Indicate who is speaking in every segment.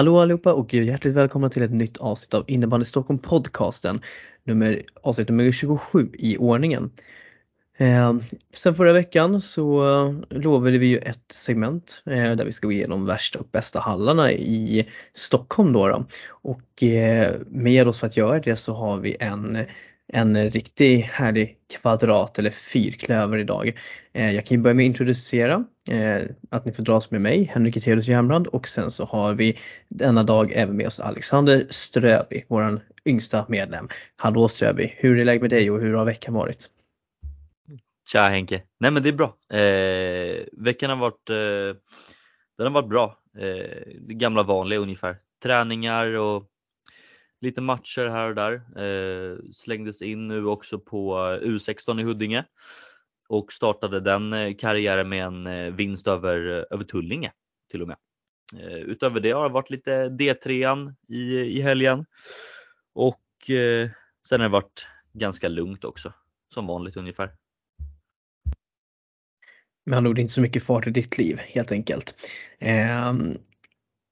Speaker 1: Hallå allihopa och hjärtligt välkomna till ett nytt avsnitt av Innebandy Stockholm podcasten. Nummer, avsnitt nummer 27 i ordningen. Eh, sen förra veckan så eh, lovade vi ju ett segment eh, där vi ska gå igenom värsta och bästa hallarna i Stockholm då. då. Och eh, med oss för att göra det så har vi en en riktig härlig kvadrat eller fyrklöver idag. Eh, jag kan ju börja med att introducera eh, att ni får dras med mig, Henrik Eteus Järnbrand och sen så har vi denna dag även med oss Alexander Ströby, våran yngsta medlem. Hallå Ströby, hur är läget med dig och hur har veckan varit?
Speaker 2: Tja Henke! Nej men det är bra. Eh, veckan har varit, eh, den har varit bra. Eh, det gamla vanliga ungefär. Träningar och lite matcher här och där. Eh, slängdes in nu också på eh, U16 i Huddinge och startade den eh, karriären med en eh, vinst över, över Tullinge till och med. Eh, utöver det har det varit lite D3 i, i helgen och eh, sen har det varit ganska lugnt också som vanligt ungefär.
Speaker 1: Med andra ord inte så mycket fart i ditt liv helt enkelt. Ehm,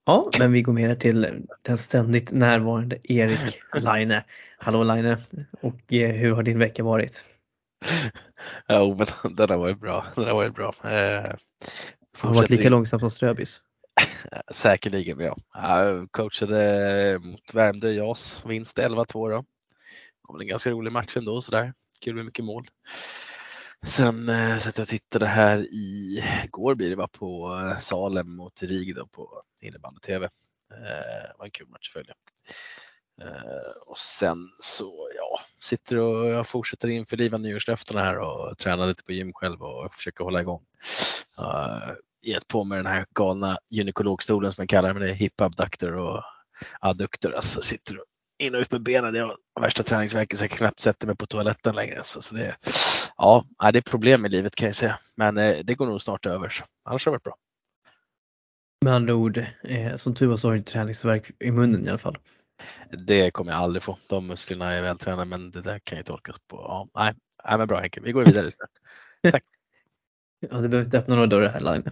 Speaker 1: Ja, men vi går med till den ständigt närvarande Erik Laine. Hallå Laine! Och eh, hur har din vecka varit?
Speaker 3: Jo, men den har varit bra. Den har varit bra. Eh,
Speaker 1: har varit lika långsam som Ströbis?
Speaker 3: Säkerligen, ja. Jag coachade mot Värmdö JAS, vinst 11-2 då. Det var en ganska rolig match ändå sådär. Kul med mycket mål. Sen eh, satt jag och tittade här i går blir det var på eh, Salem mot Rig då på innebandy-tv. Eh, det var en kul match att följa. Eh, och sen så ja, sitter och jag fortsätter införliva nyårslöftena här och tränar lite på gym själv och försöker hålla igång. Eh, uh, gett på med den här galna gynekologstolen som jag kallar det, är hip abductor och adduktor. Alltså sitter och in och ut med benen. Jag har värsta träningsvärken så jag knappt sätta mig på toaletten längre. Så, så det, ja, det är problem i livet kan jag säga. Men eh, det går nog snart över. Så. Annars har det varit bra.
Speaker 1: Med andra ord, eh, som tur var så har du träningsverk i munnen i alla fall.
Speaker 3: Det kommer jag aldrig få. De musklerna är vältränade men det där kan ju tolkas på. Ja, nej, nej men bra Henke, vi går vidare. Tack.
Speaker 1: ja, du behöver inte öppna några dörrar här Line.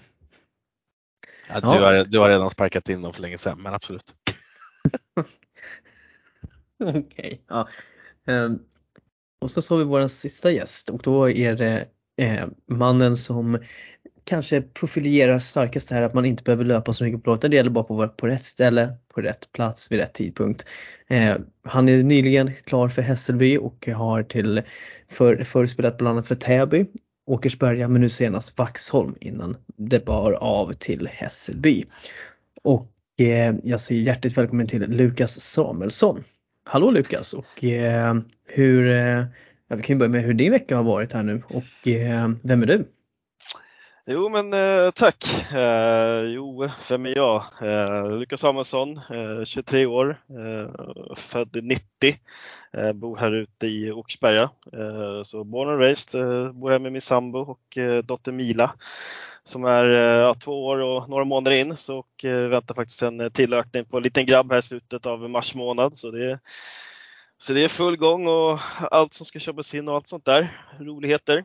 Speaker 3: Ja, du, har, du har redan sparkat in dem för länge sedan men absolut.
Speaker 1: Okej, okay, ja. Um, och så har vi vår sista gäst och då är det eh, mannen som kanske profilerar starkast här att man inte behöver löpa så mycket på låten. Det gäller bara på vara på rätt ställe, på rätt plats vid rätt tidpunkt. Eh, han är nyligen klar för Hässelby och har till för, förspelat bland annat för Täby, Åkersberga men nu senast Vaxholm innan det bar av till Hässelby. Och eh, jag säger hjärtligt välkommen till Lukas Samuelsson. Hallå Lukas och eh, hur, eh, ja, vi kan ju börja med hur din vecka har varit här nu och eh, vem är du?
Speaker 4: Jo men eh, tack. Eh, jo, vem är jag? Eh, Lukas Samuelsson, eh, 23 år, eh, född 90, eh, bor här ute i Åkersberga. Eh, så born and raised, eh, bor här med min sambo och dotter Mila som är ja, två år och några månader in så och väntar faktiskt en tillökning på en liten grabb här i slutet av mars månad. Så det, så det är full gång och allt som ska köpas in och allt sånt där. Roligheter.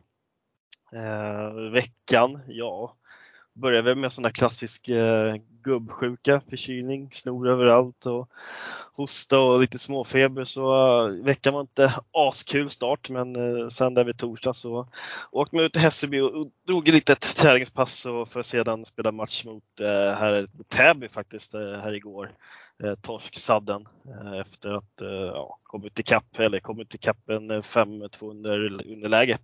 Speaker 4: Eh, veckan, ja, börjar väl med sån där klassisk eh, gubbsjuka, förkylning, snor överallt och hosta och lite småfeber. Så uh, veckan var inte askul start men uh, sen där vid torsdag så åkte man ut till Hässelby och drog ett litet träningspass och för att sedan spela match mot uh, här, Täby faktiskt uh, här igår. Uh, torsk sadden uh, efter att uh, ja, kommit ikapp eller kommit ikapp en 5-2 under, underläge.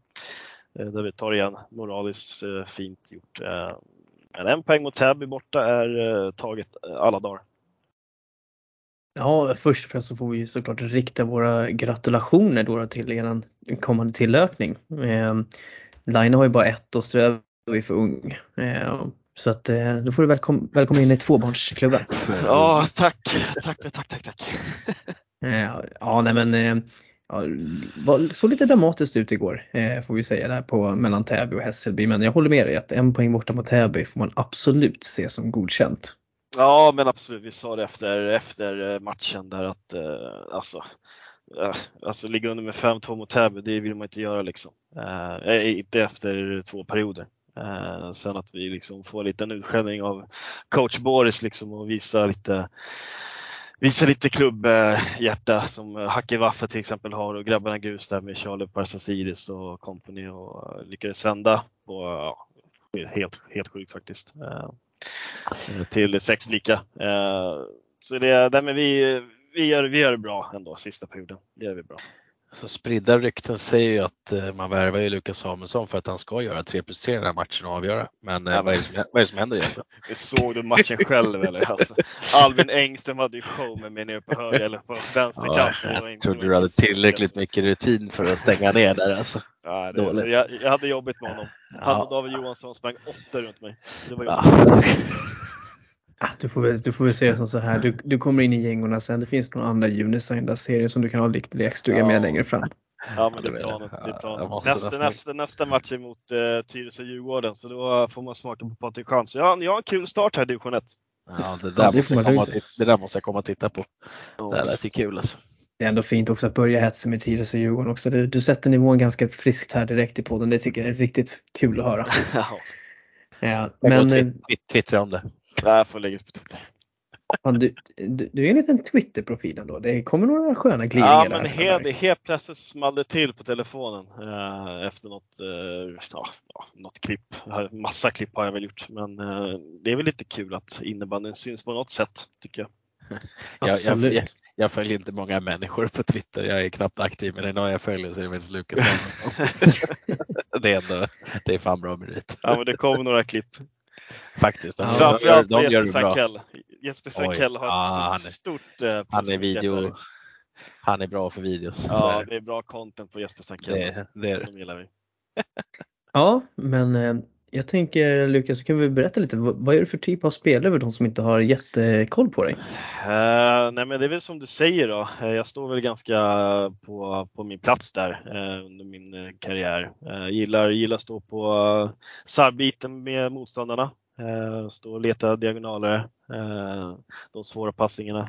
Speaker 4: Eh, där vi tar igen moraliskt eh, fint gjort. Eh, men en poäng mot Täby borta är taget alla dagar.
Speaker 1: Ja, först och främst så får vi såklart rikta våra gratulationer då till er kommande tillökning. Eh, Line har ju bara ett och Ströv är för ung. Eh, så att eh, då får du välkom välkommen in i tvåbarnsklubben.
Speaker 4: Ja, tack, tack, tack, tack, tack.
Speaker 1: eh, ja, nej men ja, såg lite dramatiskt ut igår eh, får vi säga där på mellan Täby och Hässelby. Men jag håller med dig att en poäng borta mot Täby får man absolut se som godkänt.
Speaker 4: Ja men absolut, vi sa det efter, efter eh, matchen där att eh, alltså, eh, alltså ligga under med 5-2 mot Täby, det vill man inte göra liksom. Eh, eh, inte efter två perioder. Eh, sen att vi liksom får lite en utskällning av coach Boris liksom och visar lite Visa lite klubbhjärta som Hacke Waffe till exempel har och grabbarna grus där med Charlie Parsasidis och company och eh, lyckades vända på ja, helt, helt sjukt faktiskt. Eh, till sex lika. Eh, så det, nej, men vi, vi, gör, vi gör det bra ändå sista perioden. Det gör vi bra.
Speaker 3: Så spridda rykten säger ju att eh, man värvar ju Lukas Samuelsson för att han ska göra 3 plus 3 den här matchen och avgöra. Men ja, vad, är som, vad är det som händer egentligen?
Speaker 4: Såg du matchen själv eller? Alltså, Albin Engström hade ju show med mig nere på höger eller på vänsterkanten.
Speaker 3: Ja, jag trodde du hade tillräckligt mycket rutin för att stänga ner där alltså.
Speaker 4: Ja, det, jag, jag, hade jobbigt med honom. Han och David Johansson sprang åtta runt mig. Det var
Speaker 1: ja. Du får, väl, du får väl se det som så här, du, du kommer in i gängorna sen. Det finns några andra Unisign serier som du kan ha lite lekstuga med längre fram.
Speaker 4: Ja, men det är planen. Det är planen. Nästa, nästa, nästa match är mot uh, Tyresö Djurgården, så då får man smaka på Patrik Chans. Jag, jag har en kul start här i division 1.
Speaker 3: Ja, det där, ja, det måste, jag komma, det där måste jag komma och titta på. Oh. Det lät ju kul alltså.
Speaker 1: Det är ändå fint också att börja hetsa med Tyresö och Djurgården också. Du, du sätter nivån ganska friskt här direkt i podden. Det tycker jag är riktigt kul att höra. ja.
Speaker 3: ja men, eh, twittra om det.
Speaker 4: Jag får lägga upp på Twitter.
Speaker 1: Ja, du, du, du är en liten Twitter-profil ändå. Det kommer några sköna glidningar
Speaker 4: Ja, men helt, helt plötsligt small det till på telefonen eh, efter något, eh, ja, något klipp. Massa klipp har jag väl gjort, men eh, det är väl lite kul att innebandyn syns på något sätt tycker jag.
Speaker 3: jag, jag, jag, jag, följer inte många människor på Twitter. Jag är knappt aktiv, men det är någon jag följer så är det faktiskt Lukas det, är ändå, det är fan bra merit.
Speaker 4: Ja, men det kommer några klipp.
Speaker 3: Faktiskt.
Speaker 4: Ja, Framförallt de, de Jesper Sankell. Jesper Sankell har ett ja, stort, stort
Speaker 3: eh, han är video. Han är bra för videos.
Speaker 4: Ja, det är bra content på Jesper Sankell.
Speaker 3: Det, det är det.
Speaker 4: De gillar vi.
Speaker 1: ja, men eh, jag tänker Lukas, kan vi berätta lite, vad är det för typ av spelare för de som inte har jättekoll på dig?
Speaker 4: Uh, nej men det är väl som du säger då, eh, jag står väl ganska på, på min plats där uh, under min uh, karriär. gillar, gillar att stå på uh, sargbiten med motståndarna, stå och leta diagonaler, de svåra passningarna.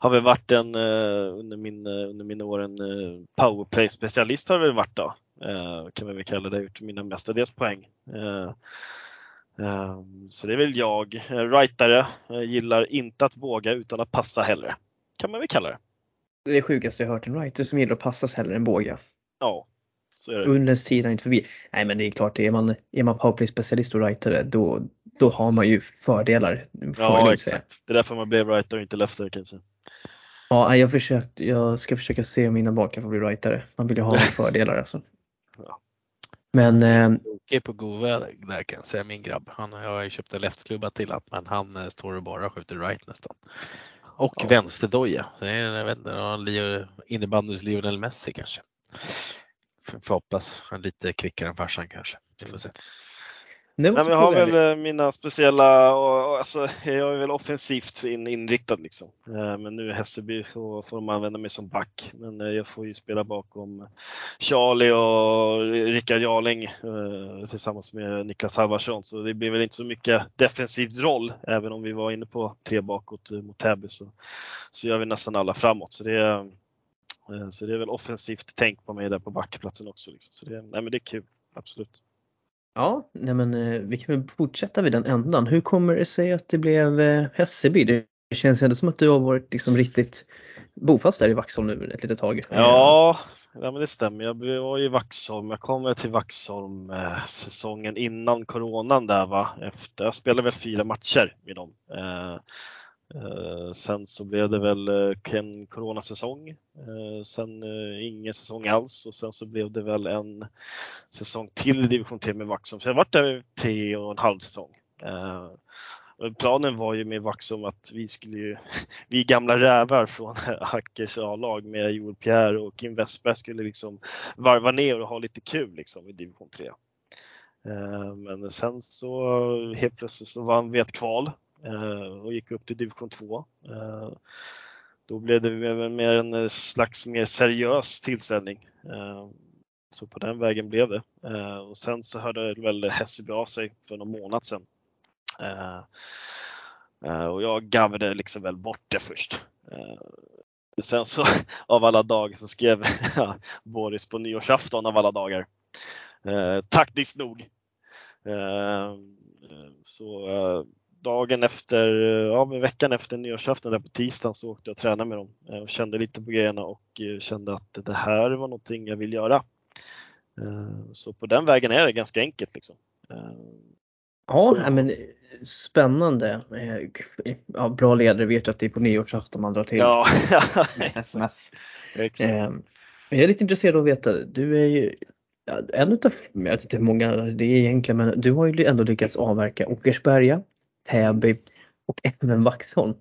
Speaker 4: har väl varit en, under, min, under mina år en powerplay specialist har väl varit då. Eh, kan vi väl kalla det, gjort mina mestadels poäng. Eh, eh, så det är väl jag, rightare, gillar inte att våga utan att passa heller. Kan man väl kalla det.
Speaker 1: Det är det sjukaste jag hört, en writer som gillar att passas hellre än våga.
Speaker 4: Ja, så är det.
Speaker 1: Undens tid är inte förbi. Nej men det är klart, är man, är man powerplay specialist och writer då, då har man ju fördelar.
Speaker 4: ja exakt. Säga. Det är därför man blev writer och inte leftare kan jag säga.
Speaker 1: Ja, jag, försökt, jag ska försöka se om mina barn kan få bli writare. Man vill ju ha fördelar alltså. Ja. Men eh,
Speaker 3: Okej på Gove där kan jag säga, min grabb. Han, jag har ju köpt en leftklubba till att men han eh, står och bara skjuter right nästan. Och ja. vänsterdoja. Jag vet inte, innebandys Lionel Messi kanske. Får hoppas han är lite kvickare än farsan kanske. Vi får se.
Speaker 4: Nej, men jag har väl eh, mina speciella, och, alltså, jag är väl offensivt in, inriktad liksom. Eh, men nu i Hässelby så får de använda mig som back. Men eh, jag får ju spela bakom Charlie och Rickard Jarling tillsammans med Niklas Halvarsson. Så det blir väl inte så mycket defensiv roll. Även om vi var inne på tre bakåt mot Täby så, så gör vi nästan alla framåt. Så det är, så det är väl offensivt tänk på mig där på backplatsen också. Liksom. Så det, nej, men det är kul, absolut.
Speaker 1: Ja, nej men eh, vi kan väl fortsätta vid den ändan. Hur kommer det sig att det blev eh, Hässelby? Det känns ändå som att du har varit liksom riktigt bofast där i Vaxholm nu ett litet tag.
Speaker 4: Ja, ja men det stämmer. Jag var ju i Vaxholm. Jag kom till Vaxholm eh, säsongen innan coronan där va. Efter, jag spelade väl fyra matcher med dem. Eh, Eh, sen så blev det väl eh, en coronasäsong. Eh, sen ingen säsong alls och sen så blev det väl en säsong till i division 3 med Vaxholm. Så jag har varit där tre och en halv säsong. Planen var ju med Vaxholm att vi skulle ju, vi gamla rävar från Hackers A-lag med Joel Pierre och Kim Westberg skulle liksom varva ner och ha lite kul liksom i division 3. Men sen så helt plötsligt så vann vi ett kval Eh, och gick upp till division 2. Eh, då blev det mer en eh, slags mer seriös tillställning. Eh, så på den vägen blev det. Eh, och sen så hörde väl Hässelby av sig för någon månad sedan. Och jag gavde liksom väl bort det först. Sen så av alla dagar så skrev Boris på nyårsafton av alla dagar. Taktiskt nog Eh, så eh, dagen efter, ja men veckan efter nyårsafton där på tisdagen så åkte jag och tränade med dem eh, och kände lite på grejerna och eh, kände att det här var någonting jag vill göra. Eh, så på den vägen är det ganska enkelt liksom.
Speaker 1: Ja, men spännande. Ja, bra ledare vet ju att det är på nyårsafton man drar till
Speaker 4: Ja,
Speaker 1: ett sms. Jag är lite intresserad av att veta, du är ju en utav, jag vet inte hur många det är egentligen, men du har ju ändå lyckats avverka Åkersberga, Täby och även Vaxholm.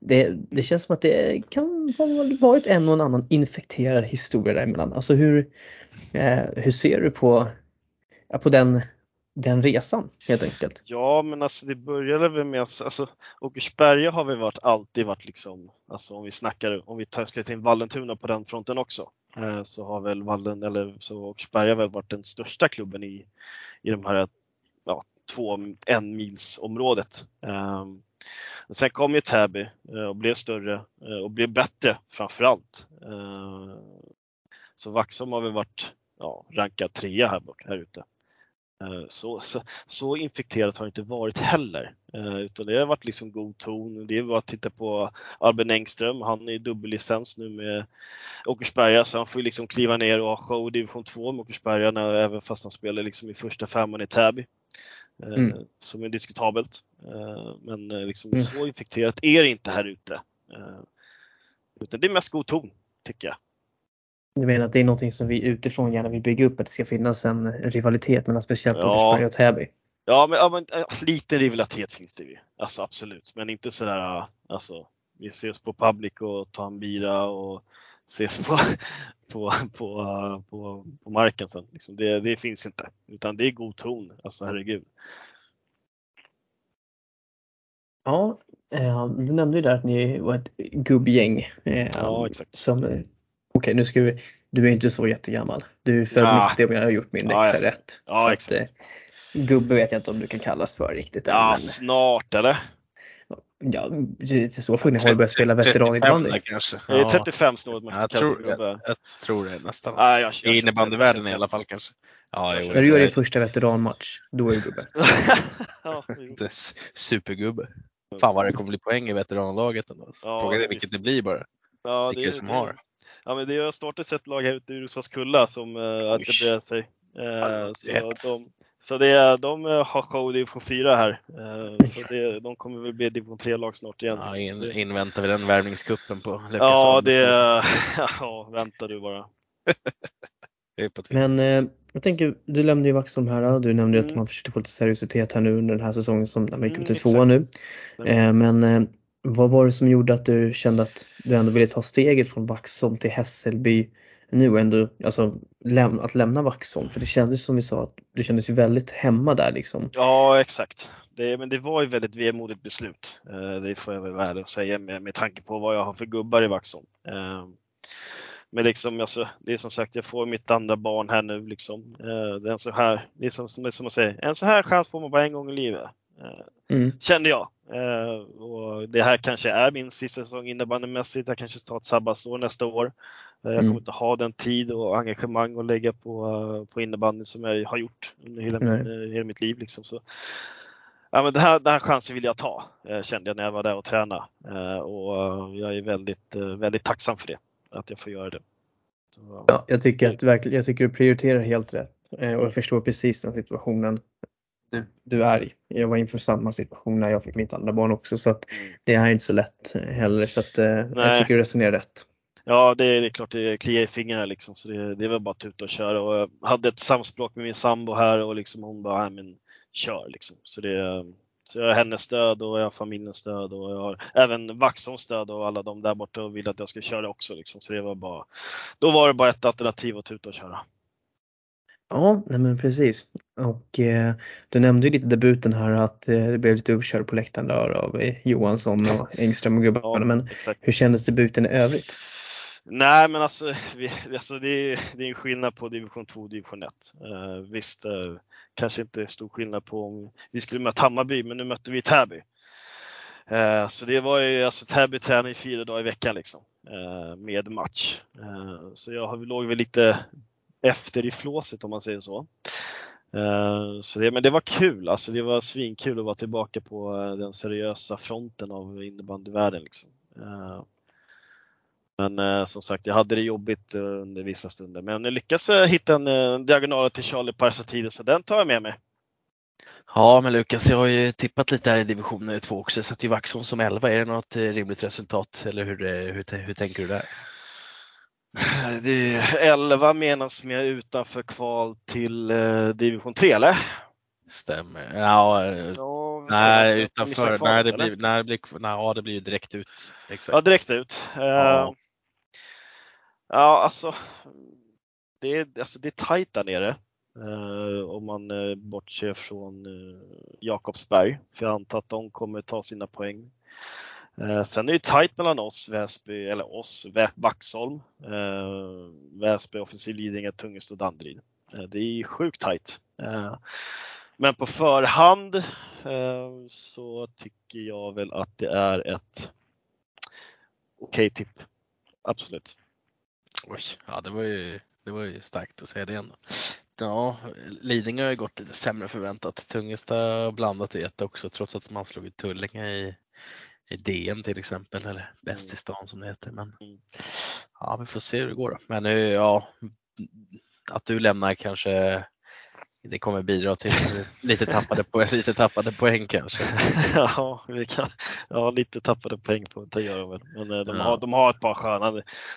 Speaker 1: Det, det känns som att det kan ha varit en och en annan infekterad historia däremellan. Alltså hur, eh, hur ser du på, på den, den resan helt enkelt?
Speaker 4: Ja, men alltså det började väl med att alltså, Åkersberga har väl varit, alltid varit liksom, alltså om vi snackar, om vi tar skulle ta in Vallentuna på den fronten också, eh, så har väl Vallen, eller så Åkersberga väl varit den största klubben i, i de här ja, två en mils området. Ehm, sen kom ju Täby eh, och blev större eh, och blev bättre framförallt. Eh, så Vaxholm har väl varit ja, rankad trea här bort, här ute. Eh, Så, så, så infekterat har det inte varit heller. Eh, Utan det har varit liksom god ton. Det är bara att titta på Albin Engström. Han är dubbellicens nu med Åkersberga så han får ju liksom kliva ner och ha show i division 2 med Åkersberga även fast han spelar liksom i första femman i Täby. Eh,
Speaker 1: Mm.
Speaker 4: Som är diskutabelt. Eh, Men eh, liksom
Speaker 1: Mm.
Speaker 4: så infekterat är det inte här ute. Utan det är mest god ton tycker jag.
Speaker 1: Du menar att det är någonting som vi utifrån gärna vill bygga upp, att det ska finnas en rivalitet mellan speciellt
Speaker 4: Ja.
Speaker 1: Åkersberga och Täby?
Speaker 4: Ja, men, ja, men lite rivalitet finns det ju. Alltså absolut, men inte sådär alltså. Vi ses på public och tar en bira och ses på, på, på, på, på marken sen. Liksom det, det finns inte, utan det är god ton. Alltså herregud.
Speaker 1: Ja, eh, du nämnde ju där att ni var ett gubbgäng. Eh,
Speaker 4: Ja, exakt.
Speaker 1: Som, Okej, nu ska vi, du är inte så jättegammal. Du är född
Speaker 4: Ja.
Speaker 1: 90 om jag har gjort min läxa
Speaker 4: ja.
Speaker 1: rätt.
Speaker 4: Ja,
Speaker 1: så att,
Speaker 4: exakt.
Speaker 1: eh, gubbe vet jag inte om du kan kallas för riktigt
Speaker 4: Ja,
Speaker 1: men
Speaker 4: snart eller?
Speaker 1: Ja, det är så får ni har börjat spela
Speaker 3: 35
Speaker 1: veteranbandy.
Speaker 3: där kanske.
Speaker 4: Det är
Speaker 3: Ja,
Speaker 4: 35 snart man
Speaker 3: jag, tror, jag, jag tror det nästan.
Speaker 4: Nej, jag, jag,
Speaker 3: I innebandyvärlden i alla fall kanske. Ja,
Speaker 4: Jag
Speaker 1: När du gör din första veteranmatch, då är du gubbe.
Speaker 4: ja,
Speaker 3: supergubbe. Fan vad det kommer bli poäng i veteranlaget ändå. alltså.
Speaker 4: Ja,
Speaker 3: Frågan är
Speaker 4: det
Speaker 3: vilket det blir bara.
Speaker 4: ja,
Speaker 3: Vilka som har.
Speaker 4: Ja, men det har startat ett lag här ute i USAs kulla som uh,
Speaker 3: Oj.
Speaker 4: etablerar sig.
Speaker 3: Ja,
Speaker 4: så de, så det de eh, har show i division 4 här. Eh, så det, de kommer väl bli division 3-lag snart igen.
Speaker 3: Ja,
Speaker 4: liksom.
Speaker 3: In, inväntar vi den värvningskuppen på Lukas
Speaker 4: ja, det ja, vänta du bara.
Speaker 1: Men eh, jag tänker, du nämnde ju Vaxholm här. Du nämnde ju att
Speaker 4: Mm.
Speaker 1: man försökte få lite seriositet här nu under den här säsongen som man gick
Speaker 4: Mm,
Speaker 1: upp till tvåa nu.
Speaker 4: Mm.
Speaker 1: Eh, men eh, vad var det som gjorde att du kände att du ändå ville ta steget från Vaxholm till Hässelby nu ändå, alltså läm- att lämna Vaxholm? För det kändes som vi sa att du kändes ju väldigt hemma där liksom.
Speaker 4: Ja, exakt. Det, men det var ju väldigt vemodigt beslut. Eh, det får jag väl vara ärlig och säga med, med tanke på vad jag har för gubbar i Vaxholm. Eh, men liksom, alltså, det är som sagt, jag får mitt andra barn här nu. Liksom. Eh, det är en så här, det är som, som, man säger, en så här chans får man bara en gång i livet.
Speaker 1: Mm.
Speaker 4: kände jag. Och det här kanske är min sista säsong innebandymässigt. Jag kanske tar ett sabbatsår nästa år. Eh, jag
Speaker 1: Mm.
Speaker 4: kommer inte ha den tid och engagemang att lägga på, eh, på innebandy som jag har gjort under hela, min, eh, hela mitt liv. Liksom. Så, ja, men det här, den här chansen vill jag ta, kände jag när jag var där och tränade. Och jag är väldigt, väldigt tacksam för det, att jag får göra det. Så,
Speaker 1: Ja, jag tycker att verkligen, jag tycker du prioriterar helt rätt och jag förstår precis den situationen du, du är i. Jag var inför samma situation när jag fick mitt andra barn också så att
Speaker 4: Mm.
Speaker 1: det är inte så lätt heller så att jag tycker du resonerar rätt.
Speaker 4: Ja, det är, det är klart det kliar i fingrarna liksom, så det, det är väl bara att tuta och köra. Och jag hade ett samspråk med min sambo här och liksom hon bara, "Nej, men kör liksom. Så, det, så jag har hennes stöd och jag har familjens stöd och jag har även Vaxholms stöd och alla de där borta och vill att jag ska köra också liksom. Så det var bara, då var det bara ett alternativ att tuta och köra.
Speaker 1: Ja, nej men precis. Och eh, du nämnde ju lite debuten här att eh, det blev lite uppkörd på läktaren där av eh, Johansson och Engström och gubbarna. Men
Speaker 4: exakt.
Speaker 1: hur kändes debuten i övrigt?
Speaker 4: Nej men alltså, vi, alltså det, är, det är en skillnad på division 2 och division 1. Uh, eh, visst, uh, kanske inte stor skillnad på om vi skulle möta Hammarby, men nu mötte vi Täby. Uh, så det var ju, alltså Täby tränar ju fyra dagar i veckan liksom, med match. Så jag låg väl lite efter i flåset om man säger så. Så det, men det var kul, alltså det var svinkul att vara tillbaka på den seriösa fronten av innebandyvärlden. Liksom. Eh, men som sagt, jag hade det jobbigt under vissa stunder. Men jag lyckades hitta en diagonal till Charlie Parsatides så den tar jag med mig.
Speaker 3: Ja, men Lukas, jag har ju tippat lite här i division 2 också. Jag satte ju Vaxholm som 11. Är det något rimligt resultat eller hur, hur, hur tänker du där?
Speaker 4: Det är 11 menas med utanför kval till eh, division 3 eller?
Speaker 3: Stämmer. Ja, ja nej, utanför. Kval, nej, det blir, nej, det blir, nej, ja, det blir ju direkt ut.
Speaker 4: Exakt. Ja, direkt ut. Ja, ja alltså, det är, alltså det är tajt där nere. Uh, om man uh, bortser från uh, Jakobsberg. För jag antar att de kommer ta sina poäng sen är det tajt mellan oss, Väsby, eller oss, Vaxholm, Väsby, Offensiv Lidingö, Tungest och Danderyd. Det är sjukt tajt. Men på förhand så tycker jag väl att det är ett okej okay tipp. Absolut.
Speaker 3: Oj, ja det var ju, det var ju starkt att säga det ändå. Ja, Lidingö har ju gått lite sämre förväntat. Tungesta blandat i ett också trots att man slog ut Tullinge i DN till exempel eller Bäst i mm. stan som det heter. Men mm. ja, vi får se hur det går. Då. Men ja, att du lämnar kanske det kommer bidra till lite tappade, poäng, lite tappade poäng kanske.
Speaker 4: ja, vi kan, ja, lite tappade poäng på det gör de väl. Men eh, de, ja. har, de har ett par sköna,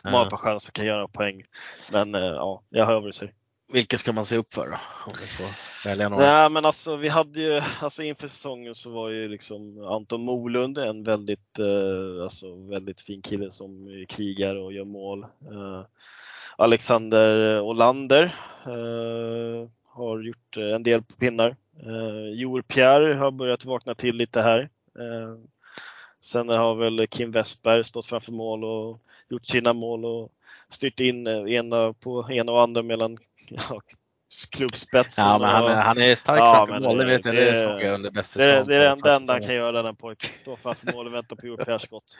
Speaker 4: de har ett par sköna som kan göra poäng. Men eh, ja, jag hör vad du säger.
Speaker 3: Vilka ska man se upp för då? Om vi får
Speaker 4: välja några. Nej, men alltså vi hade ju, alltså inför säsongen så var ju liksom Anton Molund en väldigt, eh, alltså väldigt fin kille som krigar och gör mål. Eh, Alexander Olander eh, har gjort en del pinnar. Eh, Joel Pierre har börjat vakna till lite här. Eh, sen har väl Kim Westberg stått framför mål och gjort sina mål och styrt in ena på ena och andra mellan ja, klubbspetsen.
Speaker 3: Ja, men han, är, han är stark ja, framför mål, det vet jag. Det, det såg jag under bästa
Speaker 4: Det, det är det enda han kan göra den pojken. Stå framför mål och vänta på Joel Pierres skott.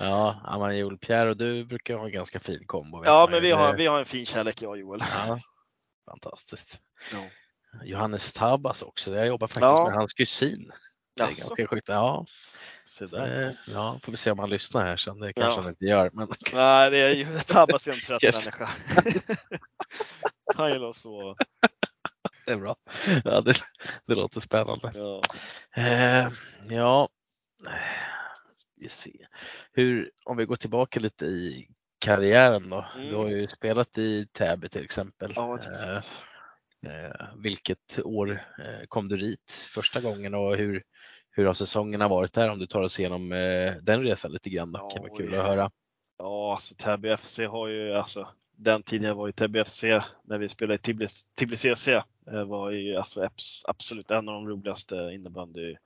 Speaker 3: Ja, men Joel Pierre och du brukar ha en ganska fin kombo.
Speaker 4: Ja, men vi har, vi har en fin kärlek jag och Joel. Ja,
Speaker 3: fantastiskt. Ja. Johannes Tabas också, jag jobbar faktiskt ja. med hans kusin. Det är ganska sjukt. Ja. Så där. Ja, får vi se om han lyssnar här sen. Det kanske ja. han inte gör. Men...
Speaker 4: Nej, det är ju Tabas är en trött människa. Han gillar att sova.
Speaker 3: Det är bra. Ja, det, det låter spännande. Ja. Eh, ja, vi ser. Hur, om vi går tillbaka lite i karriären då. Mm. Du har ju spelat i Täby till exempel.
Speaker 4: Ja, eh,
Speaker 3: eh, vilket år eh, kom du dit första gången och hur, hur har säsongerna varit där? Om du tar oss igenom eh, den resan lite grann. Då. kan vara kul att höra.
Speaker 4: Ja, alltså Täby FC har ju alltså den tiden jag var i TBFC när vi spelade i Tbilisi CC var ju alltså absolut en av de roligaste innebandy,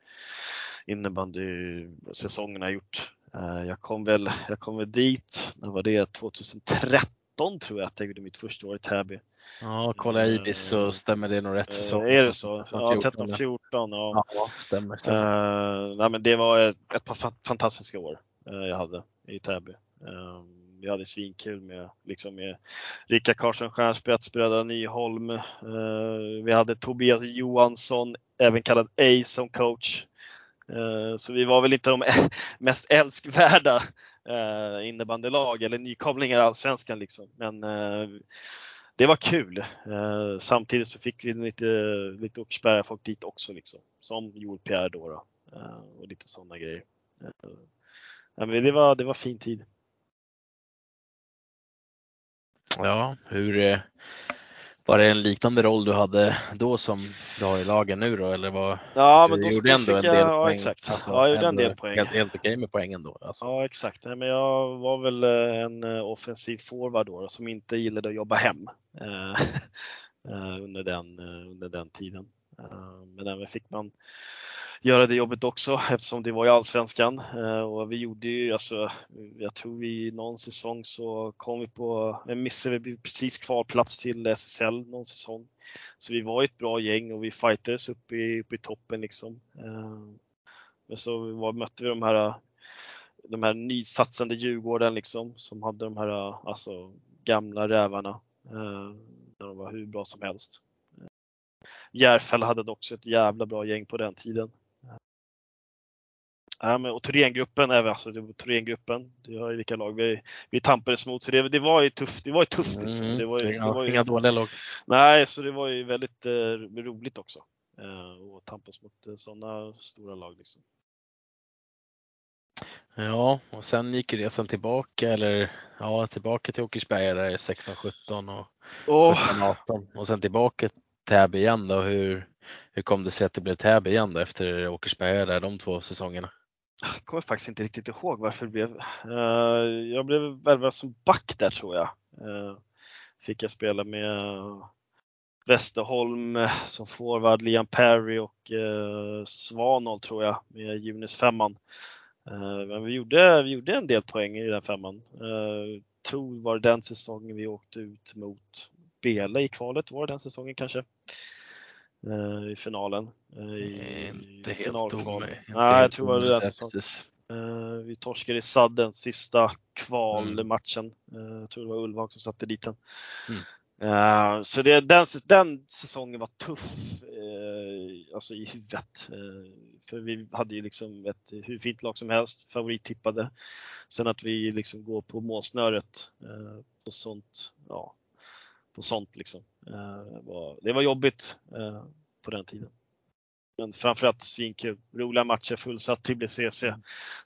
Speaker 4: innebandy-säsongerna jag gjort. Eh, jag kom, väl, jag kom väl dit, när var det? 2013 tror jag att jag gjorde mitt första år i Täby.
Speaker 3: Ja, kolla Ibis så stämmer det nog rätt säsong.
Speaker 4: Är det så? Ja, 13-14. Ja.
Speaker 3: ja, stämmer. stämmer.
Speaker 4: Uh, nej, men det var ett, ett par fantastiska år jag hade i Täby. Um, vi hade svinkul med, liksom med Rickard Karlsson Stjärnspets, bröderna Nyholm. Eh, vi hade Tobias Johansson, även kallad A som coach. Eh, så vi var väl inte de mest älskvärda eh, innebandylag eller nykomlingar i Allsvenskan liksom. Men eh, det var kul. Samtidigt så fick vi lite, lite Åkersberga folk dit också liksom. Som Joel Pierre då, då och lite sådana grejer. Men det var, det var fin tid.
Speaker 3: Ja, hur var det en liknande roll du hade då som du har i lagen nu då eller vad?
Speaker 4: Ja, men då gjorde ändå en del jag, ja, exakt. Alltså, ja, jag gjorde en del poäng.
Speaker 3: Helt, helt okej med poängen då? Alltså.
Speaker 4: Ja, exakt. Nej, men jag var väl eh, en eh, offensiv forward då som inte gillade att jobba hem under, den, under den tiden. Men även fick man göra det jobbet också eftersom det var i Allsvenskan. Eh, och vi gjorde ju, alltså, jag tror vi någon säsong så kom vi på, eh, missade vi precis kvalplats till SSL någon säsong. Så vi var ett bra gäng och vi fightades upp i, upp i toppen liksom. Men så var, mötte vi de här de här nysatsande Djurgården liksom som hade de här alltså, gamla rävarna. De var hur bra som helst. Järfälla hade också ett jävla bra gäng på den tiden. Ja, men, och Thorengruppen, alltså, det var Thorengruppen, det har ju vilka lag vi, vi tampades mot. Så det, det var ju tufft. Det var ju tufft liksom.
Speaker 3: Mm,
Speaker 4: det var ju,
Speaker 3: ja,
Speaker 4: det var ju,
Speaker 3: Inga dåliga lag.
Speaker 4: Nej, så det var ju väldigt eh, roligt också. Eh, att tampas mot eh, sådana stora lag. Liksom.
Speaker 3: Ja, och sen gick ju resan tillbaka eller ja, tillbaka till Åkersberga där 16-17 och
Speaker 4: Oh,
Speaker 3: 17-18 och sen tillbaka till Täby igen då. Hur, hur kom det sig att det blev Täby igen då efter Åkersberga där de två säsongerna?
Speaker 4: Jag kommer faktiskt inte riktigt ihåg varför det blev. Eh, jag blev värvad som back där tror jag. Eh, fick jag spela med Westerholm eh, som forward, Liam Perry och Svanol Svanholm tror jag med Junis femman. Men vi gjorde, vi gjorde en del poäng i den femman. Uh, tror var den säsongen vi åkte ut mot Bela i kvalet, var det den säsongen kanske? Eh, I finalen. Eh, i
Speaker 3: Inte helt omöjligt. Inte
Speaker 4: Nej, jag
Speaker 3: helt
Speaker 4: tror det
Speaker 3: faktiskt.
Speaker 4: Eh, vi torskade i sadden sista kvalmatchen.
Speaker 3: Mm.
Speaker 4: Jag tror det var Ulvhag som satte dit den.
Speaker 3: Mm.
Speaker 4: Eh, så det, den, den säsongen var tuff eh, alltså i huvudet. Eh, för vi hade ju liksom ett hur fint lag som helst, favorittippade. Sen att vi liksom går på målsnöret på sånt, ja, på sånt liksom. Eh, var, det var jobbigt eh, på den tiden. Men framförallt svinkul. Roliga matcher, fullsatt till BCC.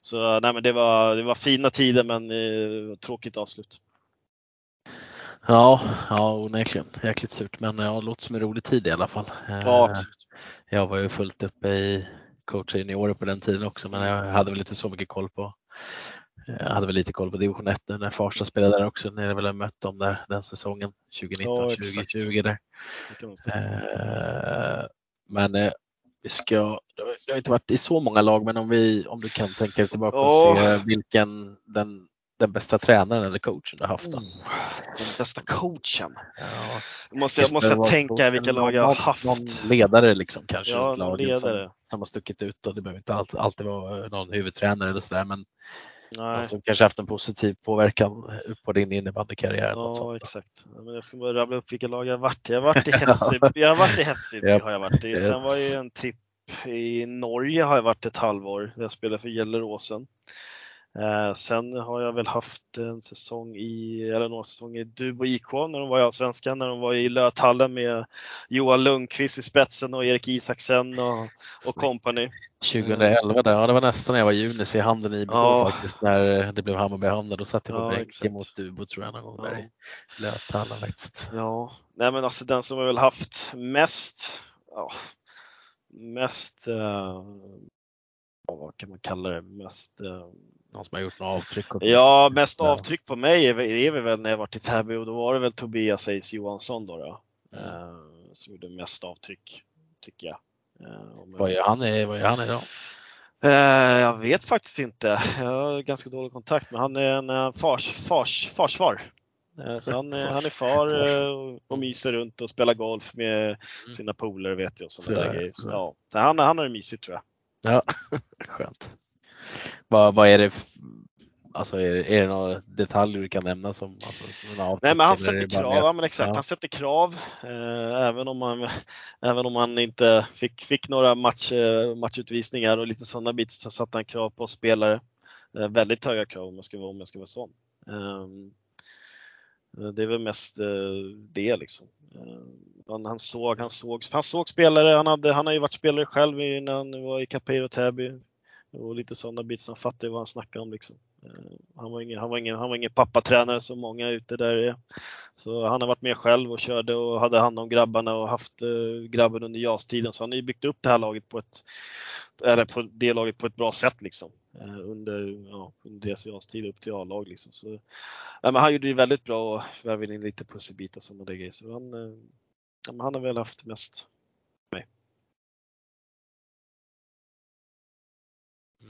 Speaker 4: Så nej, men det var, det var fina tider men eh, tråkigt avslut.
Speaker 3: Ja, ja onekligen. Jäkligt surt men ja, det låter som en rolig tid i alla fall.
Speaker 4: Ja,
Speaker 3: Eh,
Speaker 4: absolut.
Speaker 3: Jag var ju fullt uppe i coacha juniorer på den tiden också men jag hade väl inte så mycket koll på jag hade väl lite koll på division 1 nu när Farsta spelade där också. När jag väl mött dem där den säsongen 2019
Speaker 4: Ja, exakt.
Speaker 3: 2020 där. Eh, Men eh, vi ska, det har- inte varit i så många lag men om, vi, om du kan tänka dig tillbaka och
Speaker 4: Ja.
Speaker 3: se vilken den, den bästa tränaren eller coachen du har haft. Då.
Speaker 4: Den bästa coachen.
Speaker 3: Ja,
Speaker 4: Jag måste, jag måste tänka vilka lag jag har haft.
Speaker 3: Någon ledare liksom kanske
Speaker 4: Ja,
Speaker 3: laget som, som har stuckit ut och det behöver inte alltid, alltid vara någon huvudtränare eller sådär men
Speaker 4: Nej.
Speaker 3: som kanske haft en positiv påverkan på din innebandykarriär.
Speaker 4: Ja, exakt. Ja, men jag ska bara rabbla upp vilka lag jag har varit i. Jag har varit i Hässelby. Jag har varit i Hässelby.
Speaker 3: Japp.
Speaker 4: har jag varit i. Sen var ju en tripp i Norge har jag varit ett halvår. Jag spelade för Gelleråsen. Eh, sen har jag väl haft en säsong i, eller några säsonger i Dubo IK när de var i Allsvenskan, när de var i Löthallen med Johan Lundqvist i spetsen och Erik Isaksen och, och company.
Speaker 3: 2011 där, ja det var nästan när jag var Junis i handen i IBK
Speaker 4: Ja.
Speaker 3: faktiskt när det blev Hammarby Hamnar. Då satt jag på
Speaker 4: Ja,
Speaker 3: bänken mot Dubo tror jag någon gång
Speaker 4: Ja.
Speaker 3: där i Löthallen faktiskt.
Speaker 4: Ja, nej men alltså den som jag väl haft mest, ja, mest, eh, vad kan man kalla det, mest, eh,
Speaker 3: Någon som har gjort något avtryck.
Speaker 4: ja mest avtryck på mig är, är väl när jag varit i Täby och då var det väl Tobias Eis Johansson då, då
Speaker 3: Mm.
Speaker 4: eh, som gjorde mest avtryck, tycker jag. Eh,
Speaker 3: Vad gör han, vad gör han idag?
Speaker 4: Eh, jag vet faktiskt inte. Jag har ganska dålig kontakt med han är en eh, fars, fars, farsfar. Eh, Så han, han är far eh, och- myser runt och spelar golf med
Speaker 3: Mm.
Speaker 4: sina polare vet jag. och Såna där
Speaker 3: Sådär,
Speaker 4: grejer. Så, ja. Så han, han har det mysigt tror jag.
Speaker 3: Ja, skönt. Vad, vad är det, alltså är, är det några detaljer du kan nämna som alltså,
Speaker 4: Nej men han
Speaker 3: det
Speaker 4: sätter krav, ja, men exakt.
Speaker 3: Ja.
Speaker 4: Han sätter krav. Eh, även, om han, även om han inte fick, fick några match, eh, matchutvisningar och lite sådana bitar så satte han krav på spelare. Eh, väldigt höga krav om jag ska vara, om jag ska vara sån. Eh, det är väl mest eh, det liksom. Eh, han, han, såg, han, såg, han såg spelare, han, hade, han har ju varit spelare själv i- när han var i och Täby. Och lite sådana bitar, så han fattade vad han snackade om liksom. Eh, han var ingen, han var ingen, han var ingen pappatränare som många ute där är. Så han har varit med själv och körde och hade hand om grabbarna och haft eh, grabben under JAS-tiden. Så han har ju byggt upp det här laget på ett, eller på det laget på ett bra sätt liksom. Eh, under, ja, under deras JAS-tid upp till A-lag liksom. Så, ja, men han gjorde det väldigt bra och värvade in lite pusselbitar och sådana grejer. Så han, ja, men han har väl haft mest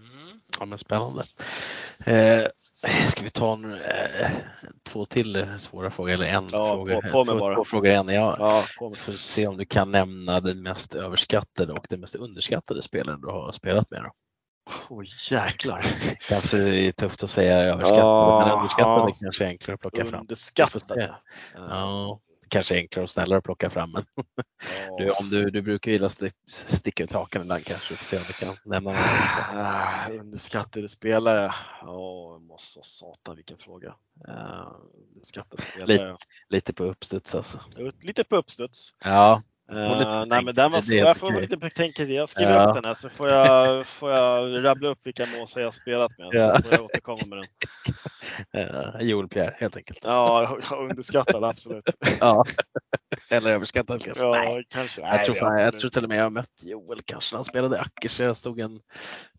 Speaker 3: Mm. Ja men spännande. Eh, ska vi ta en, eh, två till svåra frågor eller en
Speaker 4: Ja,
Speaker 3: fråga?
Speaker 4: på- på med
Speaker 3: två,
Speaker 4: bara.
Speaker 3: två frågor en. Ja.
Speaker 4: Ja, på med.
Speaker 3: För att se om du kan nämna den mest överskattade och den mest underskattade spelaren du har spelat med. Då.
Speaker 4: Oj jäklar.
Speaker 3: Kanske är det tufft att säga överskattade,
Speaker 4: Ja,
Speaker 3: men underskattade
Speaker 4: ja.
Speaker 3: kanske är enklare att plocka fram.
Speaker 4: Underskattade.
Speaker 3: Ja, kanske enklare och snällare att plocka fram. Men du, om du, du brukar gilla sticka ut hakan ibland kanske. Vi får se om vi kan nämna någon.
Speaker 4: Ah, underskattade spelare. Oh, måste satan vilken fråga. Uh.
Speaker 3: Lite, lite på uppstuds alltså.
Speaker 4: Lite på uppstuds.
Speaker 3: Ja.
Speaker 4: Uh, nej men den var så, jag får vara lite betänketid. Jag skriver ja. upp den här så får jag, får jag rabbla upp vilka måsar jag spelat med. Ja. Så får jag återkomma med den.
Speaker 3: Uh, Joel Pierre helt enkelt.
Speaker 4: Ja, underskattad absolut.
Speaker 3: ja. Eller överskattad kanske.
Speaker 4: Ja, nej. kanske.
Speaker 3: Jag, nej, tror fan, jag tror till och med jag mött Joel kanske när han spelade Ackers. Jag stod en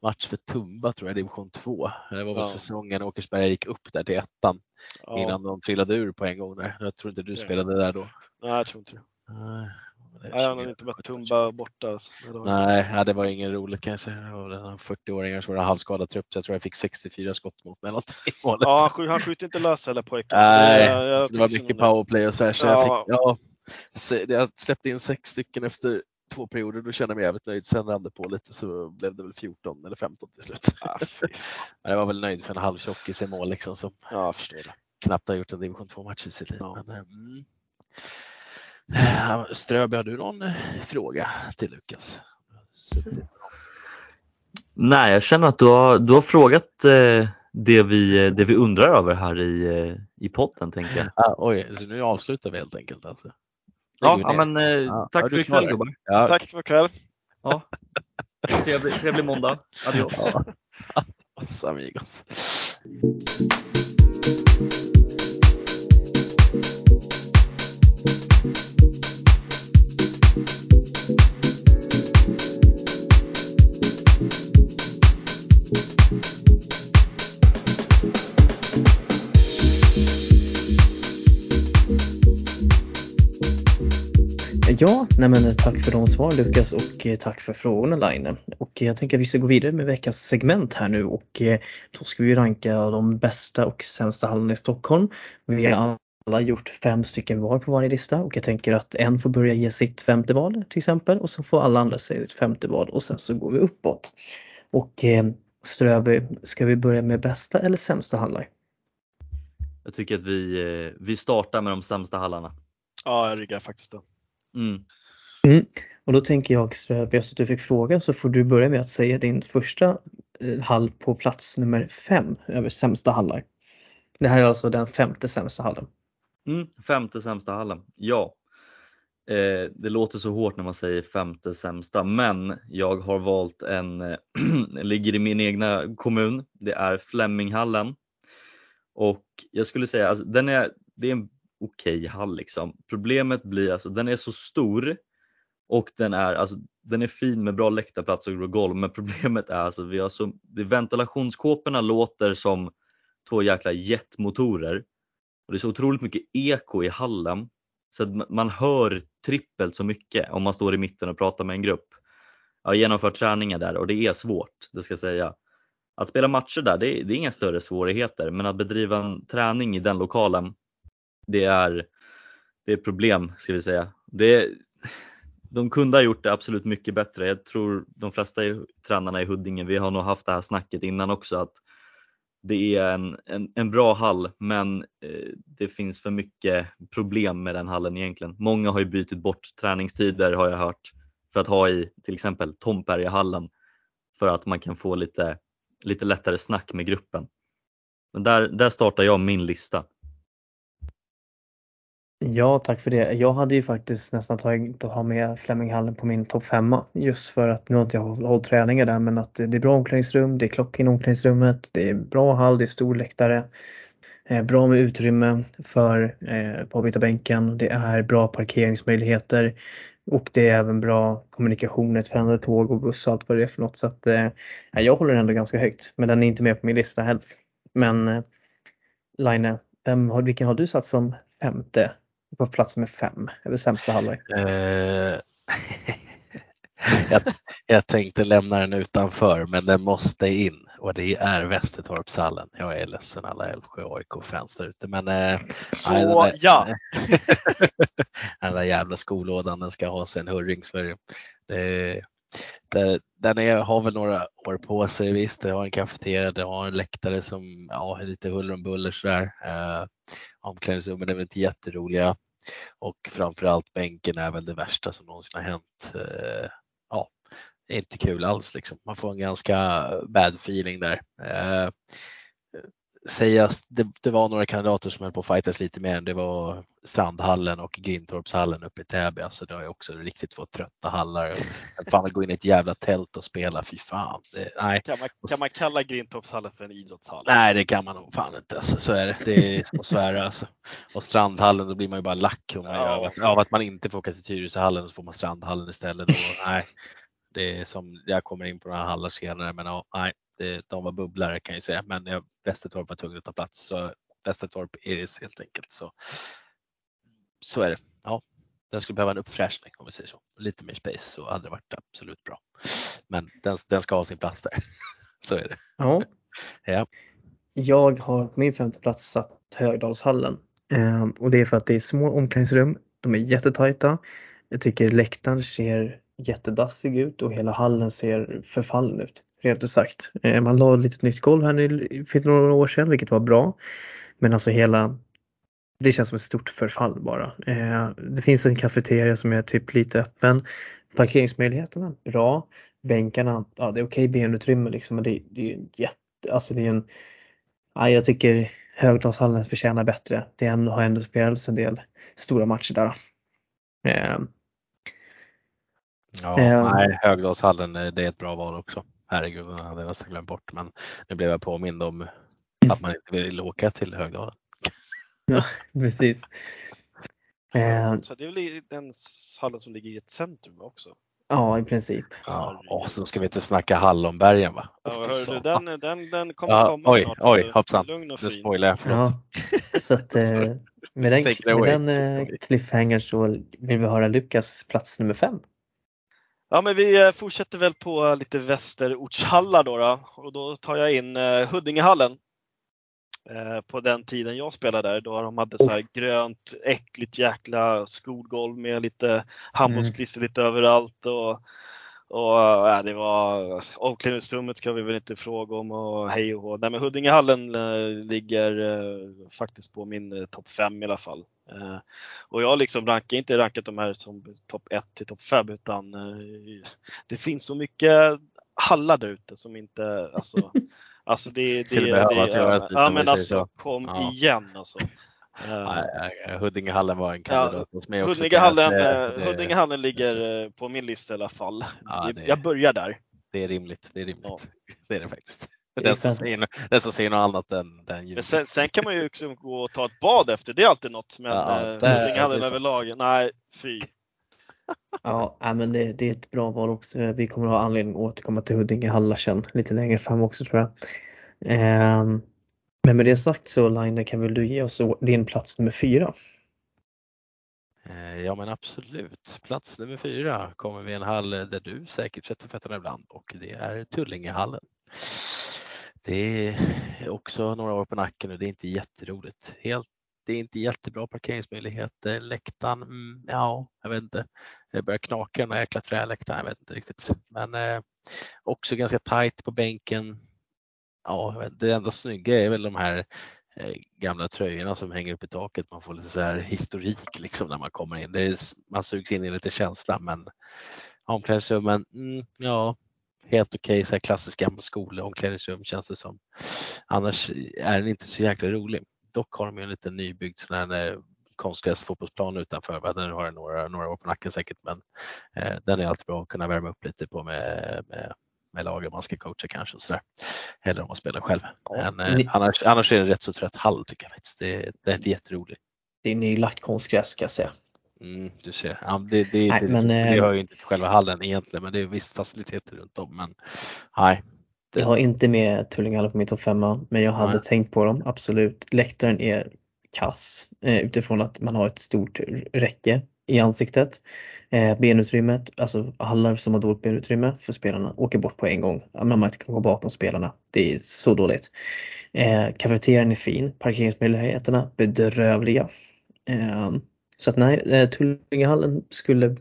Speaker 3: match för Tumba tror jag, division 2. Det var väl ja. säsongen Åkersberga gick upp där till ettan ja. innan de trillade ur på en gång där. Jag tror inte du spelade där då.
Speaker 4: Nej, jag tror inte det. Nej, jag har inte mött Tumba borta. Alltså.
Speaker 3: Nej, ja, det var inget roligt kan jag säga. Det var 40-åringar som var en halvskadad trupp så jag tror jag fick 64 skott mot mellan i
Speaker 4: målet. Ja, han, han skjuter inte lös heller pojken.
Speaker 3: Nej, det, jag, det var mycket powerplay och så här. Så ja. jag, fick, ja, jag släppte in sex stycken efter två perioder. Då kände jag mig jävligt nöjd. Sen rann det på lite så blev det väl 14 eller 15 till slut. Ja, jag var väl nöjd för en halvtjockis i mål liksom som
Speaker 4: ja,
Speaker 3: knappt har gjort en division 2 match i sitt liv. Ja. Men, mm. Eh, Ströby, har du någon eh, fråga till Lukas?
Speaker 2: Nej, jag känner att du har, du har frågat eh, det, vi, det vi undrar över här i, i podden tänker jag.
Speaker 3: Ah, oj, så nu avslutar vi helt enkelt alltså?
Speaker 2: Ja, ja men eh, tack för ikväll gubbar.
Speaker 4: Ja. Tack för ikväll.
Speaker 2: Ja. Trevlig, trevlig måndag. Adios. Ja.
Speaker 3: Adios amigos.
Speaker 1: Ja, nej men tack för de svar Lukas och eh, tack för frågorna Line. Och jag tänker att vi ska gå vidare med veckans segment här nu och eh, då ska vi ranka de bästa och sämsta hallarna i Stockholm. Vi har alla gjort fem stycken var på varje lista och jag tänker att en får börja ge sitt femte val till exempel och så får alla andra säga sitt femte val och sen så går vi uppåt. Och eh, Ströby, ska vi börja med bästa eller sämsta hallar?
Speaker 2: Jag tycker att vi, vi startar med de sämsta hallarna.
Speaker 4: Ja, jag ryggar faktiskt den.
Speaker 1: Mm. Mm. Och då tänker jag, eftersom att du fick fråga så får du börja med att säga din första eh, hall på plats nummer fem över sämsta hallar. Det här är alltså den femte sämsta hallen.
Speaker 2: Mm, femte sämsta hallen, ja. Eh, det låter så hårt när man säger femte sämsta men jag har valt en, eh, ligger i min egna kommun, det är Fleminghallen. Och jag skulle säga, alltså, den är, det är en okej okay hall liksom. Problemet blir alltså den är så stor och den är, alltså, den är fin med bra läktarplats och golv men problemet är alltså vi har så, ventilationskåporna låter som två jäkla jetmotorer och det är så otroligt mycket eko i hallen så att man hör trippelt så mycket om man står i mitten och pratar med en grupp. Jag har genomfört träningar där och det är svårt, det ska jag säga. Att spela matcher där, det är, det är inga större svårigheter men att bedriva en träning i den lokalen det är, det är problem ska vi säga. Det, de kunde ha gjort det absolut mycket bättre. Jag tror de flesta tränarna i Huddinge, vi har nog haft det här snacket innan också att det är en, en, en bra hall men eh, det finns för mycket problem med den hallen egentligen. Många har ju bytt bort träningstider har jag hört för att ha i till exempel Tompergahallen för att man kan få lite, lite lättare snack med gruppen. Men där, där startar jag min lista.
Speaker 1: Ja, tack för det. Jag hade ju faktiskt nästan tagit att ha med Fleminghallen på min topp femma just för att nu har inte jag hållit träningar där men att det är bra omklädningsrum, det är klocka i omklädningsrummet, det är bra hall, det är stor läktare, eh, bra med utrymme för eh, påbytarbänken, det är bra parkeringsmöjligheter och det är även bra kommunikationer, tränade tåg och buss och allt vad det är för något så att eh, jag håller den ändå ganska högt men den är inte med på min lista heller. Men eh, Line, vem, vilken har du satt som femte på plats med fem över sämsta halvlek?
Speaker 3: Uh, jag, jag, tänkte lämna den utanför men den måste in och det är Västertorpshallen. Jag är ledsen alla Älvsjö AIK-fans där ute men uh,
Speaker 4: Så nej, den där, ja!
Speaker 3: den där jävla skolådan den ska ha sig en hurring. Det, där, den är, har väl några år på sig visst. Det har en kafeteria, det har en läktare som ja, är lite huller om buller sådär. Eh, omklädningsrummen är väl inte jätteroliga. Och framförallt bänken är väl det värsta som någonsin har hänt. Eh, ja, det är inte kul alls liksom. Man får en ganska bad feeling där. Eh, sägas, det, det, var några kandidater som höll på att fightas lite mer. Det var Strandhallen och Grintorpshallen uppe i Täby. Alltså det har ju också riktigt fått trötta hallar. Jag fan gå in i ett jävla tält och spela, fy fan. Det, nej.
Speaker 4: Kan, man, kan man kalla Grintorpshallen för en idrottshall?
Speaker 3: Nej, det kan man nog fan inte. Alltså, så är det. Det är som att svära. Alltså. Och Strandhallen, då blir man ju bara lack om man ja. av, att, av att man inte får åka till Tyresöhallen så får man Strandhallen istället. Och, nej, det är som, jag kommer in på några hallar senare, men ja, nej, det, de var bubblare kan jag säga, men jag, Västertorp var tvungen att ta plats. Så Västertorp Iris helt enkelt. Så, så är det. Ja, den skulle behöva en uppfräschning om vi säger så. Lite mer space så hade det varit absolut bra. Men den, den ska ha sin plats där. så är det.
Speaker 1: Ja.
Speaker 3: ja.
Speaker 1: Jag har på min femte plats satt Högdalshallen ehm, och det är för att det är små omklädningsrum. De är jättetajta. Jag tycker läktaren ser jättedassig ut och hela hallen ser förfallen ut rent ut sagt. Eh, man la lite nytt golv här för några år sedan vilket var bra. Men alltså hela det känns som ett stort förfall bara. Eh, det finns en kafeteria som är typ lite öppen. Parkeringsmöjligheterna bra. Bänkarna, ja det är okej benutrymme liksom men det, det är jätte, alltså det är en, ja, jag tycker Högdalshallen förtjänar bättre. Det har ändå spelats en del stora matcher där.
Speaker 3: Eh, ja, nej, Högdalshallen det är ett bra val också herregud, den hade jag nästan glömt bort. Men nu blev jag påmind om att man inte vill åka till Högdalen.
Speaker 1: Ja, precis.
Speaker 4: Eh, så det är väl den hallen som ligger i ett centrum också?
Speaker 1: Ja, i princip.
Speaker 3: Ja, och så ska vi inte snacka Hallonbergen va?
Speaker 4: Ja, hörru, den, den, den kommer ja, komma
Speaker 3: oj,
Speaker 4: snart.
Speaker 3: Oj, hoppsan. Nu spoilar jag,
Speaker 1: förlåt. Ja, så att, eh, med den, med den eh, cliffhanger så vill vi höra Lukas plats nummer fem.
Speaker 4: Ja, men vi eh, fortsätter väl på lite västerortshallar då, då. Och då tar jag in eh, Huddingehallen. Eh, på den tiden jag spelade där, då de hade så här grönt, äckligt jäkla skolgolv med lite handbollsklister lite överallt och och ja, det var omklädningsrummet ska vi väl inte fråga om och hej och hå. Nej men Huddingehallen äh, ligger äh, faktiskt på min äh, topp 5 i alla fall. och jag liksom rankar inte rankat de här som topp 1 till topp 5 utan det finns så mycket hallar där ute som inte, alltså, alltså det, det, det, det ja, ja men alltså kom ja. igen alltså.
Speaker 3: Uh, Huddingehallen var en kandidat
Speaker 4: hos mig också. Huddingehallen, det, eh, Huddingehallen ligger eh, på min lista i alla fall. Ja, det, jag börjar där.
Speaker 3: Det är rimligt. Det är rimligt. Ja. Det är det faktiskt. Den som, säger, den som säger något annat än den
Speaker 4: men sen, sen, kan man ju liksom gå och ta ett bad efter, det är alltid något. Men ja, Huddingehallen överlag, nej fy.
Speaker 1: Ja, men det, det, är ett bra val också. Vi kommer att ha anledning att återkomma till Huddinge sen lite längre fram också tror jag. Um, men med det sagt så Line kan väl du ge oss din plats nummer fyra?
Speaker 3: Eh, ja men absolut. Plats nummer fyra kommer vi en hall där du säkert sätter fötterna ibland och det är Tullingehallen. Det är också några år på nacken och det är inte jätteroligt. Helt, det är inte jättebra parkeringsmöjligheter. Läktaren, mm, ja, jag vet inte. Det börjar knaka den här jäkla träläktaren, jag vet inte riktigt. Men eh, också ganska tajt på bänken ja, det enda snygga är väl de här eh, gamla tröjorna som hänger upp i taket. Man får lite så här historik liksom när man kommer in. Det är, man sugs in i lite känsla men omklädningsrummen, mm, ja, helt okej okay, så här klassisk gammal skolomklädningsrum känns det som. Annars är den inte så jäkla rolig. Dock har de ju en liten nybyggd sån här eh, konstgräs fotbollsplan utanför. Den har några, några år på nacken säkert men eh, den är alltid bra att kunna värma upp lite på med, med med laget man ska coacha kanske. Och så där. Hellre om man spelar själv. Ja, Men, eh, annars, annars är det rätt så trött hall tycker jag faktiskt. Det, det är inte jätteroligt.
Speaker 1: Det är nylagt konstgräs ska jag säga.
Speaker 3: Mm, du ser, ja, det, det, nej, det, men, det eh, hör ju inte till själva hallen egentligen men det är visst faciliteter runt om. Men, nej,
Speaker 1: det... Jag har inte med Tullingehallen på min topp femma men jag hade nej. tänkt på dem, absolut. Läktaren är kass eh, utifrån att man har ett stort räcke i ansiktet. Eh, benutrymmet, alltså hallar som har dåligt benutrymme för spelarna åker bort på en gång. När man inte kan gå bakom spelarna. Det är så dåligt. Eh, kafeterian är fin, parkeringsmöjligheterna bedrövliga. Eh, så att nej, eh, Tullingehallen skulle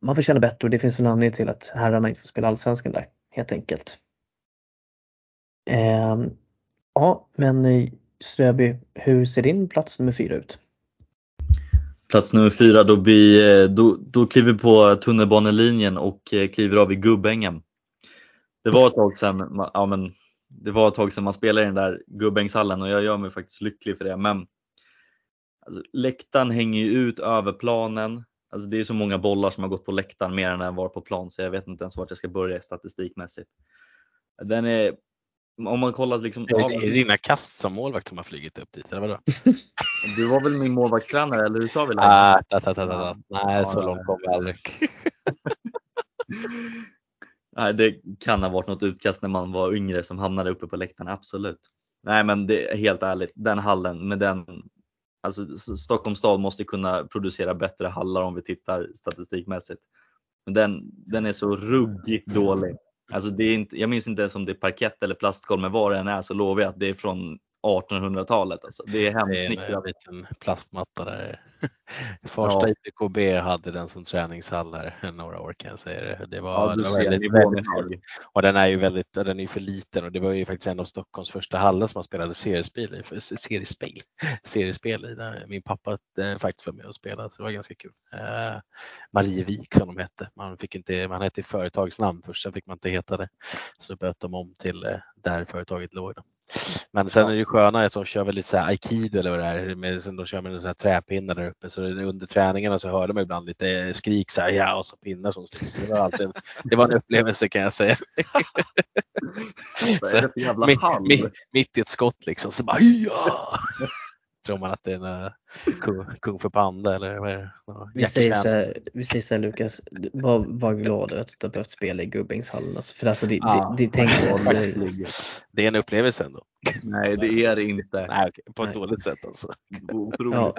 Speaker 1: man förtjänar bättre och det finns en anledning till att herrarna inte får spela allsvenskan där helt enkelt. Eh, ja, men eh, Ströby, hur ser din plats nummer fyra ut?
Speaker 2: Plats nummer fyra, då, blir, eh, då, då kliver vi på tunnelbanelinjen och eh, kliver av i Gubbängen. Det var ett tag sedan, ja, men, det var ett tag sedan man spelade i den där Gubbängshallen och jag gör mig faktiskt lycklig för det. Men alltså, läktaren hänger ju ut över planen. Alltså, det är så många bollar som har gått på läktaren mer än den var på plan så jag vet inte ens vart jag ska börja statistikmässigt. Den är, om man kollar liksom.
Speaker 3: Är det dina kast som målvakt som har flugit upp dit eller vadå?
Speaker 2: Du var väl min målvaktstränare eller hur sa vi det?
Speaker 3: Ah, ta, ta, ta, ta. Nej, så långt kom vi aldrig.
Speaker 2: Nej, det kan ha varit något utkast när man var yngre som hamnade uppe på läktaren, absolut. Nej, men det är helt ärligt, den hallen med den Alltså Stockholms stad måste kunna producera bättre hallar om vi tittar statistikmässigt. Men den, den är så ruggigt dålig. Alltså det är inte, jag minns inte ens om det är parkett eller plastgolv, men vad det än är så lovar jag att det är från 1800-talet. Alltså. Det är hemskt
Speaker 3: är en liten plastmatta där. Farsta ja. IPKB hade den som träningshall där några år kan jag säga det. det var, ja, det var väldigt, väldigt, och den är ju väldigt, den är för liten och det var ju faktiskt en av Stockholms första hallar som man spelade seriespel i. Seriespel, seriespel i. Där min pappa äh, faktiskt var med och spelade så det var ganska kul. Uh, Marievik som de hette. Man, fick inte, man hette företagsnamn först, sen fick man inte heta det. Så böt de om till uh, där företaget låg. Då. Men sen är det sköna att de kör väl lite så här aikido eller vad det är, med, de kör med träpinnar där uppe så under träningarna så hörde man ibland lite skrik så här, ja och så pinnar som slås. Det var alltid en, det var en upplevelse kan jag säga. så, mitt, mitt, mitt, i ett skott liksom så bara ja! Tror man att det är en uh, kung, kung för panda eller vad är det?
Speaker 1: vi, säger så här, vi säger så här Lukas, var, var glad att du inte har behövt spela i Gubbängshallen. Alltså, för alltså det, ah, det, det, tänkte
Speaker 3: att, det är en upplevelse ändå.
Speaker 2: Nej det är det inte.
Speaker 3: Nej, okay, på ett Nej. dåligt sätt alltså.
Speaker 1: Ja,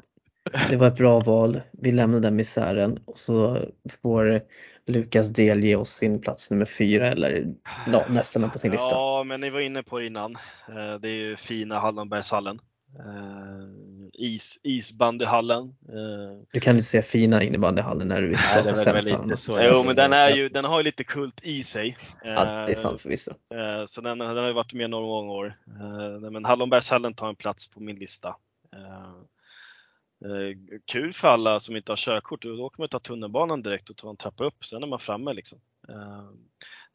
Speaker 1: det var ett bra val. Vi lämnar den misären och så får Lukas delge oss sin plats nummer fyra eller ja, nästan på sin lista.
Speaker 4: Ja, men ni var inne på det innan. Eh, det är ju fina Hallonbergshallen. Uh, is, isbandyhallen. Uh,
Speaker 1: du kan inte säga fina innebandyhallen när du vill
Speaker 4: prata sämsta. Jo, men den, är ju, den har ju lite kult i sig.
Speaker 1: Uh, ja, det är sant förvisso.
Speaker 4: Uh, så den, den har ju varit med några många år. Uh, men Hallonbergshallen tar en plats på min lista. kul för alla som inte har körkort, då åker man ta tunnelbanan direkt och ta en trappa upp, sen är man framme liksom.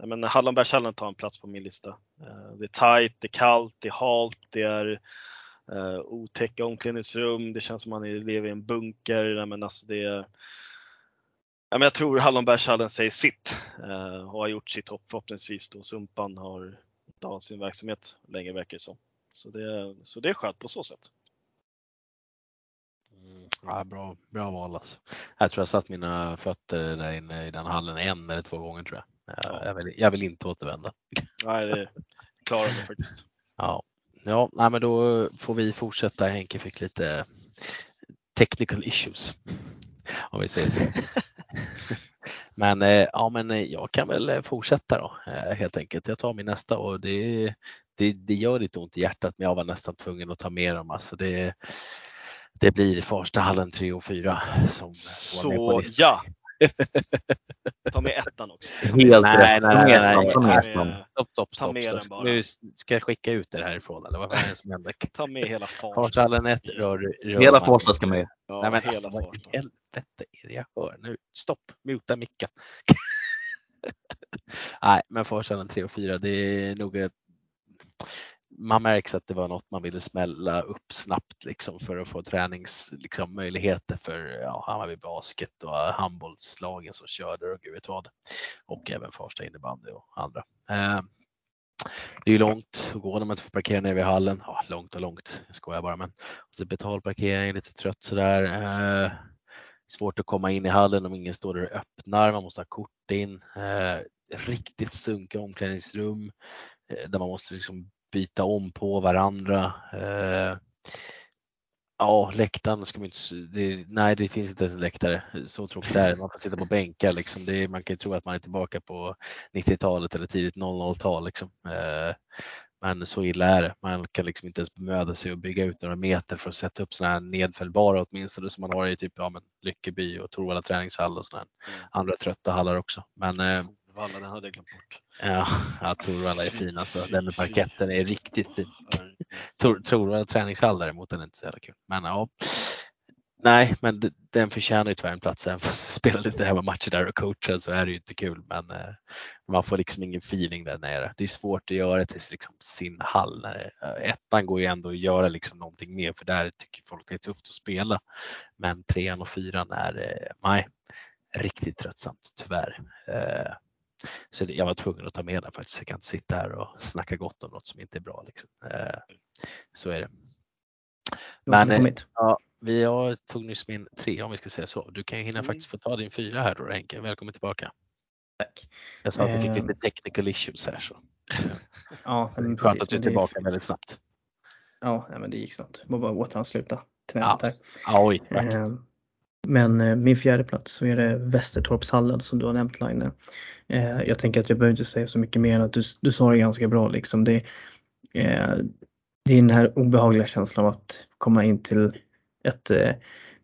Speaker 4: men Hallonbergshallen tar en plats på min lista. det är tajt, det är kallt, det är halt, det är Uh, otäcka omklädningsrum, det känns som man lever i en bunker. men alltså det ja, men jag tror Hallonbergshallen säger sitt uh, och har gjort sitt hopp förhoppningsvis då Sumpan har av sin verksamhet länge verkar det som. Så det, så det är skönt på så sätt.
Speaker 3: Mm, ja, bra, bra val alltså. Jag tror jag satt mina fötter där inne i den hallen en eller två gånger tror jag. Jag, ja. jag, vill, jag vill inte återvända.
Speaker 4: Nej, det klarar mig faktiskt.
Speaker 3: Ja, nej, men då får vi fortsätta. Henke fick lite technical issues. Om vi säger så. men eh, ja, men eh, jag kan väl eh, fortsätta då helt enkelt. Jag tar min nästa och det, det, det gör lite ont i hjärtat men jag var nästan tvungen att ta med dem. Alltså det, det blir Farstahallen 3 och 4 som
Speaker 4: Så ja, Ta med ettan också.
Speaker 3: Helt nej, nej, nej, nej, nej. Stopp, stopp, stopp. stopp. Nu ska jag skicka ut det härifrån eller vad är det som händer?
Speaker 4: Ta med hela
Speaker 3: Farsta. Farshallen 1 rör,
Speaker 2: rör Hela Farsta ska med.
Speaker 3: Ja, nej men hela alltså, vad i helvete är det jag hör nu? Stopp, muta micken. nej, men Farshallen 3 och 4, det är nog ett man märks att det var något man ville smälla upp snabbt liksom för att få träningsmöjligheter liksom, för ja, Hammarby Basket och handbollslagen som körde och gud vet vad. Och även Farsta innebandy och andra. Eh, det är ju långt att gå när man inte får parkera nere vid hallen. Ja, långt och långt, jag skojar bara. Men alltså, betalparkering, lite trött sådär. Eh, svårt att komma in i hallen om ingen står där och öppnar. Man måste ha kort in. Eh, riktigt sunkiga omklädningsrum eh, där man måste liksom byta om på varandra. Eh, ja, läktaren ska man inte, det, nej det finns inte ens en läktare. Så tråkigt är det. Man får sitta på bänkar liksom. Det, man kan ju tro att man är tillbaka på 90-talet eller tidigt 00-tal liksom. Eh, men så illa är det. Man kan liksom inte ens bemöda sig att bygga ut några meter för att sätta upp sådana här nedfällbara åtminstone som man har i typ ja, men Lyckeby och Torvalla träningshall och sådana mm. andra trötta hallar också. Men eh,
Speaker 4: Valla, den hade jag glömt bort.
Speaker 3: Ja, jag tror alla är fin alltså. Den parketten är riktigt fin. Tror, tror träningshall däremot, den är inte så jävla kul. Men ja. Nej, men den förtjänar ju tyvärr en plats även fast jag spelar lite hemmamatcher där och coachar så är det ju inte kul. Men eh, man får liksom ingen feeling där nere. Det är svårt att göra till liksom sin hall. Eh, ettan går ju ändå att göra liksom någonting mer för där tycker folk det är tufft att spela. Men trean och fyran är, eh, nej, riktigt tröttsamt tyvärr. Eh, så jag var tvungen att ta med den faktiskt. Jag kan inte sitta här och snacka gott om något som inte är bra. Liksom. Eh, så är det. Men, eh. Ja, vi har, tog nyss min tre om vi ska säga så. Du kan ju hinna
Speaker 4: Mm.
Speaker 3: faktiskt få ta din fyra här då Henke. Välkommen tillbaka.
Speaker 1: Tack.
Speaker 3: Jag sa att vi fick
Speaker 1: Ehm.
Speaker 3: lite technical issues här så.
Speaker 1: Ja, men
Speaker 3: Skönt
Speaker 1: precis,
Speaker 3: att du är tillbaka väldigt snabbt.
Speaker 1: Ja, nej, men det gick snabbt. Det var bara återansluta till
Speaker 3: Ja,
Speaker 1: nätet.
Speaker 3: Ja, oj, verkligen.
Speaker 1: Eh, men eh, min fjärde plats så är det Västertorpshallen som du har nämnt Line. Eh, jag tänker att jag behöver inte säga så mycket mer än att du, du sa det ganska bra liksom. Det, eh, det är den här obehagliga känslan av att komma in till ett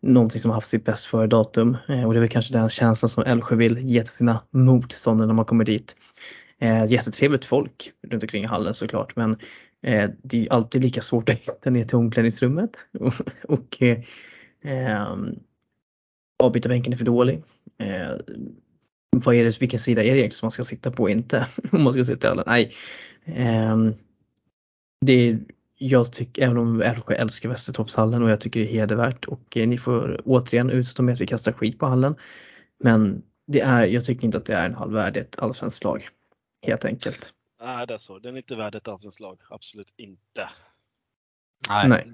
Speaker 1: någonting som har haft sitt bäst före datum och det är väl kanske den känslan som Älvsjö vill ge till sina motståndare när man kommer dit. Eh, jättetrevligt folk runt omkring hallen såklart men eh, det är alltid lika svårt att hitta ner till omklädningsrummet och, och eh, ehm, avbytarbänken är för dålig. Eh, vad är det, vilken sida är det egentligen som man ska sitta på inte? Om man ska sitta i alla, nej. Ehm, det är, jag tycker, även om Älvsjö älskar Västertorpshallen och jag tycker det är hedervärt och eh, ni får återigen utstå med att vi kastar skit på hallen. Men det är, jag tycker inte att det är en halvvärdig ett allsvenskt lag. Helt enkelt.
Speaker 4: Nej, det är så. Den är inte värd ett allsvenskt lag. Absolut inte.
Speaker 3: Nej.
Speaker 1: Nej.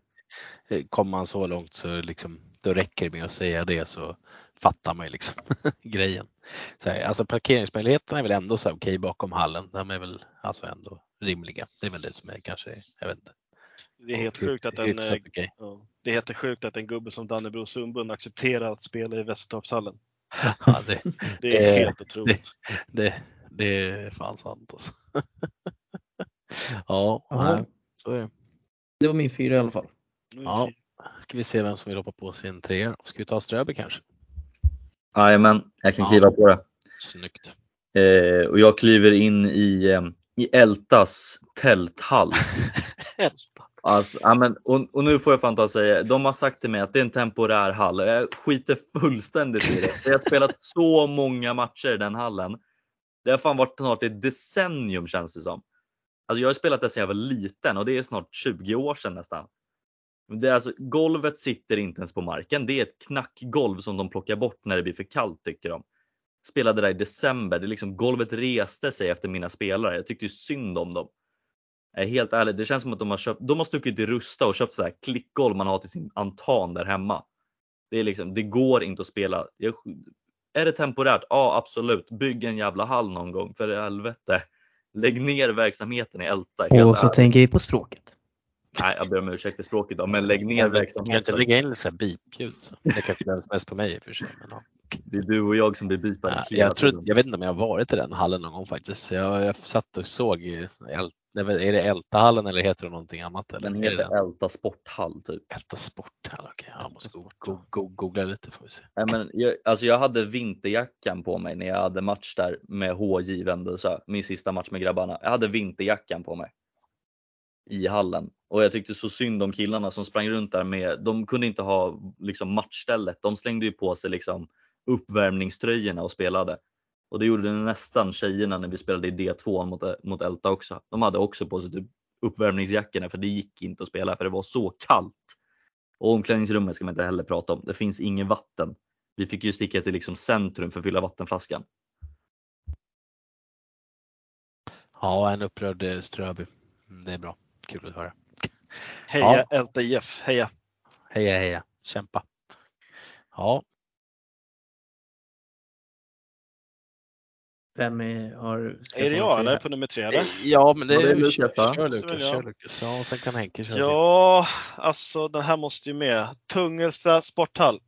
Speaker 3: Eh, Kommer man så långt så liksom, då räcker det med att säga det så fattar man ju liksom grejen. Så här, alltså parkeringsmöjligheterna är väl ändå så här okej bakom hallen. De är väl alltså ändå rimliga. Det är väl det som är kanske, jag vet inte.
Speaker 4: Det är helt sjukt att en, eh,
Speaker 3: okej.
Speaker 4: ja, det är helt sjukt att en gubbe som Dannebro Sundbund accepterar att spela i Västertorpshallen.
Speaker 3: Ja, det,
Speaker 4: Det är helt otroligt.
Speaker 3: det, det är fan sant alltså. ja,
Speaker 1: Ja.
Speaker 3: nej, så är det.
Speaker 1: Det var min fyra i alla fall.
Speaker 3: Ja. Ska vi se vem som vill hoppa på sin trea. Ska vi ta Ströby kanske?
Speaker 2: Jajamän, jag kan
Speaker 3: Ja.
Speaker 2: kliva på det.
Speaker 3: Snyggt.
Speaker 2: Eh, och jag kliver in i, eh, i Ältas tälthall. Alltså, ja, men, och, och nu får jag fan ta och säga, de har sagt till mig att det är en temporär hall. Jag skiter fullständigt i det. Jag har spelat så många matcher i den hallen. Det har fan varit snart ett decennium känns det som. Alltså jag har spelat där sedan jag var liten och det är snart 20 år sedan nästan. Det är alltså, golvet sitter inte ens på marken. Det är ett knackgolv som de plockar bort när det blir för kallt tycker de. Spelade där i december. Det är liksom, golvet reste sig efter mina spelare. Jag tyckte ju synd om dem. Är helt ärlig, det känns som att de har, köpt, de har stuckit i Rusta och köpt så här klickgolv man har till sin altan där hemma. Det, är liksom, det går inte att spela. Jag, är det temporärt? Ja absolut. Bygg en jävla hall någon gång för helvete. Lägg ner verksamheten i Älta.
Speaker 1: Och så
Speaker 2: ärligt.
Speaker 1: tänker vi på språket.
Speaker 2: Nej, jag ber om ursäkt för språket då, men lägg ner
Speaker 3: Kan du kan inte
Speaker 2: verksamheten.
Speaker 3: lägga in lite så här bipljud? så? Det kanske behövs mest på mig i och för sig. Men, ja.
Speaker 2: Det är du och jag som blir bipade
Speaker 3: Ja, jag, tror, jag vet inte om jag har varit i den hallen någon gång faktiskt. Jag, jag satt och såg, i är det Ältahallen eller heter det någonting annat? Eller?
Speaker 2: Den
Speaker 3: Är det
Speaker 2: heter Älta sporthall typ.
Speaker 3: Älta sporthall, okej. Jag måste go, go, go, googla lite får vi se.
Speaker 2: Nej, men jag, alltså jag hade vinterjackan på mig när jag hade match där med HJ Vändelsö, min sista match med grabbarna. Jag hade vinterjackan på mig i hallen och jag tyckte så synd om killarna som sprang runt där med, de kunde inte ha liksom matchstället. De slängde ju på sig liksom uppvärmningströjorna och spelade. Och det gjorde nästan tjejerna när vi spelade i D2 mot, mot Älta också. De hade också på sig typ uppvärmningsjackorna för det gick inte att spela för det var så kallt. Och omklädningsrummet ska man inte heller prata om. Det finns ingen vatten. Vi fick ju sticka till liksom centrum för att fylla vattenflaskan.
Speaker 3: Ja, en upprörd eh, Ströby. Mm, det är bra. Kul att höra.
Speaker 4: Heja Älta IF, heja!
Speaker 3: Heja, heja. Kämpa. Ja,
Speaker 1: Vem är, har...
Speaker 4: Är det jag eller på nummer tre? Eller?
Speaker 3: ja men det
Speaker 2: Ja, det är Lukas,
Speaker 3: kör, Lukas. Kör. Ja, sen kan Henke köra sin.
Speaker 4: Ja, alltså den här måste ju med. Tungelsta sporthall.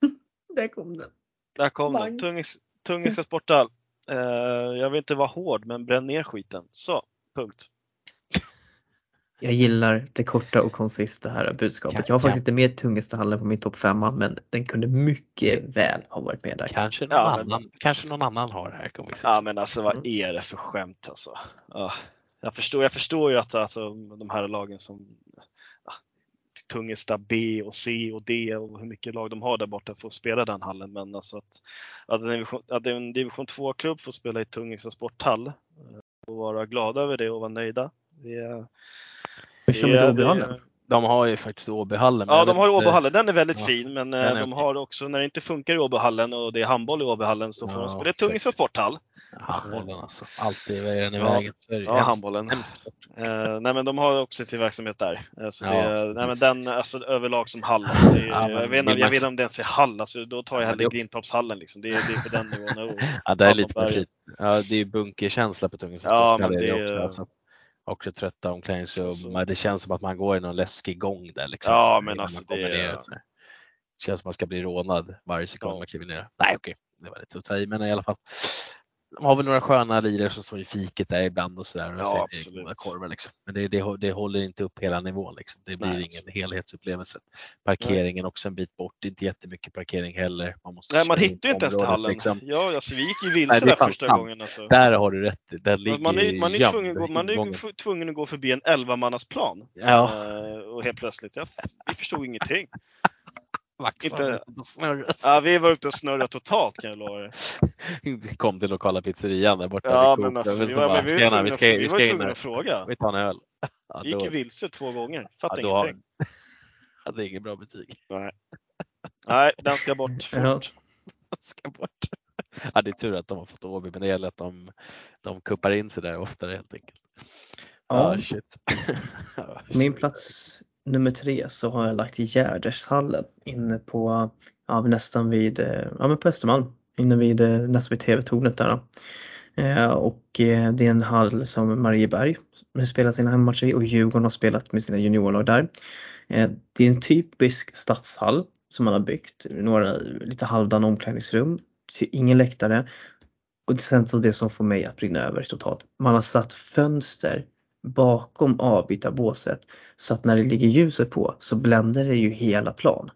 Speaker 1: Där kom den.
Speaker 4: Där kom den.
Speaker 1: Bang.
Speaker 4: Tungelsta, Tungelsta sporthall. Eh, jag vill inte vara hård, men bränn ner skiten. Så, punkt.
Speaker 1: Jag gillar det korta och koncisa här budskapet. Jag har faktiskt inte med tungaste hallen på min topp femma men den kunde mycket väl ha varit med där.
Speaker 3: Kanske någon,
Speaker 4: Ja, men-
Speaker 3: annan, kanske någon annan har det här. Kommer vi se.
Speaker 4: Ja men alltså vad
Speaker 1: Mm.
Speaker 4: är det för skämt alltså? Ja, jag, förstår, jag förstår ju att alltså, de här lagen som ja, Tungesta B och C och D och hur mycket lag de har där borta för att spela den hallen. Men alltså att, att, en, division, att en division 2-klubb får spela i Tungesta sporthall eh, och vara glada över det och vara nöjda. Det, är-
Speaker 1: Hur kör
Speaker 4: det-
Speaker 1: med
Speaker 4: det-
Speaker 1: Åbyhallen?
Speaker 3: De har ju faktiskt Åbyhallen.
Speaker 4: Ja, de har Åbyhallen. Den är väldigt
Speaker 3: Ja,
Speaker 4: fin, men eh,
Speaker 3: är
Speaker 4: de
Speaker 3: okej.
Speaker 4: har också, när det inte funkar i Åbyhallen och det är handboll i Åbyhallen så får
Speaker 3: Ja,
Speaker 4: de spela i Tungesta
Speaker 3: exakt.
Speaker 4: sporthall.
Speaker 3: Handbollen alltså. Alltid är den i
Speaker 4: Ja.
Speaker 3: vägen. Är det
Speaker 4: Ja,
Speaker 3: hemskt.
Speaker 4: handbollen. Eh, nej men de har också sin verksamhet där. Eh, så
Speaker 3: Ja,
Speaker 4: det, nej, men den alltså, överlag som hall. Alltså, det, är-
Speaker 3: Ja, men
Speaker 4: jag, vet,
Speaker 3: det
Speaker 4: inte-
Speaker 3: är
Speaker 4: jag vet inte om det ens är hall. Alltså, då tar jag
Speaker 3: Ja,
Speaker 4: hellre
Speaker 3: det är
Speaker 4: Grindtorpshallen. Liksom. Det, är- det är på den nivån. Och,
Speaker 3: Ja, det är lite för fint. Ja, det är bunkerkänsla på Tungesta
Speaker 4: Ja,
Speaker 3: sporthall
Speaker 4: men
Speaker 3: är
Speaker 4: det-
Speaker 3: också, alltså. Också trötta omklädningsrum.
Speaker 4: Alltså-
Speaker 3: Det känns som att man går i någon läskig gång där. Liksom,
Speaker 4: Ja, men alltså, det
Speaker 3: ner, så känns som att man ska bli rånad varje sekund
Speaker 4: Ja.
Speaker 3: man kliver ner. Nej okej, det var lite att ta i, men i alla fall. De har väl några sköna lirare som står i fiket där ibland och sådär. och
Speaker 4: Ja,
Speaker 3: korvar, liksom. Men det, det, det håller inte upp hela nivån. Liksom. Det blir
Speaker 4: Nej,
Speaker 3: ingen
Speaker 4: absolut.
Speaker 3: helhetsupplevelse. Parkeringen också en bit bort, inte jättemycket parkering heller. Man måste
Speaker 4: nej, man hittar ju inte ens till hallen.
Speaker 3: liksom.
Speaker 4: Ja, alltså, vi gick ju
Speaker 3: Nej,
Speaker 4: vilse där
Speaker 3: fan
Speaker 4: första
Speaker 3: sant.
Speaker 4: gången. Alltså.
Speaker 3: Där har du rätt. Den ligger
Speaker 4: Man är, man är tvungen, gå- man är tvungen att gå förbi en 11-mannasplan.
Speaker 3: Ja,
Speaker 4: Eh, och helt plötsligt, ja, vi förstod ingenting. Inte-. Ja, vi var ute och snurrade totalt kan jag lova er.
Speaker 3: Kom till lokala pizzerian där borta.
Speaker 4: Ja,
Speaker 3: vid
Speaker 4: men
Speaker 3: Coop.
Speaker 4: alltså, vi var,
Speaker 3: bara,
Speaker 4: men vi var
Speaker 3: "Tjena,
Speaker 4: tvungna,
Speaker 3: vi
Speaker 4: att-
Speaker 3: ska,
Speaker 4: vi
Speaker 3: vi
Speaker 4: var
Speaker 3: ska in
Speaker 4: tvungna
Speaker 3: här.
Speaker 4: att fråga.
Speaker 3: Vi tar en öl. Ja,
Speaker 4: Vi gick ju vilse två gånger, fattade
Speaker 3: ja, då har,
Speaker 4: ingenting.
Speaker 3: ja, det är ingen bra betyg.
Speaker 4: Nej. Nej, den ska bort fort.
Speaker 1: Ja.
Speaker 3: Ska bort. Ja, det är tur att de har fått Åby, men det gäller att de, de kuppar in sig där oftare helt enkelt.
Speaker 1: Ja.
Speaker 3: Ah, shit.
Speaker 1: Min plats nummer tre så har jag lagt Gärdershallen inne på, ja, nästan vid, eh, ja men på Östermalm, inne vid, eh, nästan vid TV-tornet där. då. Eh, och det är en hall som Marieberg spelar sina hemmamatcher i och Djurgården har spelat med sina juniorlag där. Det är en typisk stadshall som man har byggt, några lite halvdana omklädningsrum, ingen läktare. Och sen så det som får mig att brinna över totalt. Man har satt fönster bakom avbytarbåset så att när det ligger ljuset på så bländar det ju hela plan.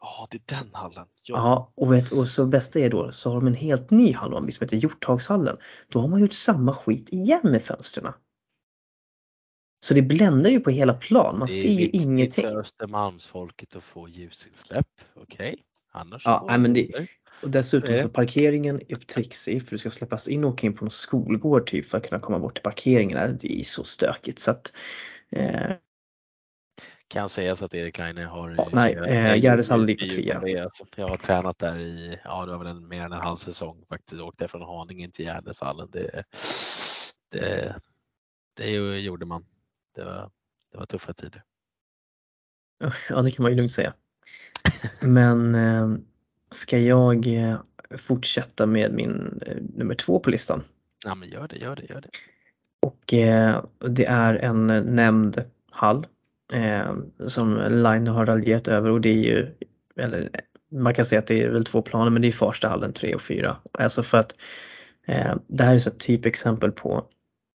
Speaker 4: Ja, det är den hallen. Ja.
Speaker 1: Ja, och, vet, och så bästa är då så har de en helt ny hall om, som heter Hjorthagshallen. Då har man gjort samma skit igen med fönstren. Så det bländar ju på hela plan, man
Speaker 3: Det är
Speaker 1: ser ju
Speaker 3: viktigt
Speaker 1: ingenting.
Speaker 3: för Östermalmsfolket att få ljusinsläpp. Okej, annars
Speaker 1: Ja, nej, men det-. Och dessutom
Speaker 3: Eh.
Speaker 1: så parkeringen är trixig för du ska släppas in och åka in på någon skolgård typ för att kunna komma bort till parkeringen. Det är så stökigt så att eh,
Speaker 3: kan sägas att Erik Laine har
Speaker 1: Ja, nej, eh,
Speaker 3: jag-
Speaker 1: ligger på trea.
Speaker 3: alltså- Jag har tränat där i, ja det var väl en, mer än en halv säsong faktiskt. Åkte från Haninge till Gärdeshallen. Det, det, det gjorde man. Det var, det var tuffa tider.
Speaker 1: Ja, det kan man ju lugnt säga. Men eh, ska jag eh, fortsätta med min eh, nummer två på listan?
Speaker 3: Ja men gör det, gör det, gör det.
Speaker 1: Och eh, det är en nämnd hall eh, som Line har raljerat över och det är ju, eller man kan säga att det är väl två planer men det är Farstahallen 3 och 4. Alltså för att eh, det här är så ett typexempel på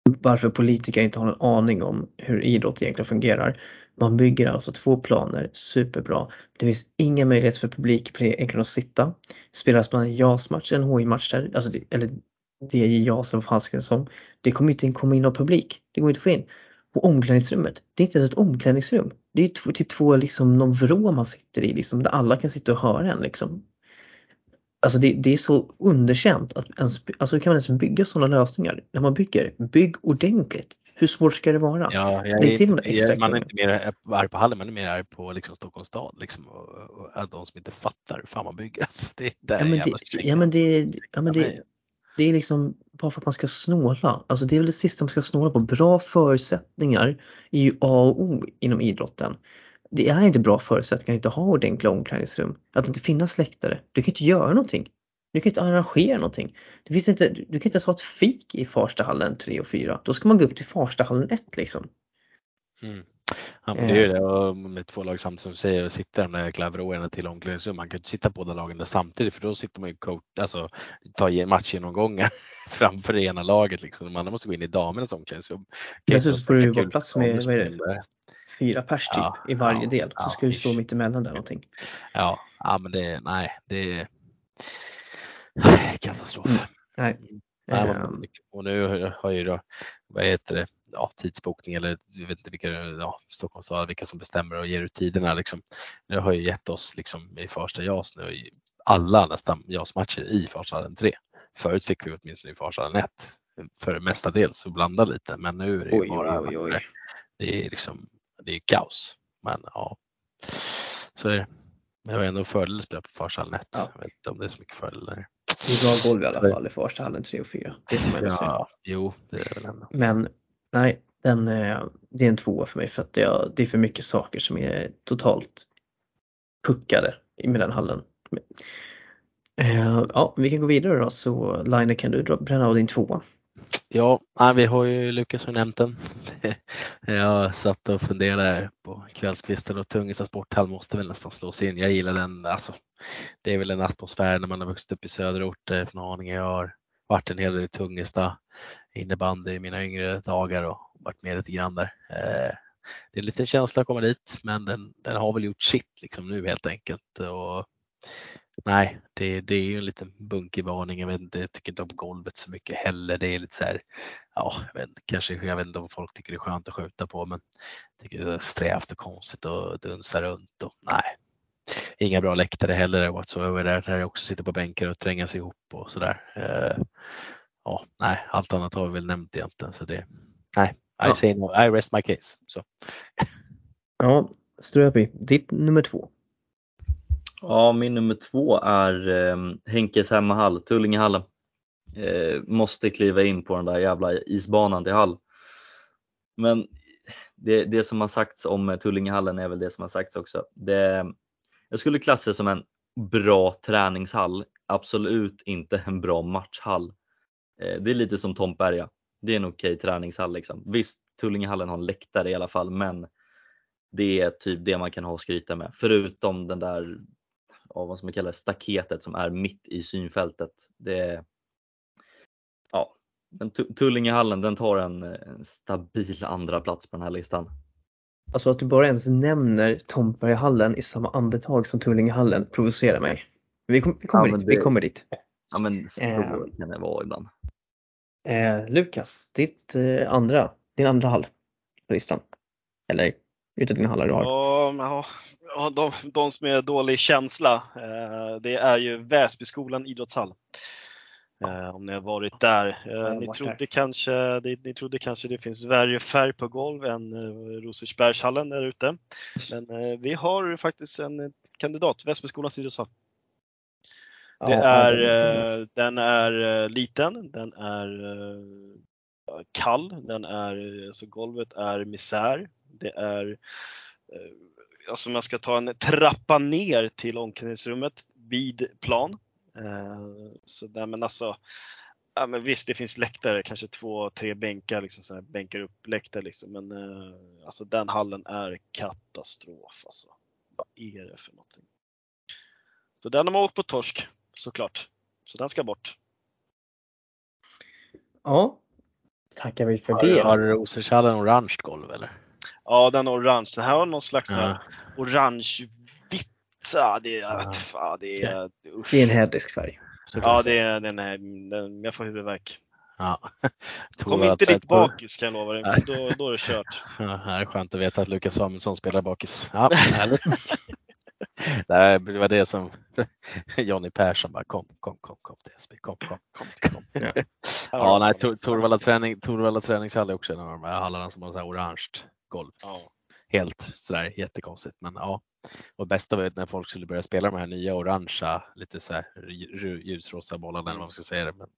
Speaker 1: varför politiker inte har en aning om hur idrott egentligen fungerar. Man bygger alltså två planer superbra. Det finns inga möjligheter för publik egentligen att sitta. Spelas man en JAS-match, en HI-match där, alltså det, eller det är JAS eller vad fan ska det som. Det kommer inte in, komma in någon publik. Det går inte att få in. Och omklädningsrummet, det är inte ens ett omklädningsrum. Det är två, typ två liksom någon vrå man sitter i liksom, där alla kan sitta och höra en liksom. Alltså det, det är så underkänt att ens, alltså hur kan man ens bygga sådana lösningar? När man bygger, bygg ordentligt. Hur svårt ska det vara?
Speaker 3: Ja, jag är
Speaker 1: till
Speaker 3: jag, man är inte mer arg på hallen, man är mer arg på liksom Stockholms stad liksom, och, och, och de som inte fattar hur fan man bygger. Alltså, det, det är
Speaker 1: Ja men, det, ja, men,
Speaker 3: alltså.
Speaker 1: det, ja, men det, det är liksom bara för att man ska snåla. Alltså det är väl det sista man ska snåla på. Bra förutsättningar är ju A och O inom idrotten. Det är inte bra förutsättningar att inte ha ordentliga omklädningsrum. Att inte finnas läktare. Du kan inte göra någonting. Du kan inte arrangera någonting. Det finns inte, du kan inte ens ha ett fik i Farstahallen 3 och 4. Då ska man gå upp till Farstahallen 1 liksom.
Speaker 3: Mm. Ja, men det är ju det och med två lag samtidigt som du säger och sitta de där jäkla till omklädningsrum. Man kan inte sitta båda lagen där samtidigt för då sitter man ju coach, alltså ta matchgenomgångar framför det ena laget liksom. De andra måste gå in i damernas omklädningsrum.
Speaker 1: Dessutom får du ju vara plats med, vad är det, fyra pers typ
Speaker 3: Ja,
Speaker 1: i varje
Speaker 3: ja,
Speaker 1: del. Så
Speaker 3: ja,
Speaker 1: ska du stå mitt emellan där någonting.
Speaker 3: Ja, ja men det, nej, det är nej, katastrof.
Speaker 1: Mm. Nej.
Speaker 3: Nej, vad
Speaker 1: Ehm,
Speaker 3: och nu har ju då, vad heter det, ja, tidsbokning eller jag vet inte vilka, ja, Stockholms stad, vilka som bestämmer och ger ut tiderna. Liksom. Det har ju gett oss liksom, i första JAS nu i alla nästan JAS-matcher i Farshallen 3. Förut fick vi åtminstone i Farshallen 1 för mestadels så blanda lite men nu är det
Speaker 1: Oj,
Speaker 3: bara
Speaker 1: oj, oj.
Speaker 3: det är liksom det är kaos. Men ja, så är det. Men det var ändå fördel att spela på Farshallen 1.
Speaker 1: Ja.
Speaker 3: Jag vet inte om det är så mycket fördelar.
Speaker 1: Det är bra golv i alla fall i första hallen 3 och 4. Det får man ändå säga.
Speaker 3: Ja, jo, det är väl ändå.
Speaker 1: Men nej, den, eh, det är en tvåa för mig för att det, det är för mycket saker som är totalt puckade med den hallen. Eh, Ja, vi kan gå vidare då så Line kan du dra, bränna av din tvåa.
Speaker 3: Ja, nej, vi har ju Lukas har nämnt den. Jag satt och funderade här på kvällskvisten och Tungelsta sporthall måste väl nästan slås in. Jag gillar den, alltså. Det är väl en atmosfär när man har vuxit upp i söderorter eh, från Haninge. Jag har varit en hel del i Tungelsta innebandy i mina yngre dagar och varit med lite grann där. Eh, det är en liten känsla att komma dit men den, den har väl gjort sitt liksom nu helt enkelt. Och Nej, det, det är ju en liten bunkig varning. Jag, vet inte, jag tycker inte om golvet så mycket heller. Det är lite så här, ja, jag vet, kanske, jag vet inte om folk tycker det är skönt att skjuta på, men jag tycker det är strävt och konstigt och dunsa runt och nej. Inga bra läktare heller whatsoever där, där jag också sitter på bänkar och trängas ihop och sådär. Eh, ja, nej, allt annat har vi väl nämnt egentligen så det, nej, I
Speaker 1: Ja.
Speaker 3: say no, I rest my case. Så.
Speaker 1: Ja, Ströby, ditt nummer två.
Speaker 2: Ja, min nummer två är eh, Henkes hemmahall, Tullingehallen. Eh, måste kliva in på den där jävla isbanan till hall. Men det, det som har sagts om eh, Tullingehallen är väl det som har sagts också. Det, jag skulle klassa det som en bra träningshall, absolut inte en bra matchhall. Eh, det är lite som Tomperga. Det är en okej träningshall liksom. Visst, Tullingehallen har en läktare i alla fall, men det är typ det man kan ha att skryta med. Förutom den där, ja, vad som man kallar staketet som är mitt i synfältet. Det är, ja, den Tu- Tullingehallen den tar en, en stabil andra plats på den här listan.
Speaker 1: Alltså att du bara ens nämner Tomtbergahallen i samma andetag som Tullingehallen provocerar mig. Vi, kom, vi, kommer,
Speaker 2: Ja, men
Speaker 1: dit, vi
Speaker 2: det-
Speaker 1: kommer dit.
Speaker 2: Ja men så
Speaker 1: Eh.
Speaker 2: kan det vara ibland.
Speaker 1: Eh, Lukas, ditt eh, andra, din andra hall på listan. Eller utav dina hallar du har.
Speaker 4: Ja, men, ja, de, de som är dålig känsla, eh, det är ju Väsbyskolan idrottshall. Eh, om ni har varit där. Eh, ni, trodde kanske, ni, trodde kanske det finns värre färg på golv än Rosersbergshallen där ute. Men vi har faktiskt en kandidat, Väsbyskolans idrottshall. Det är,
Speaker 1: den-
Speaker 4: är liten, den är kall, den är, alltså golvet är misär. Det är, alltså man ska ta en trappa ner till omklädningsrummet vid plan. Eh, Så där, men alltså, ja, men visst det finns läktare, kanske två, tre bänkar, liksom så här, bänkar upp läktare liksom. Men eh, alltså den hallen är katastrof alltså. Vad är det för någonting? Så den har man åkt på torsk såklart. Så den ska bort.
Speaker 1: Ja, tackar vi för
Speaker 3: Har,
Speaker 1: det.
Speaker 3: har Rosershallen orange golv eller?
Speaker 4: Ja, den är orange. Den här har någon slags här
Speaker 3: Ja.
Speaker 4: orange-vitt. Ja, det är, jag
Speaker 3: Ja.
Speaker 4: fan, det är, usch.
Speaker 1: Det är en hädisk färg.
Speaker 4: Ja, det är, den är, den, jag får huvudvärk.
Speaker 3: Ja.
Speaker 4: Kom inte dit bakis kan jag lova dig. Då, då är det kört.
Speaker 3: Ja, det är skönt att veta att Lukas Samuelsson spelar bakis. Ja, härligt. Det var det som Jonny Persson bara kom, kom, kom, kom till SB, kom, kom, kom. kom.
Speaker 1: Ja.
Speaker 3: Ja, nej, Tor- Torvalla, träning, Torvalla träningshall är också en av de här hallarna som har så här orange golv.
Speaker 4: Ja.
Speaker 3: Helt sådär jättekonstigt, men ja. Och bästa var ju när folk skulle börja spela de här nya orangea, lite så här lju- ljusrosa bollarna eller vad man ska säga det. Men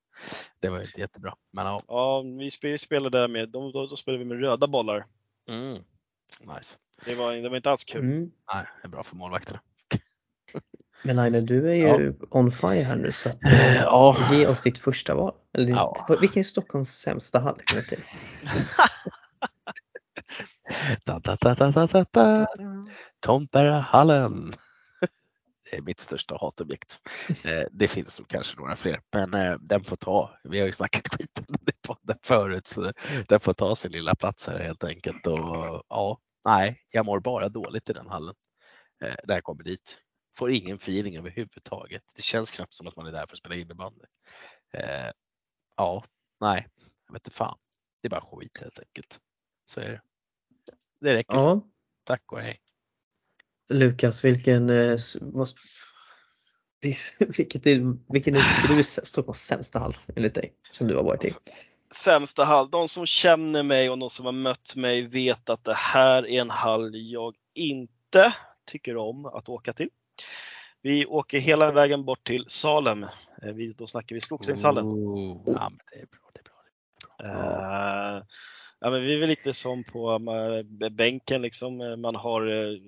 Speaker 3: det var ju inte jättebra. Men ja,
Speaker 4: ja, vi spe- spelade där med, då, då, spelade vi med röda bollar.
Speaker 3: mm. nice.
Speaker 4: Det var, det var inte alls kul.
Speaker 1: Mm.
Speaker 3: Nej, det är bra för målvakterna.
Speaker 1: Men Aina, du är ju on fire här nu så att, eh,
Speaker 3: Ja.
Speaker 1: ge oss ditt första val. Eller ditt,
Speaker 3: Ja.
Speaker 1: Vilken är Stockholms sämsta hall?
Speaker 3: Da, da, da, da, da, da, da. Tomtbergahallen. Det är mitt största hatobjekt. Eh, Det finns kanske några fler, men eh, den får ta. Vi har ju snackat skit om den förut, så den får ta sin lilla plats här helt enkelt. Och ja, nej, jag mår bara dåligt i den hallen eh, när jag kommer dit. Får ingen feeling överhuvudtaget. Det känns knappt som att man är där för att spela innebandy. Ja, nej, jag vet inte fan. Det är bara skit helt enkelt. Så är det. Det räcker.
Speaker 1: Ja,
Speaker 3: Tack och hej.
Speaker 1: Lukas, vilken, eh, vad, vilket är, vilken är, du är Stockholms sämsta hall enligt dig som du har varit i?
Speaker 4: sämsta hall. De som känner mig och de som har mött mig vet att det här är en hall jag inte tycker om att åka till. Vi åker hela vägen bort till Salem. Eh, Vi, då snackar vi Skogsängshallen.
Speaker 3: Oh, ja, men det är bra. Det är bra.
Speaker 4: Eh, ja, men vi är väl lite som på eh, bänken liksom. Eh, Man har eh,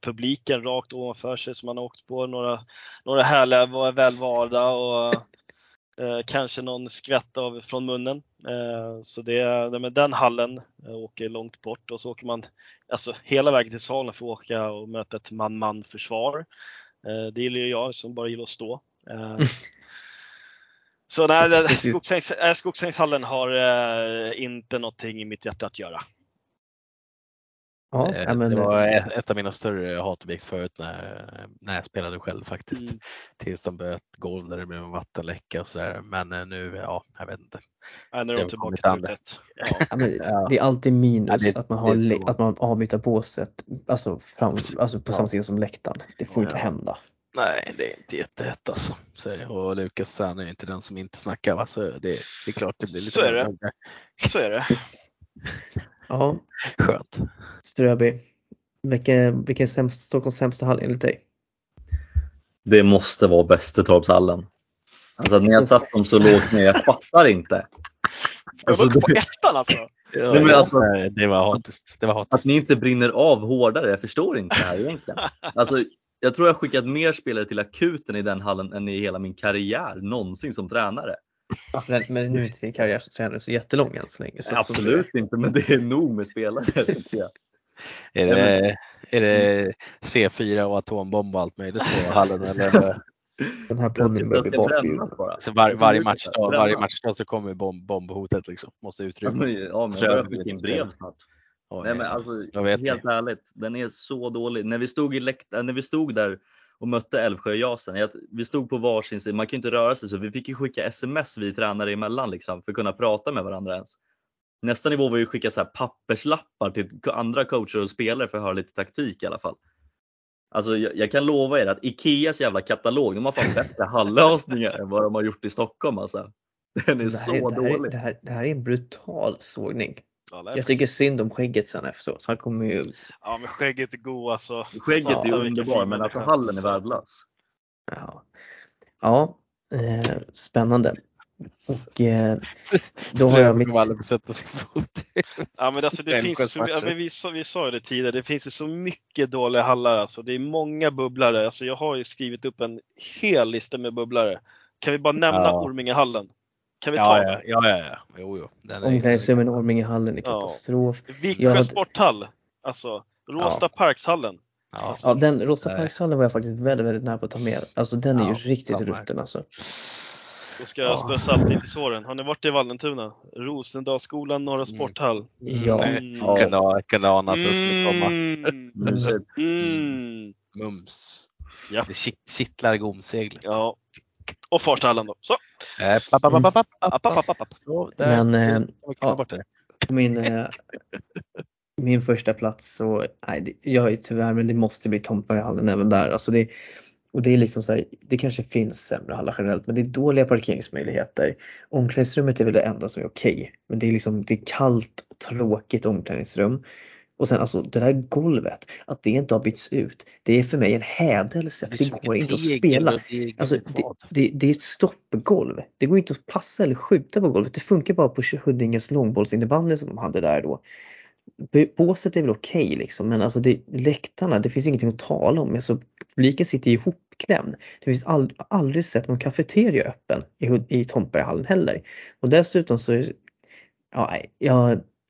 Speaker 4: publiken rakt ovanför sig som man har åkt på. Några, några härliga välvalda och eh, kanske någon skvätt av från munnen. Eh, så det, men den hallen eh, åker långt bort och så åker man alltså hela vägen till salen för att åka och möta ett man-man försvar. Det gillar ju jag som bara gillar att stå. Eh, så nej, det- äh, Skogshängshallen har eh, inte någonting i mitt hjärta att göra.
Speaker 1: Ja,
Speaker 3: Eh,
Speaker 1: ja, men,
Speaker 3: det var ett, ett av mina större hatobjekt förut när, när jag spelade själv faktiskt.
Speaker 4: Mm.
Speaker 3: Tills de började ett golv där det blev en vattenläcka och sådär. Men eh, nu, ja, jag vet inte.
Speaker 4: Nej, nu
Speaker 3: Det
Speaker 4: är
Speaker 3: har
Speaker 4: de tillbaka till
Speaker 3: det.
Speaker 4: Ja.
Speaker 1: ja, men
Speaker 3: Ja.
Speaker 1: det är alltid minus
Speaker 3: Ja, det-
Speaker 1: att man har
Speaker 3: det
Speaker 1: att man avbyter båset alltså, fram, alltså på
Speaker 3: Ja.
Speaker 1: samma sida som läktaren. Det får inte
Speaker 3: Ja.
Speaker 1: hända.
Speaker 3: Nej, det är inte jättehett alltså. Så, och Lukas han är ju inte den som inte snackar va? Så det, det är klart det blir lite
Speaker 4: Så är det. Så är det.
Speaker 1: Ja,
Speaker 3: skönt.
Speaker 1: Ströby. Vilken, vilken sämst, Stockholms sämsta hall enligt dig?
Speaker 2: Det måste vara Västertorpshallen. Alltså att ni har satt dem så lågt ner, jag fattar inte.
Speaker 4: Jag
Speaker 2: Alltså,
Speaker 4: var uppe på
Speaker 2: det,
Speaker 4: ettan alltså.
Speaker 3: Ja,
Speaker 2: Nej, men alltså-
Speaker 3: det var hatiskt. Det var
Speaker 2: att
Speaker 3: hatiskt.
Speaker 2: ni inte brinner av hårdare, jag förstår inte det här egentligen. Alltså, jag tror jag har skickat mer spelare till akuten i den hallen än i hela min karriär någonsin som tränare.
Speaker 1: Ja, men, men nu är inte din karriär som tränare så jättelång än så länge. Så,
Speaker 2: Absolut inte, men det är nog med spelare. jag.
Speaker 3: Är det, är det C4 och atombomb och allt möjligt på hallen? Eller?
Speaker 1: Så, den här podden
Speaker 2: Den
Speaker 1: börjar bli.
Speaker 3: Så var, varje,
Speaker 2: Absolut
Speaker 3: match,
Speaker 2: inte.
Speaker 3: då, varje matchdag så kommer bomb, bombhotet liksom. Måste
Speaker 2: Ja,
Speaker 3: utrymma.
Speaker 2: men, ja, men jag skicka in brev snart.
Speaker 3: Oj,
Speaker 2: Nej men alltså helt ärligt, den är så dålig. När vi stod, i läkt- när vi stod där och mötte Älvsjö och Jasen, jag- vi stod på varsin sida, man kan inte röra sig så vi fick ju skicka sms vi tränare emellan liksom, för att kunna prata med varandra ens. Nästa nivå var ju att skicka så papperslappar till andra coacher och spelare för att höra lite taktik i alla fall. Alltså jag, jag kan lova er att Ikeas jävla katalog, de har fan bättre halllösningar än vad de har gjort i Stockholm alltså. Den är
Speaker 1: Det
Speaker 2: så
Speaker 1: här, är- det, här, är-
Speaker 2: dålig.
Speaker 1: det, här, det här är en brutal sågning.
Speaker 4: Ja, nej.
Speaker 1: Jag tycker synd om skägget sen efteråt. Han kommer ju...
Speaker 4: ja men skägget är god alltså.
Speaker 2: Skägget
Speaker 4: Satan,
Speaker 2: är
Speaker 4: vilken
Speaker 2: underbar
Speaker 4: fin
Speaker 2: men alltså
Speaker 4: människa.
Speaker 2: hallen är värdelös.
Speaker 1: Ja, ja eh, spännande. Och eh, då har jag mitt...
Speaker 4: Ja, men alltså, det finns så, ja, men vi, sa, vi sa ju det tidigare, det finns ju så mycket dåliga hallar. Alltså. Det är många bubblare. Alltså, jag har ju skrivit upp en hel lista med bubblare. Kan vi bara nämna
Speaker 3: Ja.
Speaker 4: Ormingehallen? Kan vi ta
Speaker 3: Ja, ja, ja, ja, ja. Jo, jo. Den är-
Speaker 1: Omklädningsrummen i Ormingehallen är
Speaker 4: Ja.
Speaker 1: katastrof.
Speaker 4: Viksjö
Speaker 1: Jag hade-
Speaker 4: sporthall. Alltså, Råsta Parkshallen.
Speaker 3: Ja.
Speaker 1: Ja, den Rosta
Speaker 3: Nej.
Speaker 1: Parkshallen var jag faktiskt väldigt, väldigt nära på att ta med. Alltså den är ju
Speaker 3: Ja,
Speaker 1: riktigt rutten alltså.
Speaker 4: Då ska jag
Speaker 1: Ja.
Speaker 4: strö salt lite i såren. Har ni varit i Vallentuna? Rosendalsskolan Norra
Speaker 3: Mm.
Speaker 4: Sporthall.
Speaker 1: Ja.
Speaker 4: Mm.
Speaker 2: Ja.
Speaker 3: Kunde, ana att den skulle komma.
Speaker 4: Mm.
Speaker 2: Mysigt.
Speaker 4: Mm.
Speaker 3: Mums.
Speaker 4: Ja.
Speaker 3: Det kitt- kittlar gomseglet.
Speaker 4: Ja. Och Farstahallen då. Så.
Speaker 1: Men, eh, ja. min, eh, min första plats så, nej, det, jag är tyvärr, men det måste bli Tomtbergahallen även där. Alltså det, och det är liksom så här, det kanske finns sämre hallar generellt, men det är dåliga parkeringsmöjligheter. Omklädningsrummet är väl det enda som är okej, men det är liksom, det är kallt och tråkigt omklädningsrum. Och sen alltså det där golvet, att det inte har bytts ut, det är för mig en hädelse för det, går inte att spela. Alltså, det, det, det är ett stoppgolv. Det går inte att passa eller skjuta på golvet. Det funkar bara på Huddinges långbollsinnebandy som de hade där då. Båset är väl okej liksom men alltså det, läktarna, det finns ingenting att tala om. Alltså, publiken sitter ihopklämd. Det finns ald, aldrig sett någon kafeteria öppen i, i Tomtbergahallen heller. Och dessutom så, ja, nej,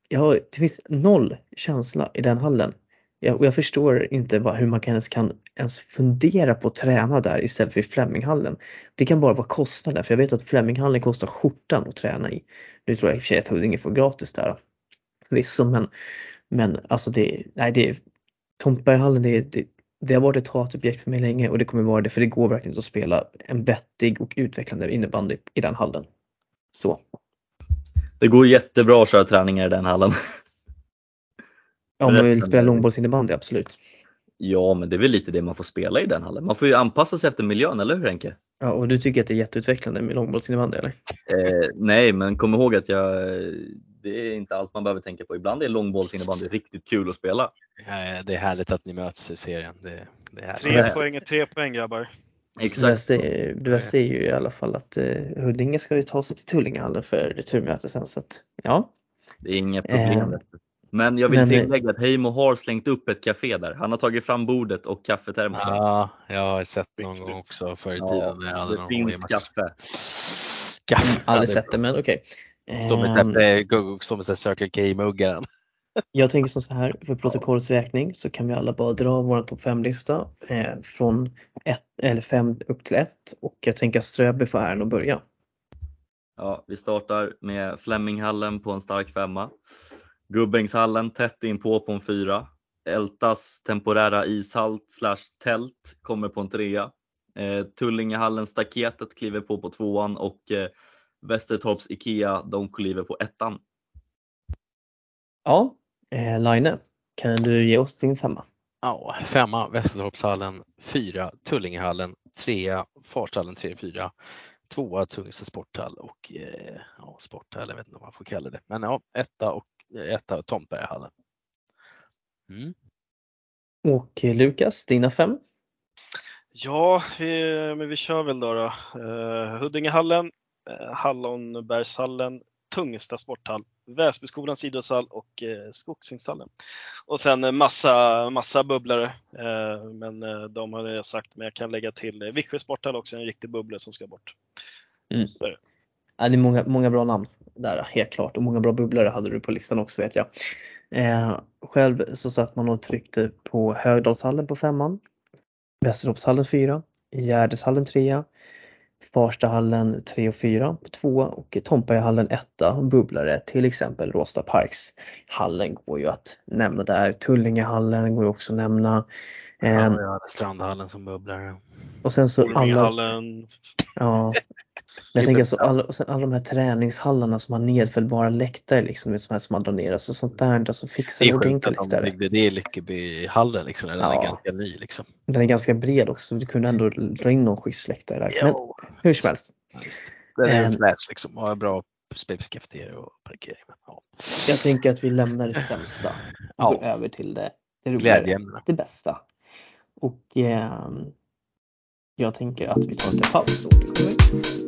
Speaker 1: jag, har, det finns noll känsla i den hallen. Jag, och jag förstår inte bara hur man kan ens, kan ens fundera på att träna där istället för i Fleminghallen. Det kan bara vara kostnaden för jag vet att Fleminghallen kostar skjortan att träna i. Nu tror jag i och för sig att Huddinge får gratis där. Förvisso men, men alltså det, nej det är Tomtberghallen det, det, det har varit ett hatobjekt för mig länge och det kommer vara det för det går verkligen inte att spela en vettig och utvecklande innebandy i den hallen. Så.
Speaker 2: Det går jättebra att köra träningar i den hallen.
Speaker 1: Om man vill spela långbollsinnebandy, absolut.
Speaker 2: Ja, men det är väl lite det man får spela i den hallen. Man får ju anpassa sig efter miljön, eller hur Henke?
Speaker 1: Ja, och du tycker att det är jätteutvecklande med långbollsinnebandy eller?
Speaker 2: Eh, nej, men kom ihåg att jag, det är inte allt man behöver tänka på. Ibland är långbollsinnebandy riktigt kul att spela.
Speaker 3: Eh, Det är härligt att ni möts i serien. Det, det är härligt.
Speaker 4: Tre poäng är tre poäng grabbar.
Speaker 1: Det
Speaker 2: Exakt.
Speaker 1: bästa, är, det bästa är ju i alla fall att eh, Huddinge ska ju ta sig till Tullingehallen för returmöte sen så att ja.
Speaker 2: Det är inga problem.
Speaker 1: Eh,
Speaker 2: Men jag vill
Speaker 1: men-
Speaker 2: tillägga att Heimo har slängt upp ett café där. Han har tagit fram bordet och kaffetermosen.
Speaker 3: Ja, jag har sett någon
Speaker 4: Viktigt.
Speaker 3: gång också förr i
Speaker 2: Ja,
Speaker 3: tiden hade
Speaker 2: det finns kaffe.
Speaker 3: Kaffe.
Speaker 1: Aldrig sett det men okej.
Speaker 3: Gå- står med här Circle K-muggar.
Speaker 1: Jag tänker som så här, för protokollets räkning så kan vi alla bara dra vår topp 5-lista eh, från ett, eller fem upp till ett och jag tänker att Ströby får äran att börja.
Speaker 2: Ja, vi startar med Fleminghallen på en stark femma. Gubbängshallen tätt inpå på en fyra. Ältas temporära ishall slash tält kommer på en trea. Eh, Tullingehallen staketet kliver på på tvåan och eh, Västertorps Ikea de kliver på ettan.
Speaker 1: Ja, eh, Line, kan du ge oss din femma?
Speaker 3: Ja, femma Västertorpshallen, fyra Tullingehallen, trea Farshallen 3-4, tvåa Tungsta sporthall och eh, ja, sporthall, jag vet inte vad man får kalla det. Men ja, etta och etta Tomtbergahallen. Mm.
Speaker 1: Och eh, Lukas, dina fem?
Speaker 4: Ja, vi, men vi kör väl då. då. Uh, Huddingehallen, uh, Hallonbergshallen, Tungsta sporthall, Väsbyskolans idrottshall och uh, Skogsängshallen. Och sen en massa, massa bubblare. eh, men eh, de har jag sagt, men jag kan lägga till uh, Viksjö sporthall också, en riktig bubblare som ska bort.
Speaker 1: Mm.
Speaker 4: Det.
Speaker 1: Ja, det är många, många bra namn där, helt klart. Och många bra bubblare hade du på listan också vet jag. Eh, själv så satt man och tryckte på Högdalshallen på femman, Västertorpshallen fyra, Gärdeshallen trea, Farstahallen 3 och 4 på tvåa och Tomtbergahallen etta. Bubblare till exempel Råsta Parks. Hallen går ju att nämna där. Tullingehallen går ju också att nämna.
Speaker 3: Ja, hade Strandhallen som bubblare.
Speaker 1: och sen så alla, Ja. Men jag tänker så alla, och sen alla de här träningshallarna som har nedfällbara läktare liksom, som, här som ner. Alltså sånt där, alltså fixa
Speaker 3: Det är sjukt att de byggde det i Lyckebyhallen liksom, den
Speaker 1: Ja.
Speaker 3: är ganska ny liksom.
Speaker 1: Den är ganska bred också, du kunde ändå dra in någon schysst läktare där. Men hur som helst.
Speaker 3: Den är
Speaker 1: En-
Speaker 3: flash liksom, och har bra spelskafeterier och parkering. Ja.
Speaker 1: jag tänker att vi lämnar det sämsta och
Speaker 3: Ja.
Speaker 1: går över till det, det
Speaker 3: Glädjeämne.
Speaker 1: det bästa. Och ehm, jag tänker att vi tar lite paus och återkommer.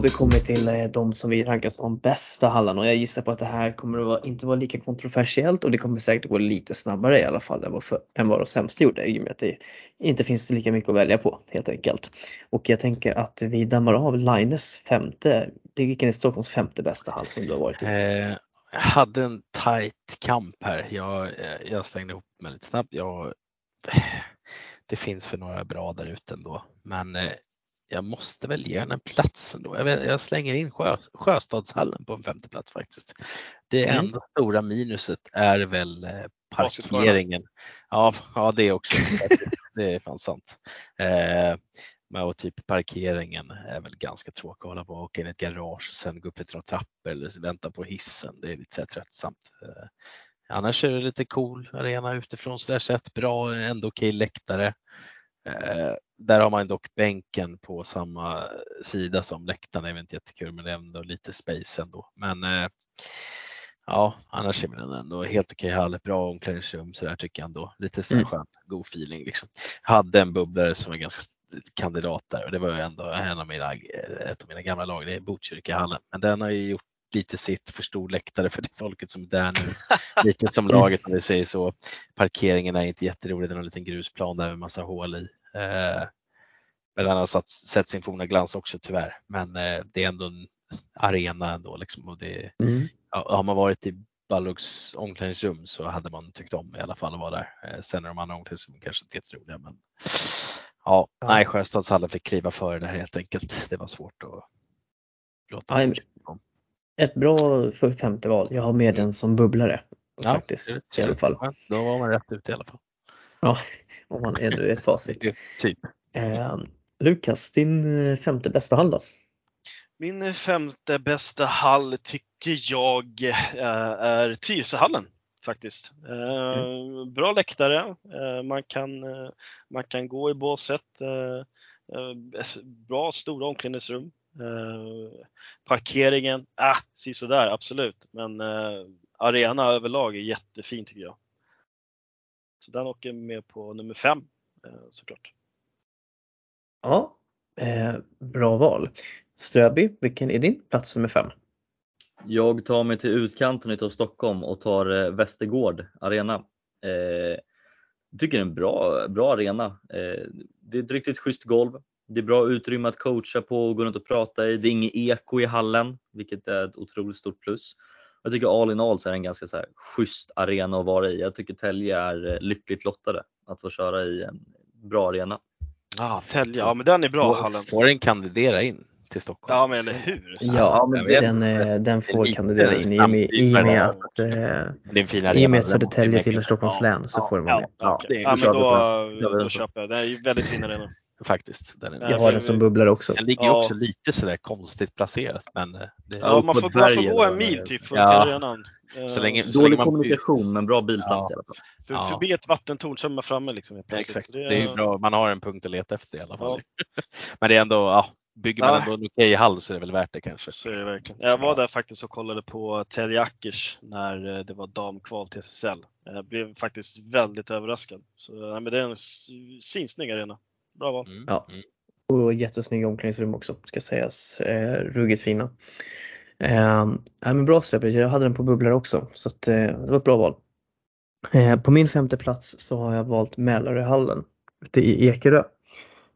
Speaker 1: Har vi kommit till eh, de som vi rankar som bästa hallarna och jag gissar på att det här kommer att vara, inte vara lika kontroversiellt och det kommer säkert gå lite snabbare i alla fall än vad, för, än vad de sämsta gjorde i och med att det inte finns lika mycket att välja på helt enkelt. Och jag tänker att vi dammar av Linus femte, det vilken är Stockholms femte bästa hall som du har varit i?
Speaker 3: Eh, jag hade en tight kamp här. Jag, eh, jag slängde ihop mig lite snabbt. Jag, eh, det finns för några bra där ute ändå, men jag måste väl ge den en plats ändå. Jag, vet, jag slänger in Sjö, Sjöstadshallen på en femte plats faktiskt. Det
Speaker 1: Mm.
Speaker 3: enda stora minuset är väl eh, parkeringen. Ja, ja, det är också. det är fan sant. Eh, men och typ parkeringen är väl ganska tråkig att hålla på och åka in i ett garage och sen gå upp för några trappor eller vänta på hissen. Det är lite så här tröttsamt. Eh, annars är det lite cool arena utifrån så där sett. Bra, ändå okej läktare. Eh, där har man dock bänken på samma sida som läktarna. Det är väl inte jättekul men det är ändå lite space ändå. Men eh, ja, annars är den ändå helt okej hall. Bra omklädningsrum så där tycker jag ändå. Lite så
Speaker 1: Mm.
Speaker 3: skön, god feeling liksom. Hade en bubblare som var ganska kandidat där och det var ju ändå en av mina, ett av mina gamla lag, det är Botkyrkahallen. Men den har ju gjort lite sitt för stor läktare för det folket som är där nu. lite som laget om vi säger så. Parkeringen är inte jätterolig, den har en liten grusplan där med massa hål i. Eh, men den har satt, sett sin forna glans också tyvärr. Men eh, det är ändå en arena ändå liksom och det,
Speaker 1: Mm.
Speaker 3: ja, har man varit i Ballugs omklädningsrum så hade man tyckt om i alla fall att vara där. Eh, sen är de andra omklädningsrummen kanske inte jätteroliga men Ja,
Speaker 1: Ja.
Speaker 3: nej Sjöstadshallen fick kliva före där helt enkelt. Det var svårt att låta dem.
Speaker 1: Ett bra för femte val. Jag har med den som bubblare.
Speaker 3: Ja,
Speaker 1: faktiskt,
Speaker 3: det-
Speaker 1: i alla fall.
Speaker 3: Ja, Då var man rätt ute i alla fall.
Speaker 1: Om man ännu ett facit.
Speaker 3: Typ.
Speaker 1: Eh, Lukas, din eh, femte bästa hall då?
Speaker 4: Min femte bästa hall tycker jag eh, är Tyresöhallen faktiskt. Eh, Bra läktare, eh, man kan, eh, man kan gå i båset, bra stora omklädningsrum. Eh, Parkeringen, ah, sådär absolut, men eh, arena överlag är jättefin tycker jag. Så den åker med på nummer fem eh, såklart.
Speaker 1: Ja, eh, bra val. Ströby, vilken är din plats nummer fem?
Speaker 2: Jag tar mig till utkanten utav Stockholm och tar eh, Västergård Arena. Eh, tycker det är en bra, bra arena. Eh, det är ett riktigt schysst golv. Det är bra utrymme att coacha på och gå runt och prata i. Det är inget eko i hallen, vilket är ett otroligt stort plus. Jag tycker all in all så är det en ganska så här schysst arena att vara i. Jag tycker Tälje är eh, lyckligt lottade att få köra i en bra arena.
Speaker 4: Ah, Tälje, ja men den är bra hallen.
Speaker 3: Får den kandidera in till Stockholm?
Speaker 4: Ja men eller hur?
Speaker 1: Ja,
Speaker 2: men
Speaker 1: den, eh, den får
Speaker 3: lite
Speaker 1: kandidera in i och med, i och med att, eh, i och med att
Speaker 3: Den
Speaker 1: Södertälje tillhör Stockholms
Speaker 4: Ja,
Speaker 1: län så
Speaker 4: ja,
Speaker 1: får man
Speaker 4: ja,
Speaker 1: det.
Speaker 3: Ja,
Speaker 4: ja, men då, då,
Speaker 2: den.
Speaker 4: köper jag. Det är ju väldigt fin arena.
Speaker 3: Faktiskt. Är,
Speaker 1: Jag
Speaker 4: Ja,
Speaker 1: har den som bubblare också.
Speaker 3: den ligger
Speaker 4: Ja.
Speaker 3: också lite sådär konstigt placerat. Men eh, det,
Speaker 4: Ja, man, får, man får gå en
Speaker 2: det
Speaker 4: mil
Speaker 2: är.
Speaker 4: typ för
Speaker 3: Ja.
Speaker 4: att se arenan. Eh,
Speaker 3: Så länge-
Speaker 4: så
Speaker 2: Dålig
Speaker 3: man-
Speaker 2: kommunikation men bra bilstans
Speaker 3: Ja.
Speaker 2: i alla fall.
Speaker 4: för,
Speaker 3: Ja.
Speaker 4: Förbi ett vattentorn så är man framme liksom.
Speaker 3: Ja, exakt. Det är ju bra. Man har en punkt att leta efter i alla fall. Men det är ändå, ja, bygger man
Speaker 4: Ja.
Speaker 3: ändå en okej hall så är det väl värt det kanske.
Speaker 4: Så är det verkligen. Jag var där faktiskt och kollade på Terje Ackers när eh, det var damkval till SSL. Jag blev faktiskt väldigt överraskad. Så, nej, men det är en svinsnygg arena. Bra val.
Speaker 3: Mm.
Speaker 1: Ja.
Speaker 3: Mm.
Speaker 1: Och jättesnygga omklädningsrum också ska sägas. Eh, ruggigt fina. Eh, ja, men bra Ströby, jag hade den på bubblare också så att, eh, det var ett bra val. Eh, på min femte plats så har jag valt Mälaröhallen ute i Ekerö.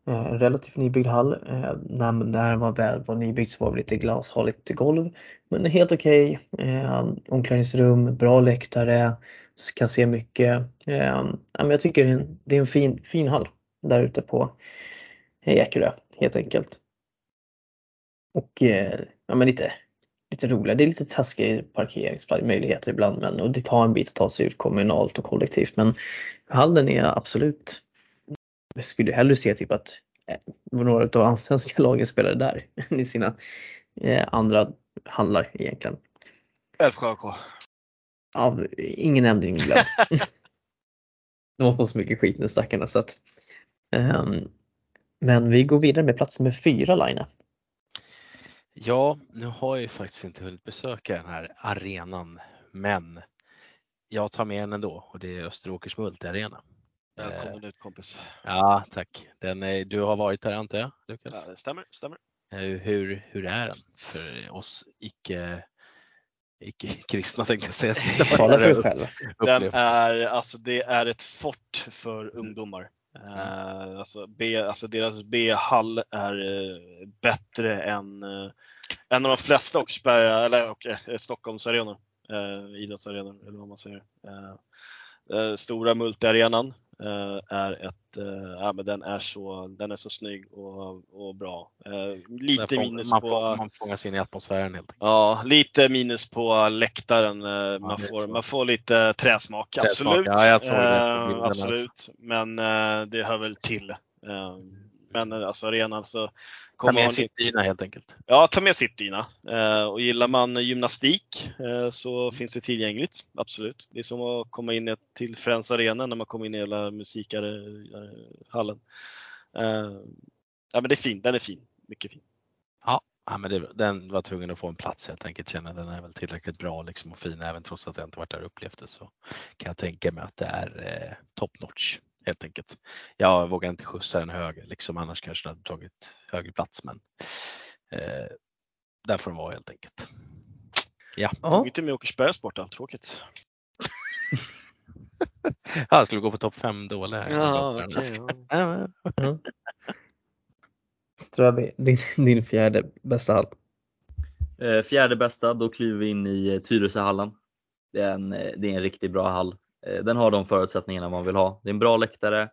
Speaker 1: Eh, en relativt nybyggd hall. Eh, när, när den var väl var nybyggd så var det lite glashaligt golv. Men helt okej. Eh, omklädningsrum, bra läktare, kan se mycket. Eh, ja, men jag tycker det är en, det är en fin, fin hall där ute på Ekerö helt enkelt. Och eh, ja, men lite, lite roligare. Det är lite taskiga parkeringsmöjligheter ibland men och det tar en bit att ta sig ut kommunalt och kollektivt men hallen är absolut jag skulle hellre se typ att eh, några av allsvenska lagen spelade där än i sina eh, andra hallar egentligen.
Speaker 4: Älvsjö AK.
Speaker 1: Ja, ingen ändring glömd. De har fått så mycket skit nu stackarna så att men vi går vidare med plats nummer fyra Laina.
Speaker 3: Ja, nu har jag ju faktiskt inte hunnit besöka den här arenan, men jag tar med den ändå och det är Österåkers multiarena.
Speaker 4: Välkommen ut kompis.
Speaker 3: Ja, tack. Den är, du har varit där antar jag, Lukas?
Speaker 4: Ja, det stämmer. stämmer.
Speaker 3: Eh, Hur, hur är den för oss icke, icke kristna tänkte jag säga.
Speaker 1: Tala för dig själv.
Speaker 4: Den är, alltså det är ett fort för ungdomar. Mm. alltså, B, alltså deras B-hall är eh, bättre än eh, en av de flesta Oxberga, eller och, eh, Stockholmsarenor. Eh, idrottsarenor eller vad man säger. Eh, eh stora multiarenan är ett, eh, ja, men den är så, den är så snygg och, och bra. Eh, lite minus
Speaker 3: man,
Speaker 4: på
Speaker 3: får, man fångas in i atmosfären helt.
Speaker 4: Ja, lite minus på läktaren. Eh, Man, får, man får lite träsmak,
Speaker 3: Träsmak,
Speaker 4: absolut.
Speaker 3: ja, det
Speaker 4: Eh, absolut. Men eh, det hör väl till. Eh, Men eh, alltså arenan så
Speaker 3: Ta med
Speaker 4: man,
Speaker 3: sittdyna helt enkelt.
Speaker 4: ja, ta med sittdyna. Eh, Och gillar man gymnastik eh, så finns det tillgängligt, absolut. Det är som att komma in till Friends Arena när man kommer in i hela musikhallen. Ja, men det är fin, den är fin, mycket fin.
Speaker 3: Ja, men det, den var tvungen att få en plats helt enkelt. Känner den är väl tillräckligt bra liksom och fin även trots att jag inte varit där och upplevt det så kan jag tänka mig att det är eh, top notch helt enkelt. Jag vågar inte skjutsa den högre liksom annars kanske den hade tagit högre plats men eh, där får den vara helt enkelt.
Speaker 1: Ja,
Speaker 4: Tog inte med Åkersberga Sport, tråkigt.
Speaker 3: Ja, skulle vi gå på topp 5 dåliga?
Speaker 4: Ja, okej, ja.
Speaker 3: Ja,
Speaker 1: Ströby, din, din fjärde bästa hall.
Speaker 2: Eh, Fjärde bästa, då kliver vi in i eh, Tyresöhallen. Det är en, eh, det är en riktigt bra hall. Eh, den har de förutsättningarna man vill ha. Det är en bra läktare,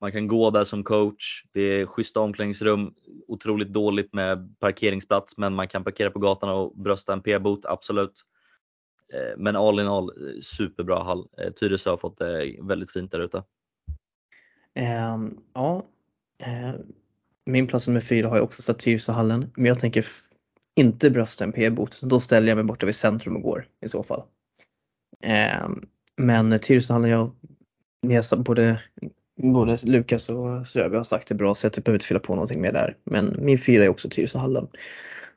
Speaker 2: Man kan gå där som coach. Det är schyssta omklädningsrum. Otroligt dåligt med parkeringsplats men man kan parkera på gatan och brösta en p-bot, absolut. Eh, men all in all eh, superbra hall. Tyresö har fått det väldigt fint där ute.
Speaker 1: Um, ja, ehm, min plats nummer fyra har jag också satt Tyresöhallen men jag tänker inte brösta en p-bot. Då ställer jag mig borta vid centrum och går i så fall. Um, men Tyresöhallen, jag, både, både Lukas och Ströby har sagt det bra så jag typ behöver inte fylla på någonting mer där. Men min fyra är också Tyresöhallen.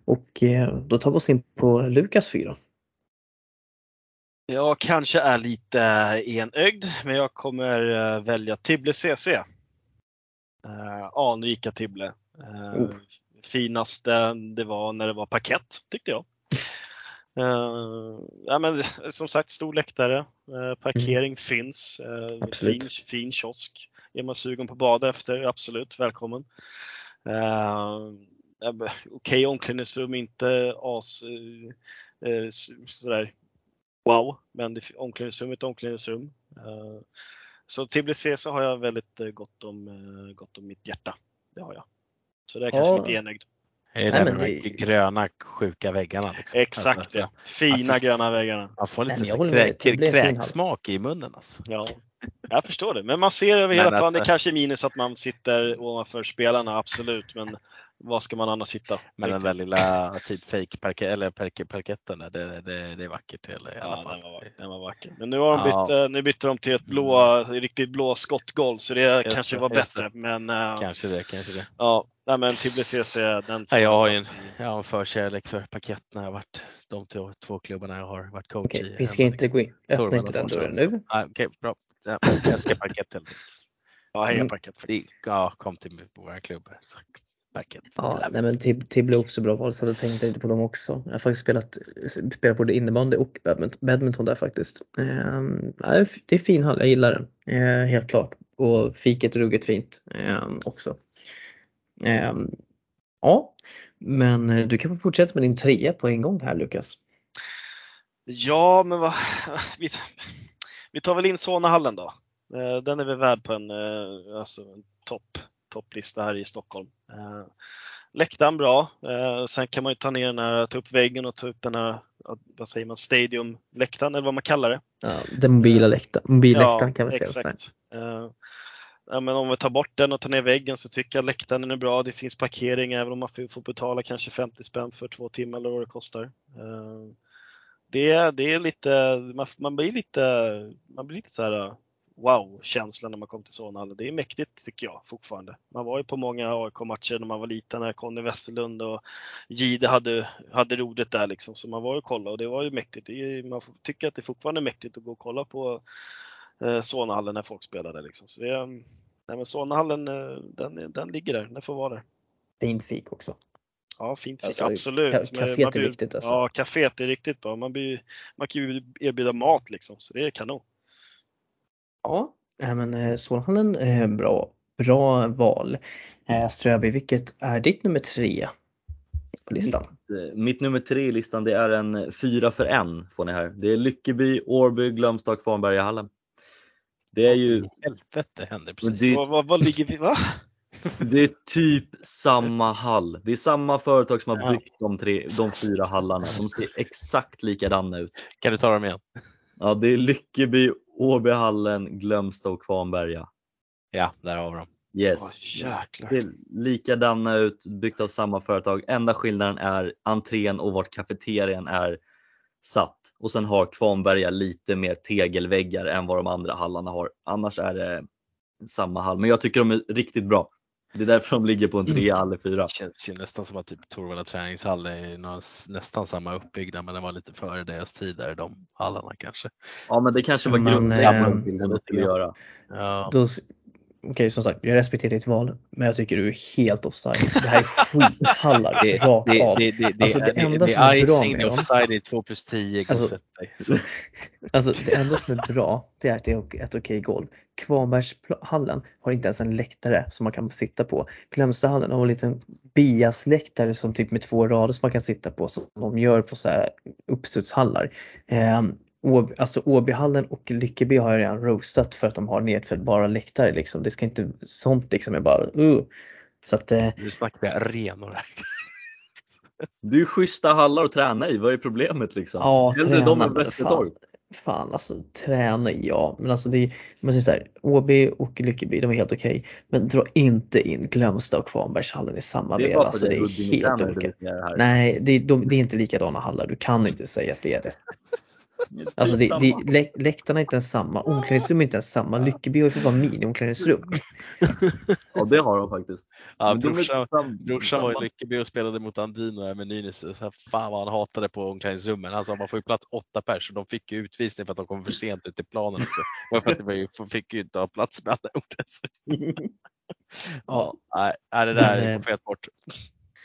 Speaker 1: Och uh, då tar vi oss in på Lukas fyra.
Speaker 4: Jag kanske är lite enögd, men jag kommer eh, välja Tibble CC. Uh, anrika Tibble. Uh, oh. Finaste det var när det var paket tyckte jag. Uh, ja, men, som sagt, stor läktare, uh, parkering mm. finns, uh, fin, fin kiosk. Är man sugen på bada efter, absolut välkommen. Okej okay, omklädningsrum, inte as sådär wow, men det, omklädningsrum är ett omklädningsrum. Så Tbilisi har jag väldigt gott, om, gott om mitt hjärta. Det har jag. Så det är kanske inte enögd.
Speaker 3: Det är det med de gröna sjuka väggarna. Liksom.
Speaker 4: Exakt alltså, det. Fina får, gröna väggarna.
Speaker 3: Man får lite Nej, krä, krä, kräksmak i munnen alltså.
Speaker 4: Ja, jag förstår det. Men man ser över hela planen. Det kanske är minus att man sitter ovanför spelarna, absolut. Men var ska man annars sitta?
Speaker 3: Men den där lilla typ fake parke, eller parke, parketten där, det, det, det är vackert. I
Speaker 4: alla fall. Den, var, den var vacker. Men nu, har de bytt, ja. nu bytte de till ett blå, mm. riktigt blå skottgolv så det just kanske det, var bättre. Men,
Speaker 3: uh, kanske det, kanske det.
Speaker 4: Ja, nej, men Tbilisi den.
Speaker 3: Ja, jag har ju en, jag har en förkärlek för parkett när jag varit de två, två klubbarna jag har varit coach
Speaker 1: okay, i. Vi ska inte gå in, öppna inte den dörren nu.
Speaker 3: Okej, okay, bra. Ja, jag älskar parkett helt
Speaker 4: Ja, heja mm. parkett faktiskt.
Speaker 3: Ja, kom till våra klubbar
Speaker 1: backen. Ja, nej men Tibble är också bra val så jag tänkte lite på dem också. Jag har faktiskt spelat, spelat både innebandy och badminton där faktiskt. Ehm, det är fin hall, jag gillar den. Ehm, helt klart. Och fiket är ruggigt fint ehm, också. Ja, men eh, du kan få fortsätta med din trea på en gång här Lukas.
Speaker 4: Ja, men vad, vi, vi tar väl in Solnahallen då. Den är väl värd på en, eh, alltså, en topp topplista här i Stockholm. Eh, läktaren bra. Eh, sen kan man ju ta ner den här, ta upp väggen och ta upp den här, vad säger man, stadiumläktaren eller vad man kallar det.
Speaker 1: Ja, den mobila läktaren, mobilläktaren ja, kan vi säga. Exakt.
Speaker 4: Eh, ja, men om vi tar bort den och tar ner väggen så tycker jag läktaren är bra. Det finns parkering även om man får betala kanske 50 spänn för två timmar eller vad det kostar. Eh, det, det är lite, man, man blir lite, man blir lite så här eh, wow-känsla när man kom till Solnahallen. Det är mäktigt tycker jag fortfarande. Man var ju på många AIK-matcher när man var liten när Conny Westerlund och Gide hade, hade rodet där liksom. Så man var ju och kollade och det var ju mäktigt. Är, man tycker att det är fortfarande mäktigt att gå och kolla på eh, Solnahallen när folk spelade liksom. Så det, nej men Solnahallen, eh, den, den ligger där, den får vara där.
Speaker 1: Fint fik också.
Speaker 4: Ja, fint fik, alltså, absolut.
Speaker 1: Caféet är viktigt alltså.
Speaker 4: Ja, kaféet är riktigt bra. Man, blir, man kan ju erbjuda mat liksom, så det är kanon.
Speaker 1: Ja, men eh, Solhallen är bra, bra val. Eh, Ströby, vilket är ditt nummer tre på listan?
Speaker 2: Mitt, eh, mitt, nummer tre i listan det är en fyra för en får ni här. Det är Lyckeby, Årby, Glömstad, Kvarnbergahallen. Det är ju...
Speaker 3: Helvete händer precis.
Speaker 4: Det, vad, vad, vad ligger vi, va?
Speaker 2: Det är typ samma hall. Det är samma företag som har byggt de, tre, de fyra hallarna. De ser exakt likadana ut.
Speaker 3: Kan du ta dem igen?
Speaker 2: Ja, det är Lyckeby, Åbyhallen, Glömsta och Kvarnberga.
Speaker 3: Ja, där har vi dem.
Speaker 2: Yes. Oh, det är likadana ut, byggt av samma företag. Enda skillnaden är entrén och vart kafeterian är satt. Och sen har Kvarnberga lite mer tegelväggar än vad de andra hallarna har. Annars är det samma hall. Men jag tycker de är riktigt bra. Det är därför de ligger på en trea eller fyra. Det
Speaker 3: känns ju nästan som att typ Torvalla träningshall är nästan samma uppbyggnad men den var lite före deras tid där, de hallarna kanske.
Speaker 2: Ja men det kanske var grundsamma till att göra.
Speaker 1: Ja. Då, okej okay, som sagt, jag respekterar ditt val, men jag tycker du är helt offside. Det här är skithallar det, rakt det, av. Det, det, det, alltså, det,
Speaker 3: det enda som är bra med dem. offside i 2 plus 10,
Speaker 1: alltså, alltså det enda som är bra, det är att det är ett okej okay golv. Kvarnbergshallen har inte ens en läktare som man kan sitta på. Glömstahallen har en liten biasläktare som typ med två rader som man kan sitta på som de gör på så här uppstudshallar. Eh, Åby, alltså Åbyhallen och Lyckeby har jag redan roastat för att de har nedfällbara läktare liksom. Det ska inte, sånt liksom är bara uh. Så att eh,
Speaker 3: Nu snackar vi arenor här.
Speaker 2: Det är ju schyssta hallar att träna i, vad är problemet liksom?
Speaker 1: ja,
Speaker 2: Hellre dem än
Speaker 1: träna. Fan,
Speaker 2: Västertorp.
Speaker 1: fan alltså träna ja, men alltså det är, man säger så här, Åby och Lyckeby de är helt okej. Men dra inte in Glömsta och Kvarnbergshallen i samma veva. Alltså det
Speaker 2: det
Speaker 1: är helt
Speaker 2: Huddinge
Speaker 1: olika. Nej, det är, de, det är inte likadana hallar. Du kan inte säga att det är det. Alltså det, det, lä, läktarna är inte ens samma, omklädningsrum är inte ens samma. Lyckeby har ju för fan mini-omklädningsrum.
Speaker 2: Ja det har de faktiskt.
Speaker 3: Ja, brorsan, brorsan var i Lyckeby och spelade mot Andino här med Nynäs. Fan vad han hatade på omklädningsrummen. Han sa man får ju plats åtta pers och de fick ju utvisning för att de kom för sent ut i planen också. För att de fick ju inte ha plats med alla omklädningsrum. Ja, nej, det där är
Speaker 1: eh,
Speaker 3: fet bort.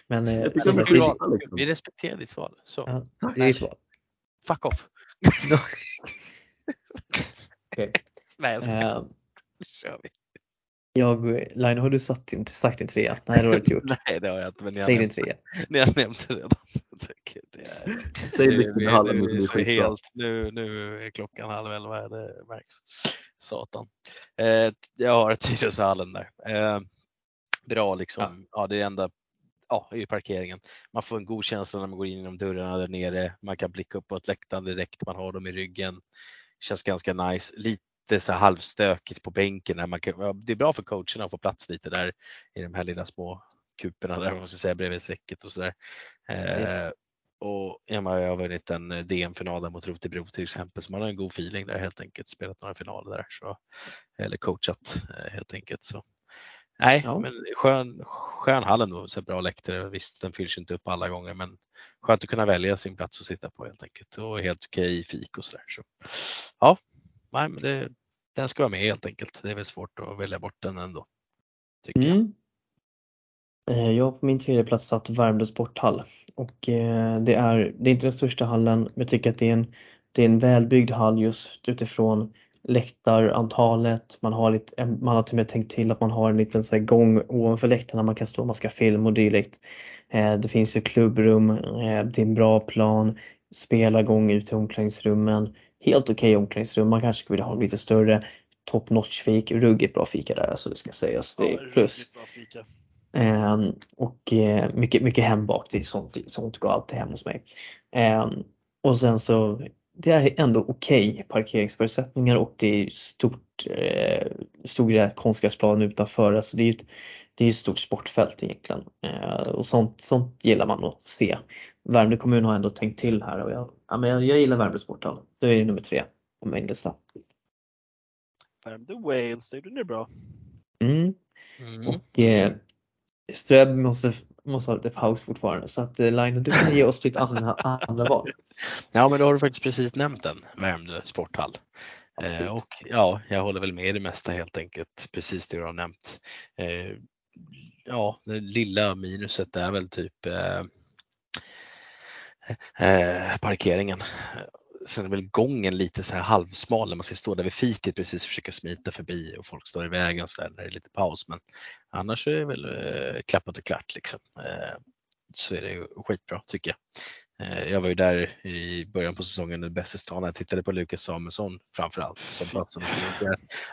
Speaker 1: Men eh,
Speaker 2: är
Speaker 1: vi,
Speaker 2: bra. liksom.
Speaker 3: Vi respekterar ditt val. Så,
Speaker 1: ja, det är ett val.
Speaker 3: fuck off.
Speaker 1: Okej.
Speaker 3: Nej, jag ska
Speaker 1: Eh,
Speaker 3: kör vi.
Speaker 1: Jag, Line, har du satt din, sagt din trea? Nej det har du inte gjort.
Speaker 3: Nej, det har jag inte. Men har,
Speaker 1: Säg din trea.
Speaker 3: ni har nämnt det redan. Jag tycker det är,
Speaker 2: Säg
Speaker 3: nu,
Speaker 2: Lyckeby
Speaker 3: vi-
Speaker 2: hallen,
Speaker 3: nu, så
Speaker 2: skitbra.
Speaker 3: helt, nu, nu är klockan halv elva, det märks. Satan. Eh, jag har Tyresöhallen där. Eh, bra liksom, ja. det är enda ja, ju parkeringen. Man får en god känsla när man går in genom dörrarna där nere. Man kan blicka upp ett läktaren direkt, man har dem i ryggen. Känns ganska nice. Lite så halvstökigt på bänken. Där man kan, det är bra för coacherna att få plats lite där i de här lilla små kuperna där man ska säga bredvid säcket och sådär. Eh, och ja, man har vunnit en DM-final där mot Rotebro till exempel, så man har en god feeling där helt enkelt. Spelat några finaler där, så, eller coachat eh, helt enkelt. Så. Nej,
Speaker 1: Ja.
Speaker 3: men skön, skön hall ändå, så bra läktare. Visst, den fylls inte upp alla gånger, men skönt att kunna välja sin plats att sitta på helt enkelt. Och helt okej fik och sådär. Så, ja, nej, men det, den ska vara med helt enkelt. Det är väl svårt att välja bort den ändå. Tycker jag.
Speaker 1: Mm. Eh, Jag har på min tredje plats satt Värmdö sporthall och eh, det är, det är inte den största hallen men jag tycker att det är en, det är en välbyggd hall just utifrån läktarantalet. Man har, lite, man har till och med tänkt till att man har en liten så gång ovanför läktarna man kan stå och man ska filma och dylikt. Eh, Det finns ju klubbrum, eh, det är en bra plan, spelargång ut till omklädningsrummen. Helt okej omklädningsrum, man kanske skulle vilja ha lite större top notch fik, ruggigt bra fika där alltså det ska sägas. Det är plus. Ehm, och eh, mycket, mycket hembak, det är sånt, sånt går alltid hem hos mig. Ehm, och sen så, det är ändå okej parkeringsförutsättningar och det är stort, eh, stora konstgräsplan utanför. Alltså det är ju ett, det är ett stort sportfält egentligen. Eh, och sånt, sånt gillar man att se. Värmdö kommun har ändå tänkt till här och jag, ja, men jag, jag gillar Värmdö sporthall. Det är nummer tre på min lista.
Speaker 4: Värmdö Wales, det är bra.
Speaker 1: Mm.
Speaker 3: Mm.
Speaker 1: Och eh, Ströb måste, måste ha lite paus fortfarande så att eh, Line, du kan ge oss ditt andra, andra val.
Speaker 3: Ja, men då har du faktiskt precis nämnt den, Värmdö sporthall.
Speaker 1: Ja,
Speaker 3: Eh, och ja, jag håller väl med i det mesta helt enkelt, precis det du har nämnt. Eh, ja, det lilla minuset är väl typ eh, eh, parkeringen. Sen är väl gången lite så här halvsmal när man ska stå där vid fiket precis och försöka smita förbi och folk står i vägen så där när det är lite paus. Men annars är det väl eh, klappat och klart liksom. Eh, så är det ju skitbra tycker jag. Eh, Jag var ju där i början på säsongen i Bästestan. Jag tittade på Lukas Samuelsson framförallt som.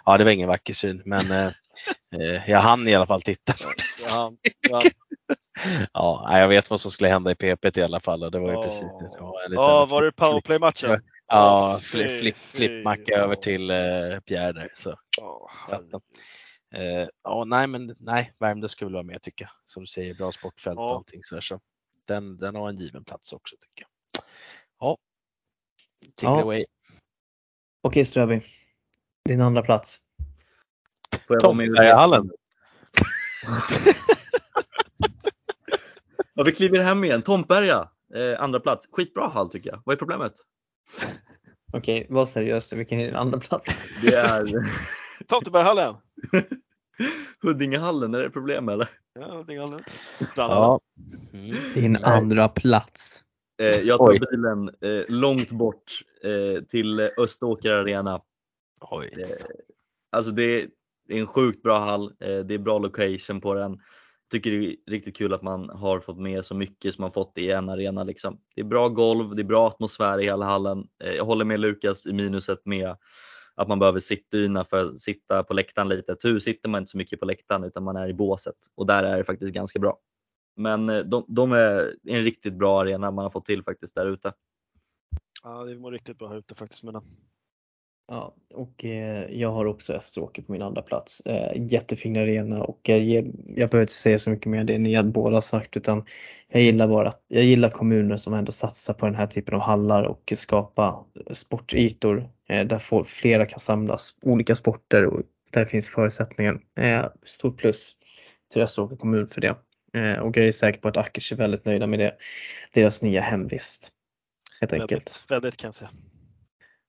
Speaker 3: Ja, det var ingen vacker syn, men eh, eh, jag hann i alla fall titta på det.
Speaker 4: Ja, ja.
Speaker 3: Ja, jag vet vad som skulle hända i PP i alla fall och det var ju
Speaker 4: Ja.
Speaker 3: precis det. Ja,
Speaker 4: ja var det powerplay-matchen?
Speaker 3: Ja,
Speaker 4: Åh,
Speaker 3: flipp,
Speaker 4: fy,
Speaker 3: flipp,
Speaker 4: fy.
Speaker 3: flippmacka över till eh, Pierre där. Så. Den. Eh, ja, nej, men nej, Värmdö skulle väl vara med tycker jag. Som du säger, bra sportfält och
Speaker 4: Ja.
Speaker 3: allting så, där, så den, den har en given plats också tycker jag. Ja, take
Speaker 1: Ja.
Speaker 3: it away.
Speaker 1: Okej Ströby, din andra plats.
Speaker 2: Får jag vara med i
Speaker 3: Tombergahallen.
Speaker 2: Ja, vi kliver hem igen. Tomberga, eh, andra plats. Skitbra hall tycker jag. Vad är problemet?
Speaker 1: Okej, var seriös vilken är din andra plats?
Speaker 2: Det är
Speaker 4: Tomtebergshallen.
Speaker 2: Huddingehallen, är det problem eller?
Speaker 4: Ja, Huddingehallen.
Speaker 3: Ja. Mm.
Speaker 1: Din
Speaker 2: Nej.
Speaker 1: andra plats.
Speaker 2: Eh, jag tar
Speaker 3: Oj.
Speaker 2: bilen eh, långt bort eh, till Österåker Arena.
Speaker 3: Oj.
Speaker 2: Eh, alltså det är, det är en sjukt bra hall. Eh, det är bra location på den. tycker det är riktigt kul att man har fått med så mycket som man fått i en arena. Liksom. Det är bra golv, det är bra atmosfär i hela hallen. Eh, jag håller med Lukas i minuset med att man behöver sittdyna för att sitta på läktaren lite. Tur sitter man inte så mycket på läktaren utan man är i båset och där är det faktiskt ganska bra. Men eh, de, de är en riktigt bra arena man har fått till faktiskt där ute.
Speaker 4: Ja, det mår riktigt bra här ute faktiskt med den.
Speaker 1: Ja, och eh, jag har också Österåker på min andra plats. Eh, jättefin arena och jag, jag behöver inte säga så mycket mer det ni båda har sagt utan jag gillar bara att jag gillar kommuner som ändå satsar på den här typen av hallar och skapa sportytor eh, där folk, flera kan samlas, olika sporter och där finns förutsättningar. Eh, stort plus till Österåker kommun för det. Eh, och jag är säker på att Akers är väldigt nöjda med det. Deras nya hemvist. Helt enkelt.
Speaker 4: Väldigt, väldigt kan jag säga.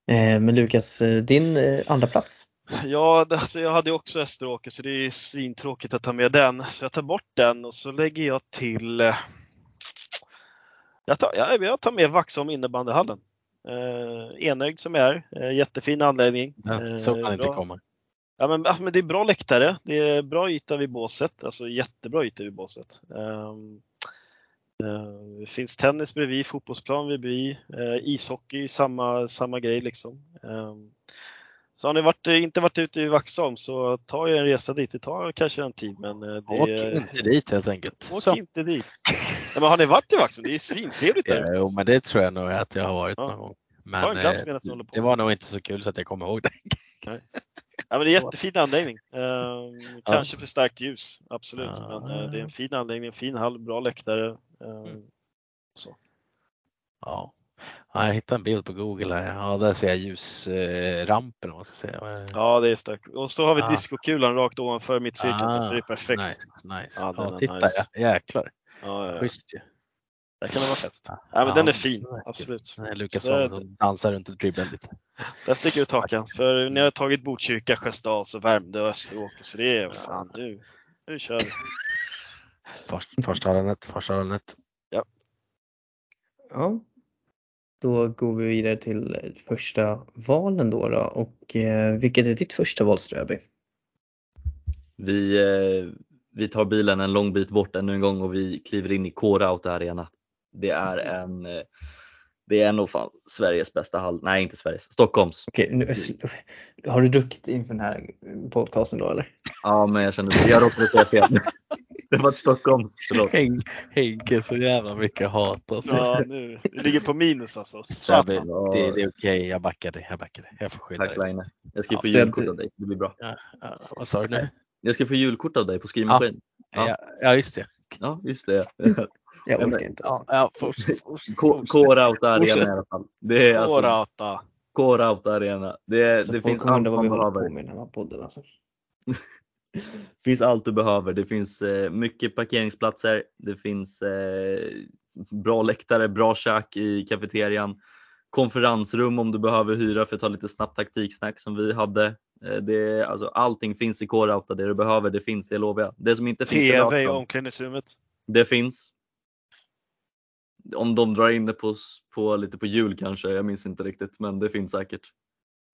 Speaker 1: Eh, men Lukas, eh, din eh, andra plats.
Speaker 4: Ja, alltså jag hade också Österåker så det är svintråkigt att ta med den. Så jag tar bort den och så lägger jag till jag tar, jag, jag tar med Vaxholm innebandyhallen. Eh, enögd som jag är, eh, jättefin anläggning.
Speaker 3: Ja, så kan
Speaker 4: Eh,
Speaker 3: det inte komma.
Speaker 4: Ja, men, men det är bra läktare, det är bra yta vid båset, alltså jättebra yta vid båset. Um, det finns tennis bredvid, fotbollsplan bredvid, uh, ishockey, samma, samma grej liksom. Ehm, så har ni varit, inte varit ute i Vaxholm så ta er en resa dit, det tar kanske en tid men eh, det
Speaker 3: Åk inte dit helt enkelt.
Speaker 4: Åk
Speaker 3: Så.
Speaker 4: inte dit. Ja, men har ni varit i Vaxholm? Det är svintrevligt där
Speaker 3: jo, men det tror jag nog att jag har varit
Speaker 4: Ja.
Speaker 3: någon gång.
Speaker 4: Ta
Speaker 3: Men eh,
Speaker 4: på.
Speaker 3: det var nog inte så kul så att jag kommer ihåg det.
Speaker 4: Ja, men det är jättefin anläggning. Ehm, kanske för starkt ljus, absolut.
Speaker 3: Ja.
Speaker 4: Men eh, det är en fin anläggning, en fin hall, bra läktare. Ehm,
Speaker 3: Mm.
Speaker 4: så.
Speaker 3: Ja. Ja, jag hittade en bild på Google här. Ja, där ser jag ljusrampen ska säga.
Speaker 4: Ja, det är starkt. Och så har vi
Speaker 3: Ah.
Speaker 4: discokulan rakt ovanför mittcirkeln, så det är perfekt.
Speaker 3: Nice, nice.
Speaker 4: Ja,
Speaker 3: Ja, titta
Speaker 4: nice.
Speaker 3: ja. Jäklar.
Speaker 4: Ja, ja, ja.
Speaker 3: Schysst ju.
Speaker 4: Där kan det vara fest. Ja, men den är fin, absolut.
Speaker 3: Nej, Lukas Samuelsson dansar runt och dribblar lite.
Speaker 4: Där sticker ut hakan. För ni har tagit Botkyrka, Sjösdals och Värmdö och Österåker, så det är fan nu. Nu kör vi.
Speaker 3: Först, första hallandet, första hallandet.
Speaker 1: Ja. Då går vi vidare till första valen då, då. och eh, vilket är ditt första val Ströby?
Speaker 2: Vi, eh, vi tar bilen en lång bit bort ännu en gång och vi kliver in i K-Rauta Arena. Det är en, eh, det är nog fan Sveriges bästa hall, nej inte Sveriges, Stockholms.
Speaker 1: Okej, nu, har du druckit inför den här podcasten då eller?
Speaker 2: Ja men jag kände jag råkade säga fel. Det var Stockholms, förlåt.
Speaker 3: Hen- Henke, så jävla mycket hat alltså.
Speaker 4: Ja, nu. Vi ligger på minus alltså. Satan.
Speaker 3: ber- det, det är okej, jag backar dig. Jag backar dig. Jag får skydda
Speaker 2: Tack
Speaker 3: dig.
Speaker 2: Line. Jag ska
Speaker 3: Ja,
Speaker 2: få julkort av dig, det blir bra.
Speaker 3: Ja, vad sa du nu?
Speaker 2: Jag ska få julkort av dig på skrivmaskin. Ja.
Speaker 3: Ja, ja just det.
Speaker 2: Ja, just det.
Speaker 1: Jag orkar inte.
Speaker 3: Ja,
Speaker 1: Alltså.
Speaker 3: ja, fortsätt.
Speaker 2: K-Rauta Arena i alla fall. Det är alltså.
Speaker 4: K-Rauta
Speaker 2: Arena. Det,
Speaker 1: Så
Speaker 2: det finns allt man behöver.
Speaker 1: podden alltså.
Speaker 2: Det finns allt du behöver. Det finns eh, mycket parkeringsplatser. Det finns eh, bra läktare, bra kök i kafeterian. Konferensrum om du behöver hyra för att ta lite snabbt taktiksnack som vi hade. Eh, det, alltså, allting finns i K-Rauta. Det du behöver, det finns, det lovar jag. Det som inte finns
Speaker 4: TV i omklädningsrummet.
Speaker 2: det finns. Om de drar in det på, på lite på jul kanske, jag minns inte riktigt, men det finns säkert.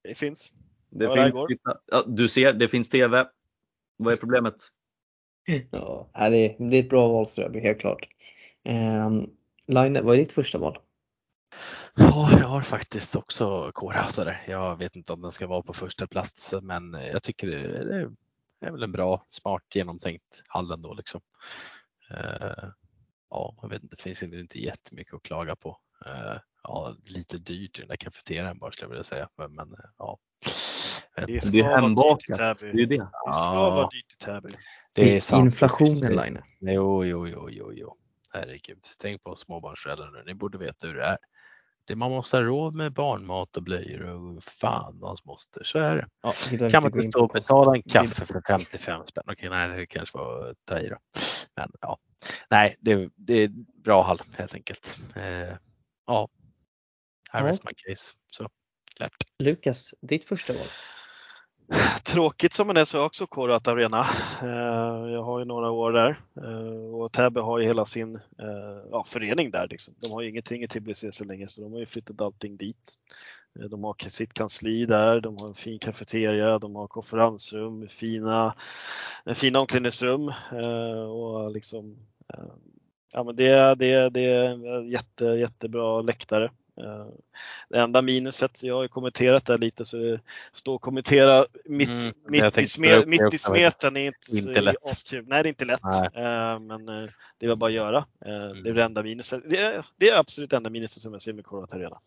Speaker 4: Det finns.
Speaker 2: Det
Speaker 4: Ja,
Speaker 2: finns, ja, du ser, det finns TV. Vad är problemet?
Speaker 1: Ja, det, är, det är ett bra val Ströby, helt klart. Um, Line, vad är ditt första val?
Speaker 3: Ja, jag har faktiskt också där. Jag vet inte om den ska vara på första plats, men jag tycker det det är väl en bra, smart, genomtänkt hall ändå liksom. Eh, Ja, jag vet inte, det finns inte jättemycket att klaga på. Eh, Ja, lite dyrt i den där kafeterian bara skulle jag vilja säga, men, men ja. Vet
Speaker 4: Det
Speaker 2: är
Speaker 4: ska vara dyrt i
Speaker 2: hembakat.
Speaker 4: Täby.
Speaker 2: Det är ju det.
Speaker 4: Det ska
Speaker 3: Ja.
Speaker 4: vara dyrt i Täby.
Speaker 3: Det är sant.
Speaker 1: inflationen Line.
Speaker 3: Jo, jo, jo, jo, jo. Herregud, tänk på småbarnsföräldrar nu. Ni borde veta hur det är. Det man måste ha råd med barnmat och blöjor och fan hans moster. Så är det.
Speaker 1: Ja, behöver
Speaker 3: Kan man inte
Speaker 1: in
Speaker 3: stå och betala en kaffe för 55 spänn? Okej, nej, det kanske var att ta i då. Men ja, nej, det, det är bra hall helt enkelt. Eh, ja, här
Speaker 1: Ja.
Speaker 3: rest my case. Så klart.
Speaker 1: Lukas, ditt första val?
Speaker 4: Tråkigt som det är så har jag också korat Arena. Eh, jag har ju några år där eh, och Täby har ju hela sin eh, ja, förening där. Liksom. De har ju ingenting i Tbilisi så länge så de har ju flyttat allting dit. De har sitt kansli där, de har en fin kafeteria, de har konferensrum, fina, fina omklädningsrum och liksom Ja men det, det, det är jätte, jättebra läktare. Eh, Det enda minuset, jag har ju kommenterat det lite så det står och kommentera mitt,
Speaker 3: Mm,
Speaker 4: mitt, i,
Speaker 3: tänkte
Speaker 4: sme,
Speaker 3: ta upp det
Speaker 4: mitt i smeten är inte,
Speaker 3: Inte lätt.
Speaker 4: askul. Nej det är inte lätt.
Speaker 3: Nej.
Speaker 4: Eh, Men eh, det väl bara att göra. Det är
Speaker 3: Mm.
Speaker 4: det enda minuset. Det är, det är absolut enda minuset som jag ser med Korvat Arena.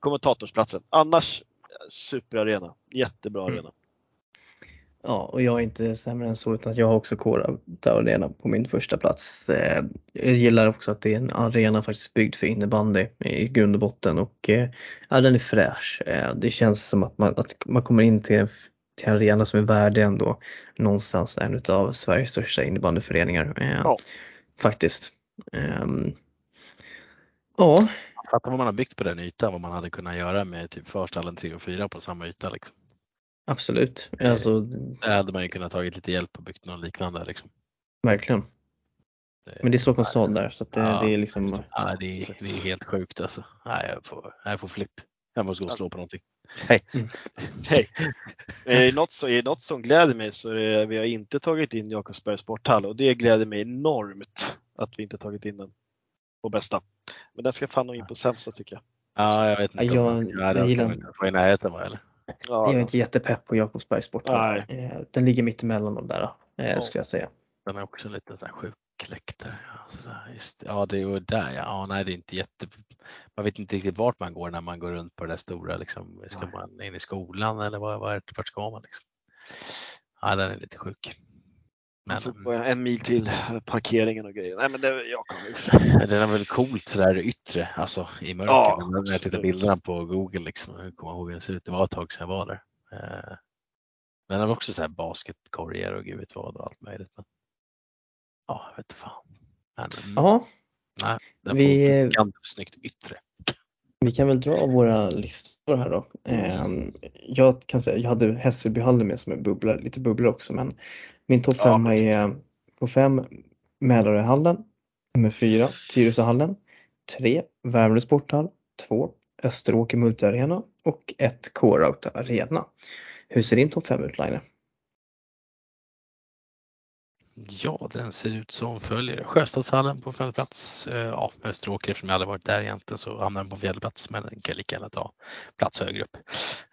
Speaker 4: Kommentatorsplatsen. Annars superarena. Jättebra
Speaker 1: Mm. Ja, och jag är inte sämre än så utan jag har också Kora Arena på min första plats. Eh, Jag gillar också att det är en arena faktiskt byggd för innebandy i grund och botten och eh, ja, den är fräsch. Eh, Det känns som att man, att man kommer in till en, till en arena som är värdig ändå någonstans en av Sveriges största innebandyföreningar.
Speaker 4: Ja.
Speaker 1: Faktiskt. Ehm, Ja,
Speaker 3: Fattar vad man har byggt på den ytan, vad man hade kunnat göra med typ förstallen 3 och 4 på samma yta. Liksom.
Speaker 1: Absolut. Alltså,
Speaker 3: Där hade man ju kunnat tagit lite hjälp och byggt något liknande. Liksom.
Speaker 1: verkligen. Men det är Stockholms stad där så att det,
Speaker 3: Ja,
Speaker 1: det är liksom
Speaker 3: Ja, det, är, det är helt sjukt alltså. Nej, jag får, jag får flipp. Jag måste gå och slå på någonting.
Speaker 4: Hej! Är det något, så, är det något som gläder mig så är det vi har inte tagit in Jakobsbergs sporthall och det gläder mig enormt att vi inte tagit in den på bästa. Men den ska fan nog in på sämsta tycker jag.
Speaker 3: Ja, jag vet inte.
Speaker 1: Jag-
Speaker 3: ja,
Speaker 1: jag
Speaker 3: ska
Speaker 1: gillar-
Speaker 3: inte få i närheten va, eller?
Speaker 4: Ja,
Speaker 1: Jag är inte
Speaker 4: alltså,
Speaker 1: jättepepp på Jakobsbergs sporthall.
Speaker 4: Nej.
Speaker 1: Eh, Den ligger mitt emellan de där, eh,
Speaker 4: Ja.
Speaker 1: skulle jag säga.
Speaker 3: Den är också lite så sjuk läktare. Ja, just, det. ja, det är där ja. ja. Nej, det är inte jätte... Man vet inte riktigt vart man går när man går runt på det där stora. Liksom. Ska
Speaker 4: Nej.
Speaker 3: man in i skolan eller vad, vad, är det- vart ska man? Liksom? Ja, den är lite sjuk. Men
Speaker 4: en mil till parkeringen och grejer. Nej men det, jag kommer
Speaker 3: den är väl coolt sådär yttre, alltså i mörker.
Speaker 4: Ja,
Speaker 3: när jag tittar bilderna på Google liksom, jag kommer ihåg hur den ser ut. Det var ett tag sedan jag var där. Eh, Men den har också så här basketkorgar och gud vet vad och allt möjligt. Men, ja, jag vet fan. Men,
Speaker 1: Ja,
Speaker 3: nej, den
Speaker 1: vi-
Speaker 3: får snyggt yttre.
Speaker 1: vi kan väl dra våra listor här då. Eh, Jag kan säga, jag hade Hässelbyhallen med som en bubbla, lite bubblor också, men min topp
Speaker 4: Ja,
Speaker 1: femma
Speaker 4: det tycker
Speaker 1: är på fem Mälaröhallen, nummer fyra Tyresöhallen, tre Värmdö sporthall, två Österåker multiarena och ett K-Rauta arena. Hur ser din topp fem ut Line?
Speaker 3: Ja, den ser ut som följer. Sjöstadshallen på femte plats. Eh, Ja, Österåker, eftersom jag aldrig varit där egentligen så hamnar den på fjärde plats, men den kan lika gärna ta plats högre upp.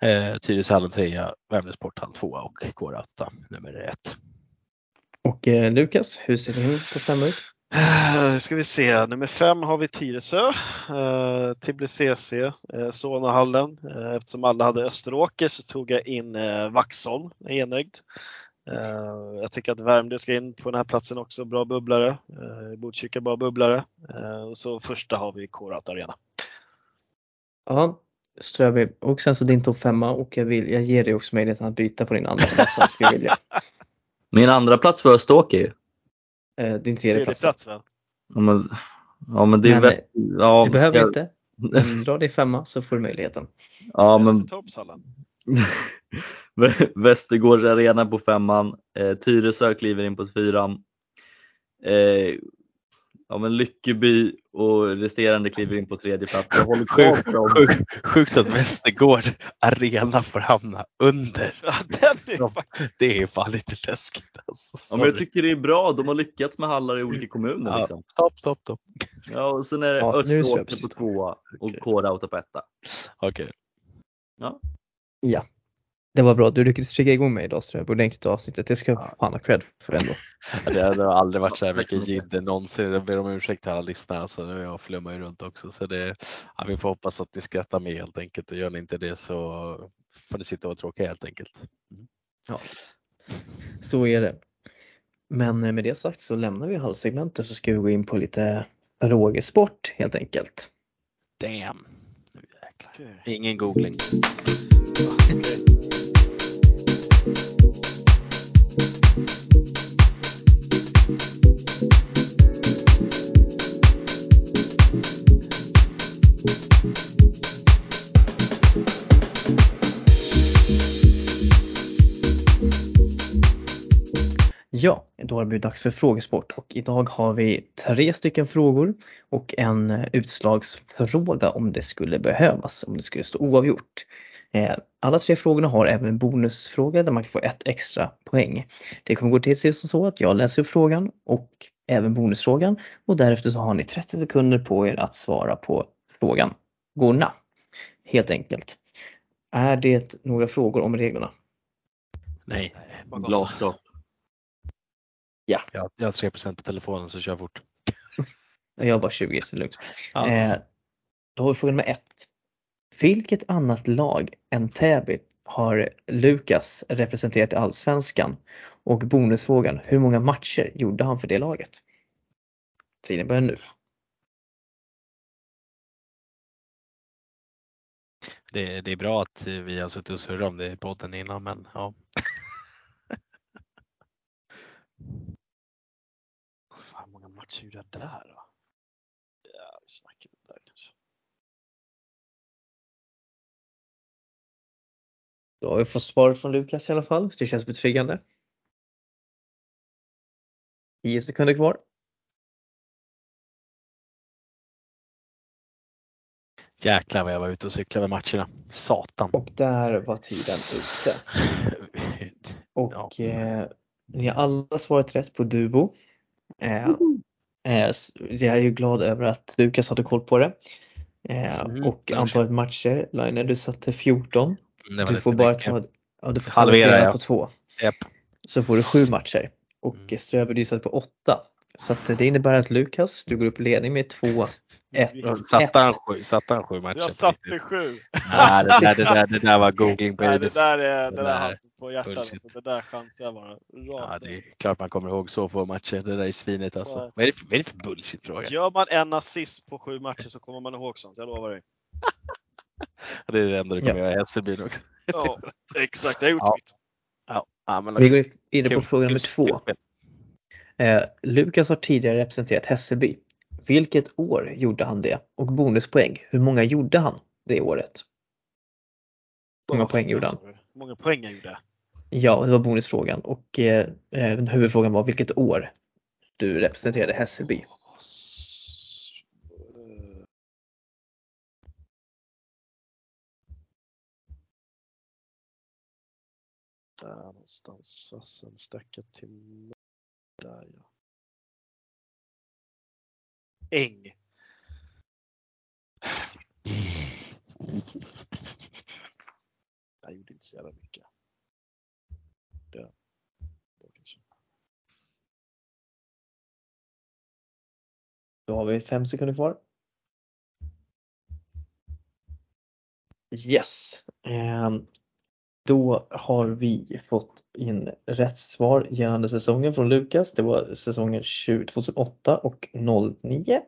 Speaker 3: Eh, Tyresöhallen trea, Värmdö sporthall tvåa och K8 nummer ett.
Speaker 1: Och eh, Lukas, hur ser din topp fem ut?
Speaker 4: Eh, ska vi se, nummer fem har vi Tyresö, eh, Tibble CC, eh, Solnahallen. Eh, eftersom alla hade Österåker så tog jag in eh, Vaxholm, nöjd. Eh, jag tycker att Värmdö ska in på den här platsen också, bra bubblare. Eh, Botkyrka bra bubblare. Eh, och så första har vi K-Rauta Arena.
Speaker 1: Ja, Ströby. Och sen så din topp femma och jag, vill, jag ger dig också möjligheten att byta på din andra plats om du skulle vilja.
Speaker 2: Min andra plats var Österåker ju.
Speaker 1: Eh, Din tredje
Speaker 4: Tredje
Speaker 1: plats.
Speaker 4: plats va?
Speaker 2: Ja men, ja, men det är väl... Ja,
Speaker 1: Du behöver
Speaker 2: ska-
Speaker 1: inte. Men dra din femma så får du möjligheten.
Speaker 2: Ja men. Västergårds arena på femman. Eh, Tyresö kliver in på fyran. Eh, ja men Lyckeby och resterande kliver in på tredje plats. Jag håller
Speaker 3: Sjukt, sjukt, sjukt att Västergård arena får hamna under.
Speaker 4: Ja, den är
Speaker 3: Ja.
Speaker 4: faktiskt...
Speaker 3: Det är fan lite läskigt. Alltså.
Speaker 2: Ja, men jag tycker det är bra. De har lyckats med hallar i olika kommuner.
Speaker 3: Ja,
Speaker 2: Liksom.
Speaker 3: Stopp, stopp, stopp.
Speaker 2: Ja, och sen är det
Speaker 1: Ja,
Speaker 2: Österåker på tvåa och
Speaker 3: Okej.
Speaker 2: K-Rauta på etta.
Speaker 3: Okej.
Speaker 1: Ja. Det var bra. Du lyckades trigga igång mig idag Ströby ordentligt i avsnittet. Det ska jag
Speaker 3: Ja.
Speaker 1: fan ha cred för ändå.
Speaker 3: Ja, Det har aldrig varit så här mycket jidder någonsin. Jag ber om ursäkt till alla lyssnare. Alltså, nu jag flummar ju runt också. Så det, ja, vi får hoppas att ni skrattar med helt enkelt. Och gör ni inte det så får ni sitta och tråkiga helt enkelt.
Speaker 1: Så är det. Men eh, med det sagt så lämnar vi halvsegmentet så ska vi gå in på lite frågesport helt enkelt.
Speaker 3: Damn. Nu jäklar.
Speaker 4: Okej.
Speaker 3: Ingen googling.
Speaker 1: Då har det blivit dags för frågesport och idag har vi tre stycken frågor och en utslagsfråga om det skulle behövas, om det skulle stå oavgjort. Eh, Alla tre frågorna har även en bonusfråga där man kan få ett extra poäng. Det kommer gå till sig så att jag läser upp frågan och även bonusfrågan och därefter så har ni 30 sekunder på er att svara på frågan. Gorna, helt enkelt. Är det några frågor om reglerna?
Speaker 3: Nej,
Speaker 4: Bara
Speaker 2: Glasklart.
Speaker 3: jag, jag har 3 på telefonen så kör fort.
Speaker 1: Jag har bara 20 så det är lugnt.
Speaker 3: Ja,
Speaker 1: Eh, då har vi fråga nummer ett. Vilket annat lag än Täby har Lukas representerat i Allsvenskan? Och bonusfrågan, hur många matcher gjorde han för det laget? Tiden börjar nu.
Speaker 3: det, det är bra att vi har suttit och surrat om det i podden innan men ja.
Speaker 4: Gjorde jag där då? Ja, vi snackar väl där kanske.
Speaker 1: Då har vi fått svaret från Lukas i alla fall. Det känns betryggande. 10 sekunder kvar.
Speaker 3: Jäklar vad jag var ute och cyklade med matcherna. Satan.
Speaker 1: Och där var tiden ute. Och
Speaker 3: Ja.
Speaker 1: eh, ni har alla svarat rätt på Dubo. Eh, jag är ju glad över att Lukas hade koll på det. Eh,
Speaker 3: Mm,
Speaker 1: och antalet matcher, Line, du satte 14.
Speaker 3: Det var
Speaker 1: Du får bara
Speaker 3: mycket.
Speaker 1: ta, ja, du får ta
Speaker 3: Halvera, ja.
Speaker 1: på två.
Speaker 3: Japp.
Speaker 1: Så får du sju matcher. Och
Speaker 3: Mm.
Speaker 1: Ströby du satte på åtta. Så det innebär att Lukas, du går upp i ledning med två, ett,
Speaker 3: Satte han sju, satte han sju matcher?
Speaker 4: Jag
Speaker 3: på
Speaker 4: satte sju.
Speaker 3: Nej, det där, det där, det där var googling
Speaker 4: Nej, det där är
Speaker 3: Det
Speaker 4: det där på hjärtat.
Speaker 3: bullshit.
Speaker 4: Alltså. Det där chansar jag bara.
Speaker 3: Ja,
Speaker 4: Rakt
Speaker 3: det är klart man kommer ihåg så få matcher. Det där är svinigt alltså.
Speaker 4: Ja.
Speaker 3: Vad är det för, vad är det för bullshit-fråga?
Speaker 4: Gör man en assist på sju matcher så kommer man ihåg sånt, jag lovar dig.
Speaker 3: Det är det enda du kommer
Speaker 1: Ja.
Speaker 3: göra i Hässelbyn också.
Speaker 4: Ja, exakt. Jag har gjort
Speaker 3: Ja.
Speaker 4: mitt.
Speaker 3: Ja, ja men
Speaker 1: Vi går vidare på fråga nummer två. Eh, Lukas har tidigare representerat Hässelby. Vilket år gjorde han det? Och bonuspoäng, hur många gjorde han det året? Många poäng gjorde han?
Speaker 4: Många poäng gjorde?
Speaker 1: Ja, det var bonusfrågan och eh, eh, huvudfrågan var vilket år du representerade Hässelby.
Speaker 4: Där någonstans. Fasen stackar till. Där ja. Äng. Jag gjorde inte så jävla mycket. Det. Då kanske.
Speaker 1: Då har vi fem sekunder kvar. Yes. Ehm, Då har vi fått in rätt svar gällande säsongen från Lukas. Det var säsongen 20- 2008 och 09.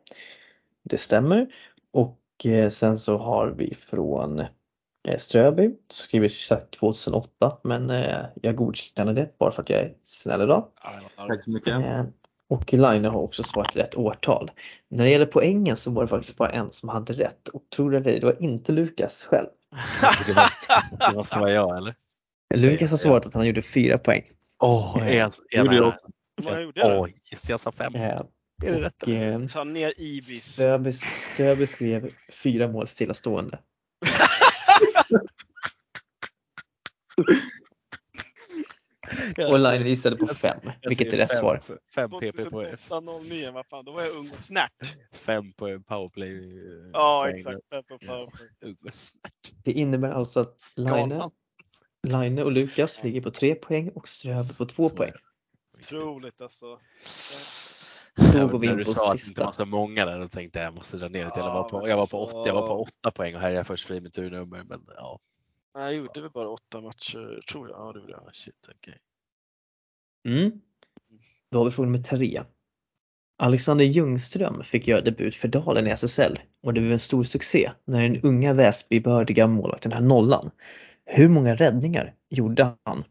Speaker 1: Det stämmer. Och eh, sen så har vi från eh, Ströby, skriver sagt 2008 men eh, jag godkänner det bara för att jag är snäll idag.
Speaker 2: Tack så mycket.
Speaker 1: Och Line har också svarat rätt årtal. När det gäller poängen så var det faktiskt bara en som hade rätt. Och tror det, det var inte Lukas själv.
Speaker 3: Det måste, det måste vara jag eller?
Speaker 1: Lukas har svarat att han gjorde fyra poäng.
Speaker 3: Åh,
Speaker 2: gjorde
Speaker 3: jag
Speaker 2: jag
Speaker 3: nära?
Speaker 4: Vad gjorde jag?
Speaker 3: Åh, yes, jag sa fem.
Speaker 1: Eh,
Speaker 3: Är det rätt?
Speaker 1: Eh,
Speaker 4: Ta ner Ibis.
Speaker 1: Ströby skrev fyra mål stillastående. Och Line gissade på fem,
Speaker 3: Jag
Speaker 1: vilket är rätt
Speaker 3: fem-
Speaker 1: svar.
Speaker 3: Fem PP på
Speaker 4: 2008-09, vad fan, då var jag ung och snärt.
Speaker 3: fem på en powerplay. eh,
Speaker 4: Ja, exakt.
Speaker 3: där.
Speaker 4: Fem på
Speaker 3: Ja.
Speaker 4: powerplay.
Speaker 3: Ung och snärt.
Speaker 1: Det innebär alltså att Line. Line och Lukas ligger på tre poäng och Ströby på två
Speaker 3: Så är
Speaker 1: poäng.
Speaker 3: det.
Speaker 4: Otroligt alltså.
Speaker 1: Då går vi
Speaker 3: när
Speaker 1: in
Speaker 3: du
Speaker 1: på
Speaker 3: sa att det
Speaker 1: sista.
Speaker 3: inte var så många där, då tänkte jag jag måste dra ner det. till. Jag var på,
Speaker 4: men
Speaker 3: jag var på,
Speaker 4: alltså-
Speaker 3: åtta, jag var på åtta poäng och här är jag först fri med turnummer. Men ja,
Speaker 4: Nej, jag gjorde väl bara åtta matcher, tror jag. Ja, det gjorde jag.
Speaker 3: ja shit okej.
Speaker 1: Mm. Då har vi fråga nummer tre. Alexander Ljungström fick göra debut för Dalen i SSL och det blev en stor succé när den unga Väsbybördiga målvakten här nollan. Hur många räddningar gjorde han?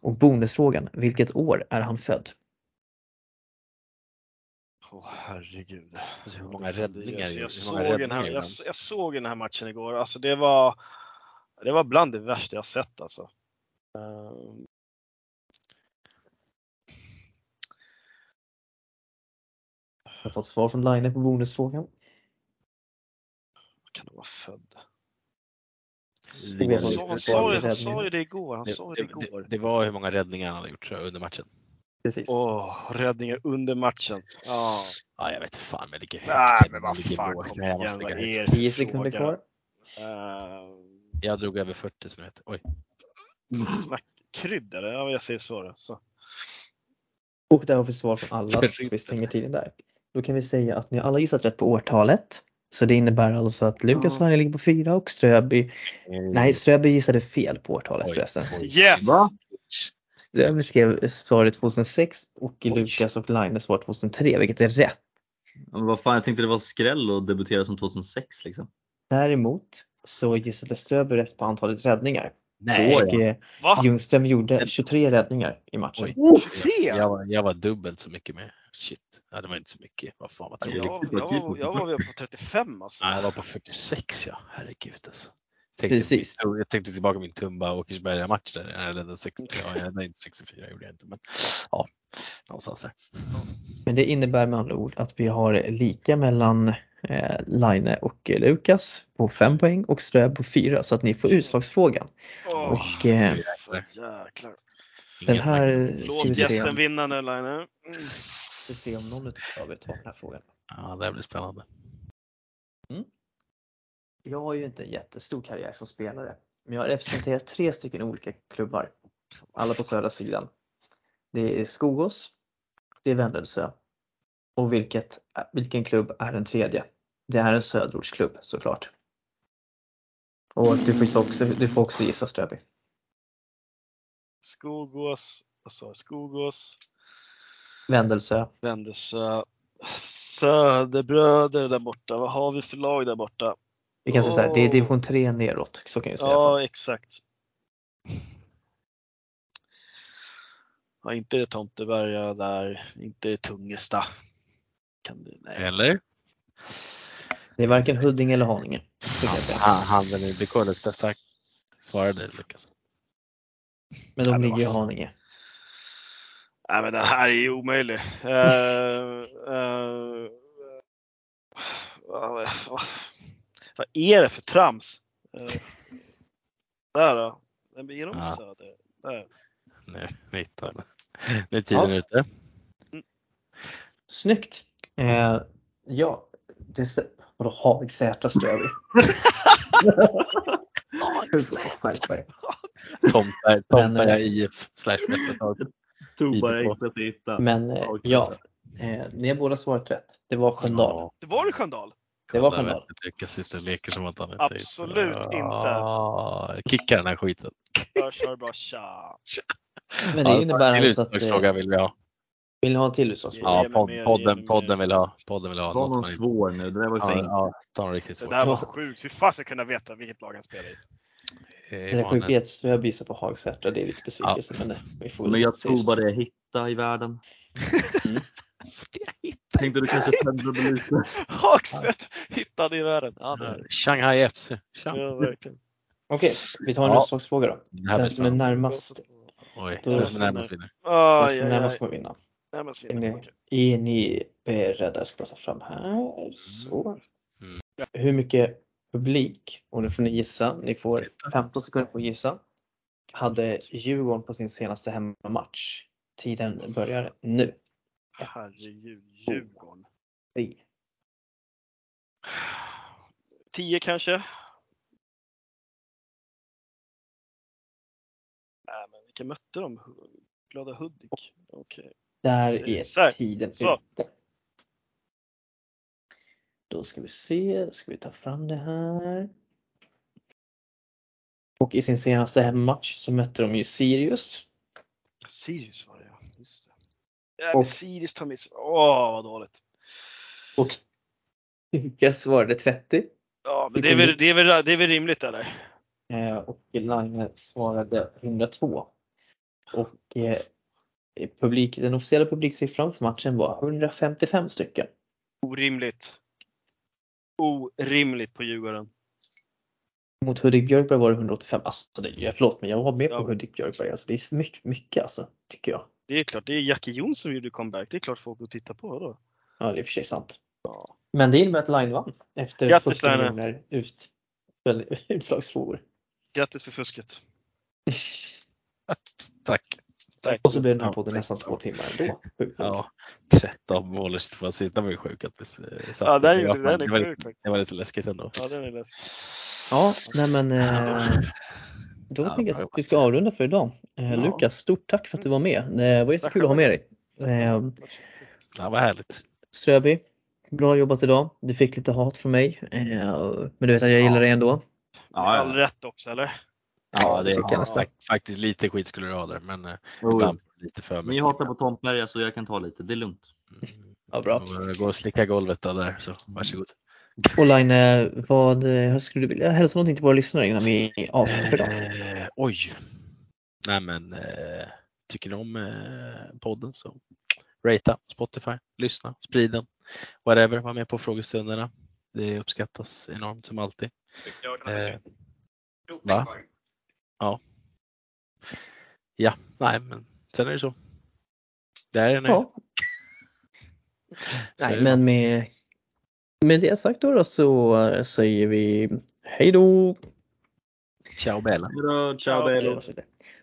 Speaker 1: Och bonusfrågan, vilket år är han född?
Speaker 4: Åh herregud.
Speaker 3: Alltså, hur många räddningar
Speaker 4: jag, jag,
Speaker 3: hur
Speaker 4: såg här, jag, jag såg den här matchen igår. Alltså det var, det var bland det värsta jag sett alltså. Ehm,
Speaker 1: Jag har fått svar från Line på bonusfrågan.
Speaker 4: Kan du vara född? Han sa, han, ju- han
Speaker 1: räddningar.
Speaker 4: sa ju det igår. Han
Speaker 3: Det,
Speaker 4: sa ju det igår.
Speaker 3: det, det var hur många räddningar han hade gjort jag, under matchen.
Speaker 1: Precis.
Speaker 4: Åh, räddningar under matchen. Ja.
Speaker 3: Ja, jag vet fan men jag ligger högt.
Speaker 4: Nej, men vad fan, kom igen,
Speaker 3: måste
Speaker 4: vad
Speaker 3: ligga
Speaker 4: är
Speaker 3: högt.
Speaker 4: det
Speaker 1: 10
Speaker 4: för
Speaker 1: sekunder kvar.
Speaker 4: Uh,
Speaker 3: Jag drog över 40 som det heter. Oj.
Speaker 4: snack, kryddare? Ja, jag säger så då. Så.
Speaker 1: Och där har vi svar från alla så vi stänger tiden där. Då kan vi säga att ni alla gissat rätt på årtalet. Så det innebär alltså att Lukas
Speaker 4: Ja.
Speaker 1: Line ligger på fyra och Ströby, nej Ströby gissade fel på årtalet
Speaker 3: Oj,
Speaker 1: förresten.
Speaker 3: oj.
Speaker 4: Yes!
Speaker 2: Va?
Speaker 1: Ströby skrev svaret 2006 och
Speaker 3: Oj.
Speaker 1: Lukas och Line svar 2003 vilket är rätt.
Speaker 2: Men vad fan, jag tänkte det var skräll att debutera som 2006 liksom.
Speaker 1: Däremot så gissade Ströby rätt på antalet räddningar.
Speaker 3: Nej.
Speaker 1: och eh,
Speaker 4: Va?
Speaker 1: Ljungström gjorde 23 räddningar i matchen.
Speaker 3: Oj.
Speaker 4: Oh,
Speaker 3: Jag, jag, var, jag var dubbelt så mycket med. Shit. Ja, det var inte så mycket. Vad fan vad
Speaker 4: Jag, jag, var, jag var väl på 35 alltså.
Speaker 3: Nej, jag var på 46 ja. Herregud alltså. Tänkte,
Speaker 1: Precis.
Speaker 3: Jag tänkte tillbaka min Tumba och Åkersberga match där. Eller den 60, ja, jag- nej, inte 64 gjorde jag inte. Men ja, någonstans där.
Speaker 1: Men det innebär med andra ord att vi har lika mellan eh, Line och eh, Lukas på 5 poäng och Ströb på 4 så att ni får utslagsfrågan.
Speaker 4: Åh,
Speaker 1: Och eh,
Speaker 4: jäklar.
Speaker 1: den här
Speaker 4: Låt
Speaker 1: vi
Speaker 4: gästen vinna nu Line.
Speaker 1: ska se om någon av er tar den här frågan.
Speaker 3: Ja, det blir spännande.
Speaker 1: Jag har ju inte en jättestor karriär som spelare, men jag har representerat tre stycken olika klubbar. Alla på södra sidan. Det är Skogås, det är Vändelsö och vilket, vilken klubb är den tredje? Det är en söderortsklubb såklart. Och du får också, du får också gissa Ströby.
Speaker 4: Skogås, jag? Skogås,
Speaker 1: Vändelsö,
Speaker 4: Vändelsö, Söderbröder där borta. Vad har vi för lag där borta?
Speaker 1: vi kan säga så här, det är division 3 neråt. Så kan jag säga.
Speaker 4: Ja, exakt. Ja, inte det Tomteberga där, inte det Tungesta. Kan du, nej.
Speaker 3: Eller?
Speaker 1: Det är varken Huddinge eller Haninge.
Speaker 3: Han- Handen i BK luktar starkt. Svarade Lukas.
Speaker 1: Men de ligger i. Haninge.
Speaker 4: Nej men det här är ju omöjligt. Eh, eh, vad, vad, är det för trams? Eh, där då. Den blir genom
Speaker 3: Ja.
Speaker 4: söder. Där.
Speaker 3: Nu, mitt av- Nu är tiden
Speaker 1: Ja.
Speaker 3: ute.
Speaker 1: Snyggt! Eh, ja, det är vadå Hagsätra Ströby? Eh,
Speaker 3: IF slash Västertorp.
Speaker 2: Tog bara enkelt att hitta.
Speaker 1: Men eh, ja, eh, ni har båda svarat rätt. Det var Sköndal.
Speaker 3: Ja,
Speaker 4: Det var det Sköndal?
Speaker 1: Det var Sköndal.
Speaker 3: Lukas sitter och leker som att han inte
Speaker 4: Absolut inte.
Speaker 3: Ja, Kicka den här skiten.
Speaker 4: Jag kör bara tja.
Speaker 1: Men det innebär alltså att, eh,
Speaker 3: vill vi ha.
Speaker 1: Vill ni ha en till utslagsfråga?
Speaker 3: Ja, podden,
Speaker 4: mer.
Speaker 3: podden vill ha. Podden vill ha.
Speaker 2: Ta
Speaker 3: något
Speaker 2: någon svår nu, det där var ju
Speaker 3: Ja, ja, ta någon riktigt
Speaker 4: Det
Speaker 3: svårt.
Speaker 4: där var sjukt. Hur fan ska jag kunna veta vilket lag han spelar i?
Speaker 1: Det där sjuka är att Ströby gissar på Hagsätra. Det är lite besvikelse men eh, vi får
Speaker 2: Men jag tog bara det jag hittade i världen. Tänkte du kanske pendlade lite.
Speaker 4: Hagstedt hittade i världen. Ja, det det.
Speaker 3: Shanghai FC.
Speaker 4: Ja, verkligen.
Speaker 1: Okej, vi tar en
Speaker 3: Ja.
Speaker 1: utslagsfråga då.
Speaker 3: Det
Speaker 1: Den som är närmast,
Speaker 3: Oj, den som är närmast vinner.
Speaker 1: den som är närmast kommer vinna.
Speaker 4: Närmast
Speaker 1: Är
Speaker 4: vinner.
Speaker 1: ni, är ni beredda? Jag ska ta fram här. Så.
Speaker 3: Mm.
Speaker 1: Hur mycket publik, och nu får ni gissa, ni får 15 sekunder på att gissa, hade Djurgården på sin senaste hemmamatch? Tiden börjar nu.
Speaker 4: Herregud, Djurgården.
Speaker 1: Tre.
Speaker 4: 10 kanske? Nej, men vilka mötte de? Glada Hudik? Okej.
Speaker 1: Där
Speaker 4: Så-
Speaker 1: är
Speaker 4: så
Speaker 1: tiden
Speaker 4: Så.
Speaker 1: ute. Då ska vi se, då ska vi ta fram det här. Och i sin senaste hemmamatch så mötte de ju Sirius.
Speaker 4: Sirius var det ja. Just det. Ja,
Speaker 1: Och-
Speaker 4: Sirius tar miss. Åh, vad dåligt.
Speaker 1: Och Lukas svarade 30.
Speaker 4: Ja, men det är väl, det är väl, det är väl rimligt eller?
Speaker 1: Eh, och Line svarade 102. Och eh, publik, den officiella publiksiffran för matchen var 155 stycken.
Speaker 4: Orimligt. Orimligt på Djurgården.
Speaker 1: Mot Hudik Björkberg var det 185. Alltså det, förlåt men jag var med på
Speaker 4: Ja.
Speaker 1: Hudik Björkberg. Alltså det är mycket, mycket alltså, tycker jag.
Speaker 4: Det är klart, det är Jackie Jonsson som gjorde comeback. Det är klart folk går och tittar på. Då.
Speaker 1: Ja, det är för sig sant. Men det innebär att Line vann efter
Speaker 4: Grattis,
Speaker 1: 40
Speaker 4: Line.
Speaker 1: miljoner ut, utslagsfrågor.
Speaker 4: Grattis för fusket.
Speaker 3: Tack. Tack.
Speaker 1: Och så blir den här podden nästan två timmar ändå. Sjukt.
Speaker 3: Ja, 13 mål och 22 assist. Det var ju sjukt att vi eh, satt
Speaker 4: Ja,
Speaker 3: det.
Speaker 4: den,
Speaker 3: Det var-
Speaker 4: gjorde, den
Speaker 3: det var
Speaker 4: är
Speaker 3: lite-
Speaker 4: sjuk faktiskt.
Speaker 3: Det var lite läskigt ändå.
Speaker 4: Ja, den är läskig.
Speaker 1: Ja, nej men eh, då
Speaker 3: Ja,
Speaker 1: tänker jag att vi ska avrunda för idag. Eh,
Speaker 3: Ja.
Speaker 1: Lukas, stort tack för att du var med. Det var jättekul att ha med dig. Eh,
Speaker 3: Det var härligt.
Speaker 1: Ströby, bra jobbat idag. Du fick lite hat från mig, eh, men du vet att jag gillar dig ändå.
Speaker 4: All rätt också eller?
Speaker 3: Ja, det
Speaker 1: jag
Speaker 3: är
Speaker 1: nästan.
Speaker 3: faktiskt lite skit skulle du ha där, men ibland lite för
Speaker 2: Ni
Speaker 3: mycket.
Speaker 2: hatar på Tomtberga så jag kan ta lite, det är lugnt.
Speaker 1: Ja, bra.
Speaker 3: Gå och slicka golvet då där, så varsågod.
Speaker 1: Eh, vad eh, skulle du vilja hälsa någonting till våra lyssnare innan vi avslutar för idag?
Speaker 3: Eh, oj. Nej men, eh, tycker ni om eh, podden så ratea Spotify, lyssna, sprid den. Whatever, var med på frågestunderna. Det uppskattas enormt som alltid. Eh, va? Ja. Ja, nej men sen är det så. Där är ni.
Speaker 1: Ja.
Speaker 3: Så är
Speaker 1: Nej, men med, med det sagt då, då så säger vi hej då!
Speaker 3: Ciao Bella.
Speaker 2: Ciao,
Speaker 4: Ciao. Bello.